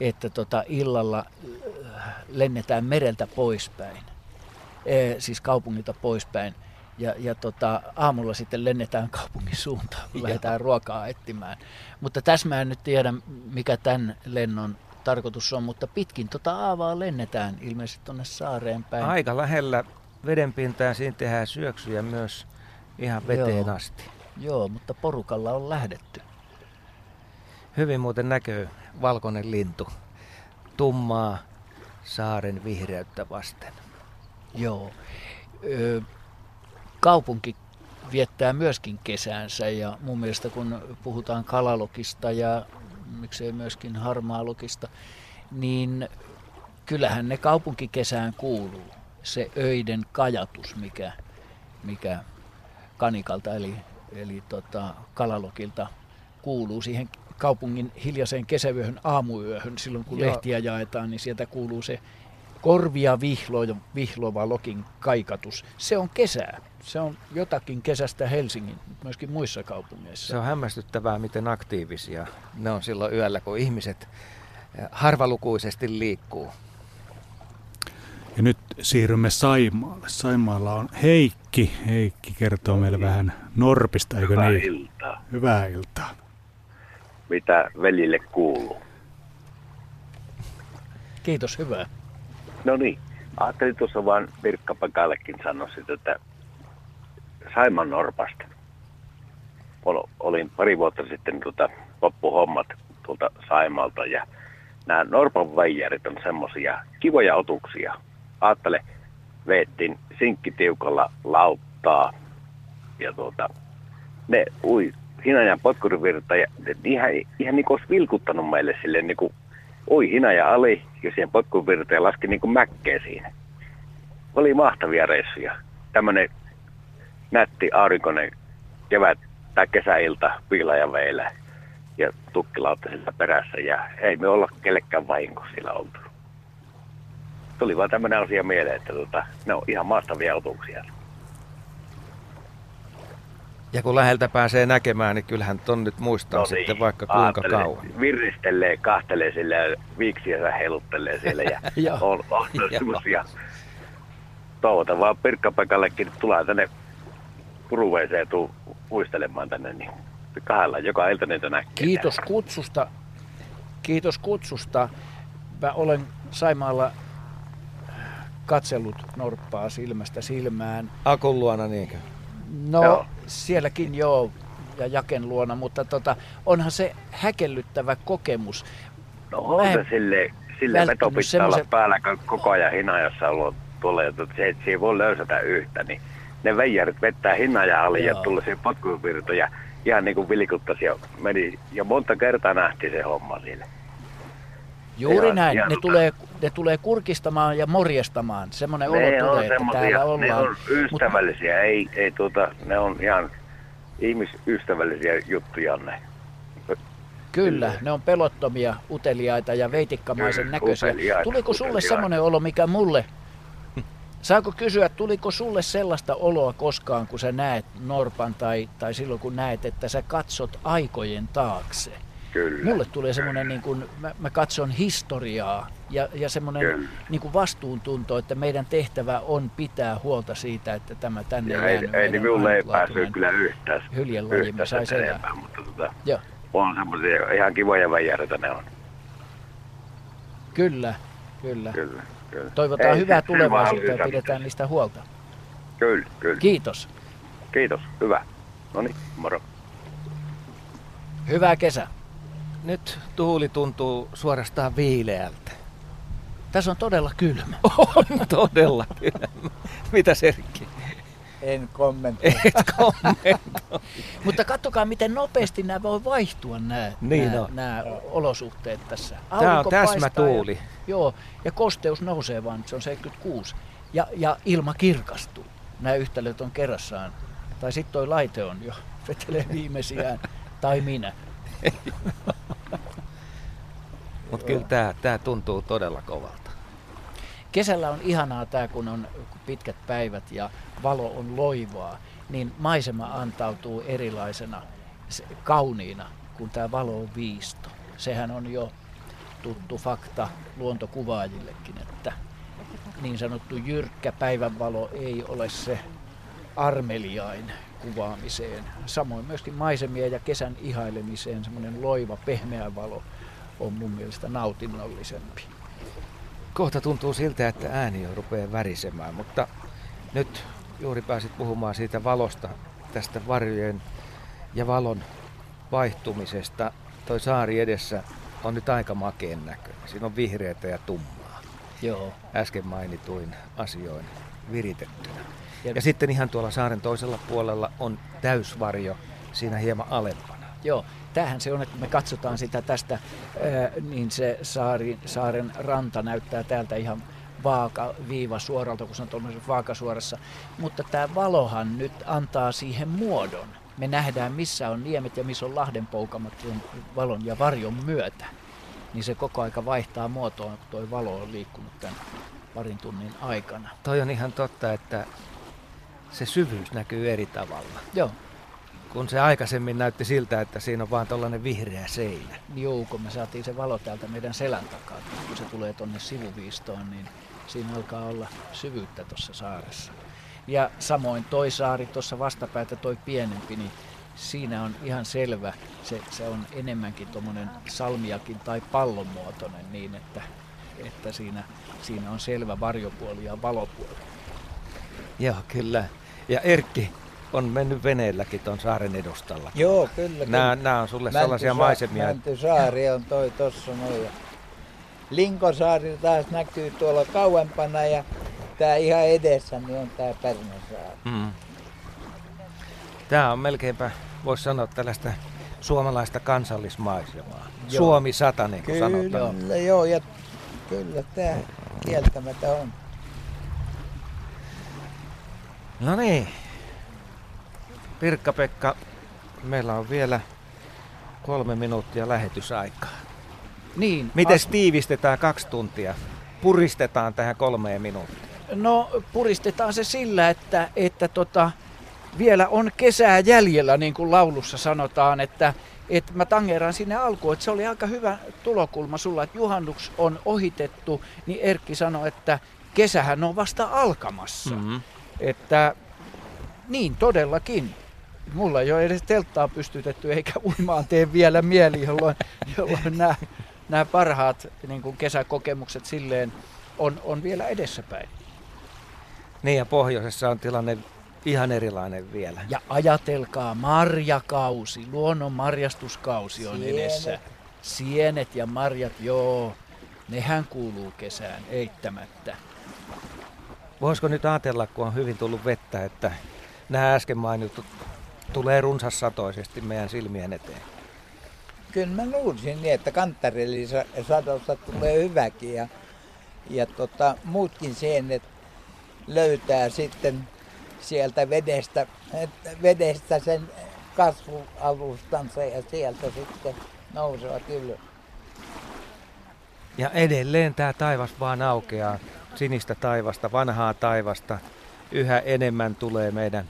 että tota illalla äh, lennetään mereltä poispäin. E, siis kaupungilta poispäin ja, ja tota, aamulla sitten lennetään kaupungin suuntaan, kun lähdetään ruokaa etsimään. Mutta tässä mä en nyt tiedä, mikä tämän lennon tarkoitus on, mutta pitkin tota aavaa lennetään ilmeisesti tuonne saareen päin. Aika lähellä vedenpintaa ja siinä tehdään syöksyjä myös ihan veteen Joo. asti. Joo, mutta porukalla on lähdetty. Hyvin muuten näkyy valkoinen lintu. Tummaa saaren vihreyttä vasten. Joo. Ö, kaupunki viettää myöskin kesäänsä ja mun mielestä kun puhutaan kalalokista ja miksei myöskin harmaalokista, niin kyllähän ne kaupunkikesään kuuluu. Se öiden kajatus, mikä, mikä kanikalta eli, eli tota, kalalokilta kuuluu siihen kaupungin hiljaiseen kesävyöhön aamuyöhön silloin kun Joo. lehtiä jaetaan, niin sieltä kuuluu se korvia vihlo, vihlova lokin kaikatus. Se on kesää. Se on jotakin kesästä Helsingin, myöskin muissa kaupungeissa. Se on hämmästyttävää, miten aktiivisia ne on silloin yöllä, kun ihmiset eh, harvalukuisesti liikkuu. Ja nyt siirrymme Saimaalle. Saimaalla on Heikki. Heikki kertoo meille vähän Norpista, eikö Hyvää niin? iltaa. Hyvää iltaa. Mitä velille kuuluu? Kiitos, hyvää. No niin, ajattelin tuossa vaan Pirkka Pakallekin sanoa sitä, että Saiman Norpasta. Ol- Olin pari vuotta sitten tuota, loppuhommat tuolta Saimalta ja nämä Norpan veijarit on semmoisia kivoja otuksia. Aattele, veettiin sinkkitiukalla lauttaa ja tuota, ne ui hinajan potkurivirta ja ihan, ihan niin kuin olisi vilkuttanut meille sille niin kuin ui hinaja ali ja siihen potkurivirta ja laski niin kuin mäkkeä siinä. Oli mahtavia reissuja. Tämmöinen nätti aurinkoinen kevät tai kesäilta veillä ja tukkilautta sillä perässä ja ei me olla kellekään vahinko sillä oltu. Tuli vaan tämmöinen asia mieleen, että tota, ne on ihan maastavia otuksia. Ja kun läheltä pääsee näkemään, niin kyllähän ton nyt muistaa no niin, sitten vaikka kuinka kauan. Viristelee, kahtelee sillä ja viiksiä heiluttelee siellä ja on, on Joo. semmosia. Toivotan vaan Pirkka-Pekallekin, tulee tänne puruveeseen tuu uistelemaan tänne, niin kahdella joka ilta niitä näkee. Kiitos kutsusta. Kiitos kutsusta. Mä olen Saimaalla katsellut norppaa silmästä silmään. Akun luona niinkö? No Joo. sielläkin joo ja Jaken luona, mutta tota, onhan se häkellyttävä kokemus. No on Mä se sille, sille veto pitää olla semmoisen- päällä kun koko ajan hinajassa ollut tulee, että se, että se ei voi löysätä yhtä, niin ne veijarit vettää ali ja Joo. tulee siihen potkuvirtoja ihan niin kuin vilkuttaisi ja meni, ja monta kertaa nähtiin se homma siellä. Juuri Ihan- näin. ihan Ne tota- tulee, ne tulee kurkistamaan ja morjestamaan. Semmoinen olo Ne on tulee, että täällä ne ollaan. on ystävällisiä, ei, ei tuota, ne on ihan ihmisystävällisiä juttuja ne. Kyllä, ne on pelottomia, uteliaita ja veitikkamaisen Kyllä, näköisiä. uteliaita, Tuliko sulle uteliaita. semmoinen olo, mikä mulle... Saako kysyä, tuliko sulle sellaista oloa koskaan, kun sä näet Norpan tai, tai silloin kun näet, että sä katsot aikojen taakse? Kyllä. Mulle tulee semmoinen, niin kuin, mä, mä katson historiaa ja, ja semmoinen niin kuin vastuuntunto, että meidän tehtävä on pitää huolta siitä, että tämä tänne Ja ei, jäänyt ei niin minulle ei päässyt kyllä yhtään. hyljelajimme yhtään sai sen enempää, mutta tota, Joo. on semmoisia ihan kivoja väijäreitä ne on. Kyllä, kyllä. Kyllä, kyllä. Toivotaan Ei, hyvää tulevaisuutta ja pidetään niistä huolta. Kyllä, kyllä. Kiitos. Kiitos, hyvä. No niin, moro. Hyvää kesä. Nyt tuuli tuntuu suorastaan viileältä. Tässä on todella kylmä. On todella kylmä. Mitä Serkki? En kommentoi. Et kommentoi. Mutta katsokaa, miten nopeasti nämä voi vaihtua nämä, Niin nämä, on. nämä olosuhteet tässä. Tää on Aurinko täsmätuuli. Ja, joo, ja kosteus nousee vaan, se on 76. Ja, ja ilma kirkastuu. Nämä yhtälöt on kerrassaan. Tai sitten toi laite on jo, vetelee viimeisiään. tai minä. Mutta kyllä tämä tää tuntuu todella kovalta. Kesällä on ihanaa tämä, kun on pitkät päivät ja valo on loivaa, niin maisema antautuu erilaisena, se- kauniina, kun tämä valo on viisto. Sehän on jo tuttu fakta luontokuvaajillekin, että niin sanottu jyrkkä päivänvalo ei ole se armeliain kuvaamiseen. Samoin myöskin maisemia ja kesän ihailemiseen semmoinen loiva, pehmeä valo on mun mielestä nautinnollisempi. Kohta tuntuu siltä, että ääni jo rupeaa värisemään, mutta nyt juuri pääsit puhumaan siitä valosta, tästä varjojen ja valon vaihtumisesta. Toi saari edessä on nyt aika makeen näköinen. Siinä on vihreätä ja tummaa. Joo. Äsken mainituin asioin viritettynä. Ja, ja sitten ihan tuolla saaren toisella puolella on täysvarjo siinä hieman alempana. Joo, tämähän se on, että me katsotaan sitä tästä, niin se saari, saaren ranta näyttää täältä ihan vaaka viiva suoralta, kun se on tuollaisessa vaakasuorassa. Mutta tämä valohan nyt antaa siihen muodon. Me nähdään, missä on niemet ja missä on lahdenpoukamat valon ja varjon myötä. Niin se koko aika vaihtaa muotoa, kun tuo valo on liikkunut tämän parin tunnin aikana. Toi on ihan totta, että se syvyys näkyy eri tavalla. Joo. Kun se aikaisemmin näytti siltä, että siinä on vaan tällainen vihreä seinä. Joo, kun me saatiin se valo täältä meidän selän takaa. Kun se tulee tonne sivuviistoon, niin siinä alkaa olla syvyyttä tuossa saaressa. Ja samoin toi saari tuossa vastapäätä, toi pienempi, niin siinä on ihan selvä, se, se on enemmänkin tuommoinen salmiakin tai pallonmuotoinen niin, että, että siinä, siinä on selvä varjopuoli ja valopuoli. Joo, kyllä. Ja Erkki on mennyt veneelläkin tuon saaren edustalla. Joo, kyllä. Nämä, nämä on sulle sellaisia maisemia. Mäntysaari on toi tossa noin. Linkosaari taas näkyy tuolla kauempana ja tää ihan edessä niin on tää Pärnäsaari. Mm. Tää on melkeinpä, voisi sanoa tällaista suomalaista kansallismaisemaa. Joo. Suomi sata, niin kuin kyllä, sanotaan. joo, ja kyllä tämä kieltämättä on. No niin. Pirkka-Pekka, meillä on vielä kolme minuuttia lähetysaikaa. Niin. Miten as... tiivistetään kaksi tuntia? Puristetaan tähän kolmeen minuuttiin. No puristetaan se sillä, että, että tota, vielä on kesää jäljellä, niin kuin laulussa sanotaan, että, että mä tangeraan sinne alkuun, että se oli aika hyvä tulokulma sulla, että juhannus on ohitettu, niin Erkki sanoi, että kesähän on vasta alkamassa. Mm-hmm. Että niin todellakin. Mulla ei ole edes telttaa pystytetty eikä uimaan tee vielä mieli, jolloin, jolloin nämä, nämä parhaat niin kuin kesäkokemukset silleen on, on vielä edessäpäin. Niin ja pohjoisessa on tilanne ihan erilainen vielä. Ja ajatelkaa, marjakausi, luonnon marjastuskausi on Sienet. edessä. Sienet ja marjat, joo, nehän kuuluu kesään eittämättä. Voisiko nyt ajatella, kun on hyvin tullut vettä, että nämä äsken mainitut tulee runsassatoisesti meidän silmien eteen? Kyllä mä luulisin niin, että sadossa tulee hyväkin ja, ja tota, muutkin sen, että löytää sitten sieltä vedestä, vedestä sen kasvualustansa ja sieltä sitten nousevat ylös. Ja edelleen tämä taivas vaan aukeaa sinistä taivasta, vanhaa taivasta. Yhä enemmän tulee meidän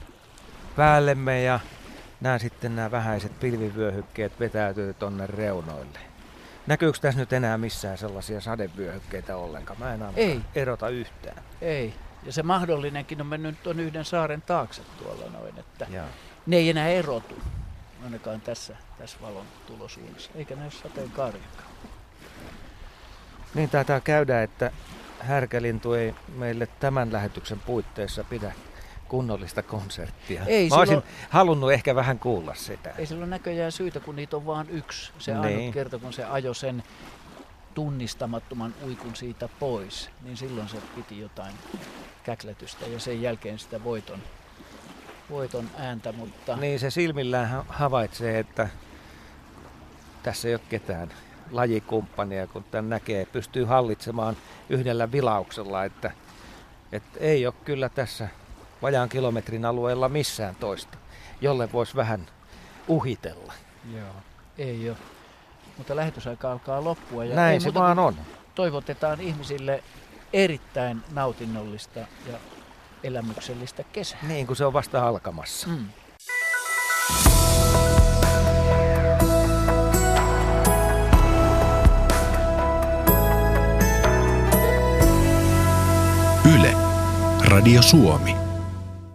päällemme ja nämä sitten nämä vähäiset pilvivyöhykkeet vetäytyy tonne reunoille. Näkyykö tässä nyt enää missään sellaisia sadevyöhykkeitä ollenkaan? Mä en ei. erota yhtään. Ei. Ja se mahdollinenkin on mennyt tuon yhden saaren taakse tuolla noin, että ja. ne ei enää erotu, ainakaan tässä, tässä valon tulosuunnassa, eikä näy sateenkaariakaan. Niin taitaa käydä, että härkälintu ei meille tämän lähetyksen puitteissa pidä kunnollista konserttia. Ei, Mä olisin silloin, halunnut ehkä vähän kuulla sitä. Ei sillä ole näköjään syytä, kun niitä on vain yksi. Se niin. ainut kerta, kun se ajo sen tunnistamattoman uikun siitä pois, niin silloin se piti jotain käkletystä ja sen jälkeen sitä voiton, voiton ääntä. Mutta... Niin se silmillään havaitsee, että tässä ei ole ketään lajikumppania, kun tämän näkee, pystyy hallitsemaan yhdellä vilauksella, että, että ei ole kyllä tässä vajaan kilometrin alueella missään toista, jolle voisi vähän uhitella. Joo, ei ole. Mutta lähetysaika alkaa loppua. Ja Näin se vaan on. Toivotetaan ihmisille erittäin nautinnollista ja elämyksellistä kesää. Niin kuin se on vasta alkamassa. Mm. Yle, Radio Suomi.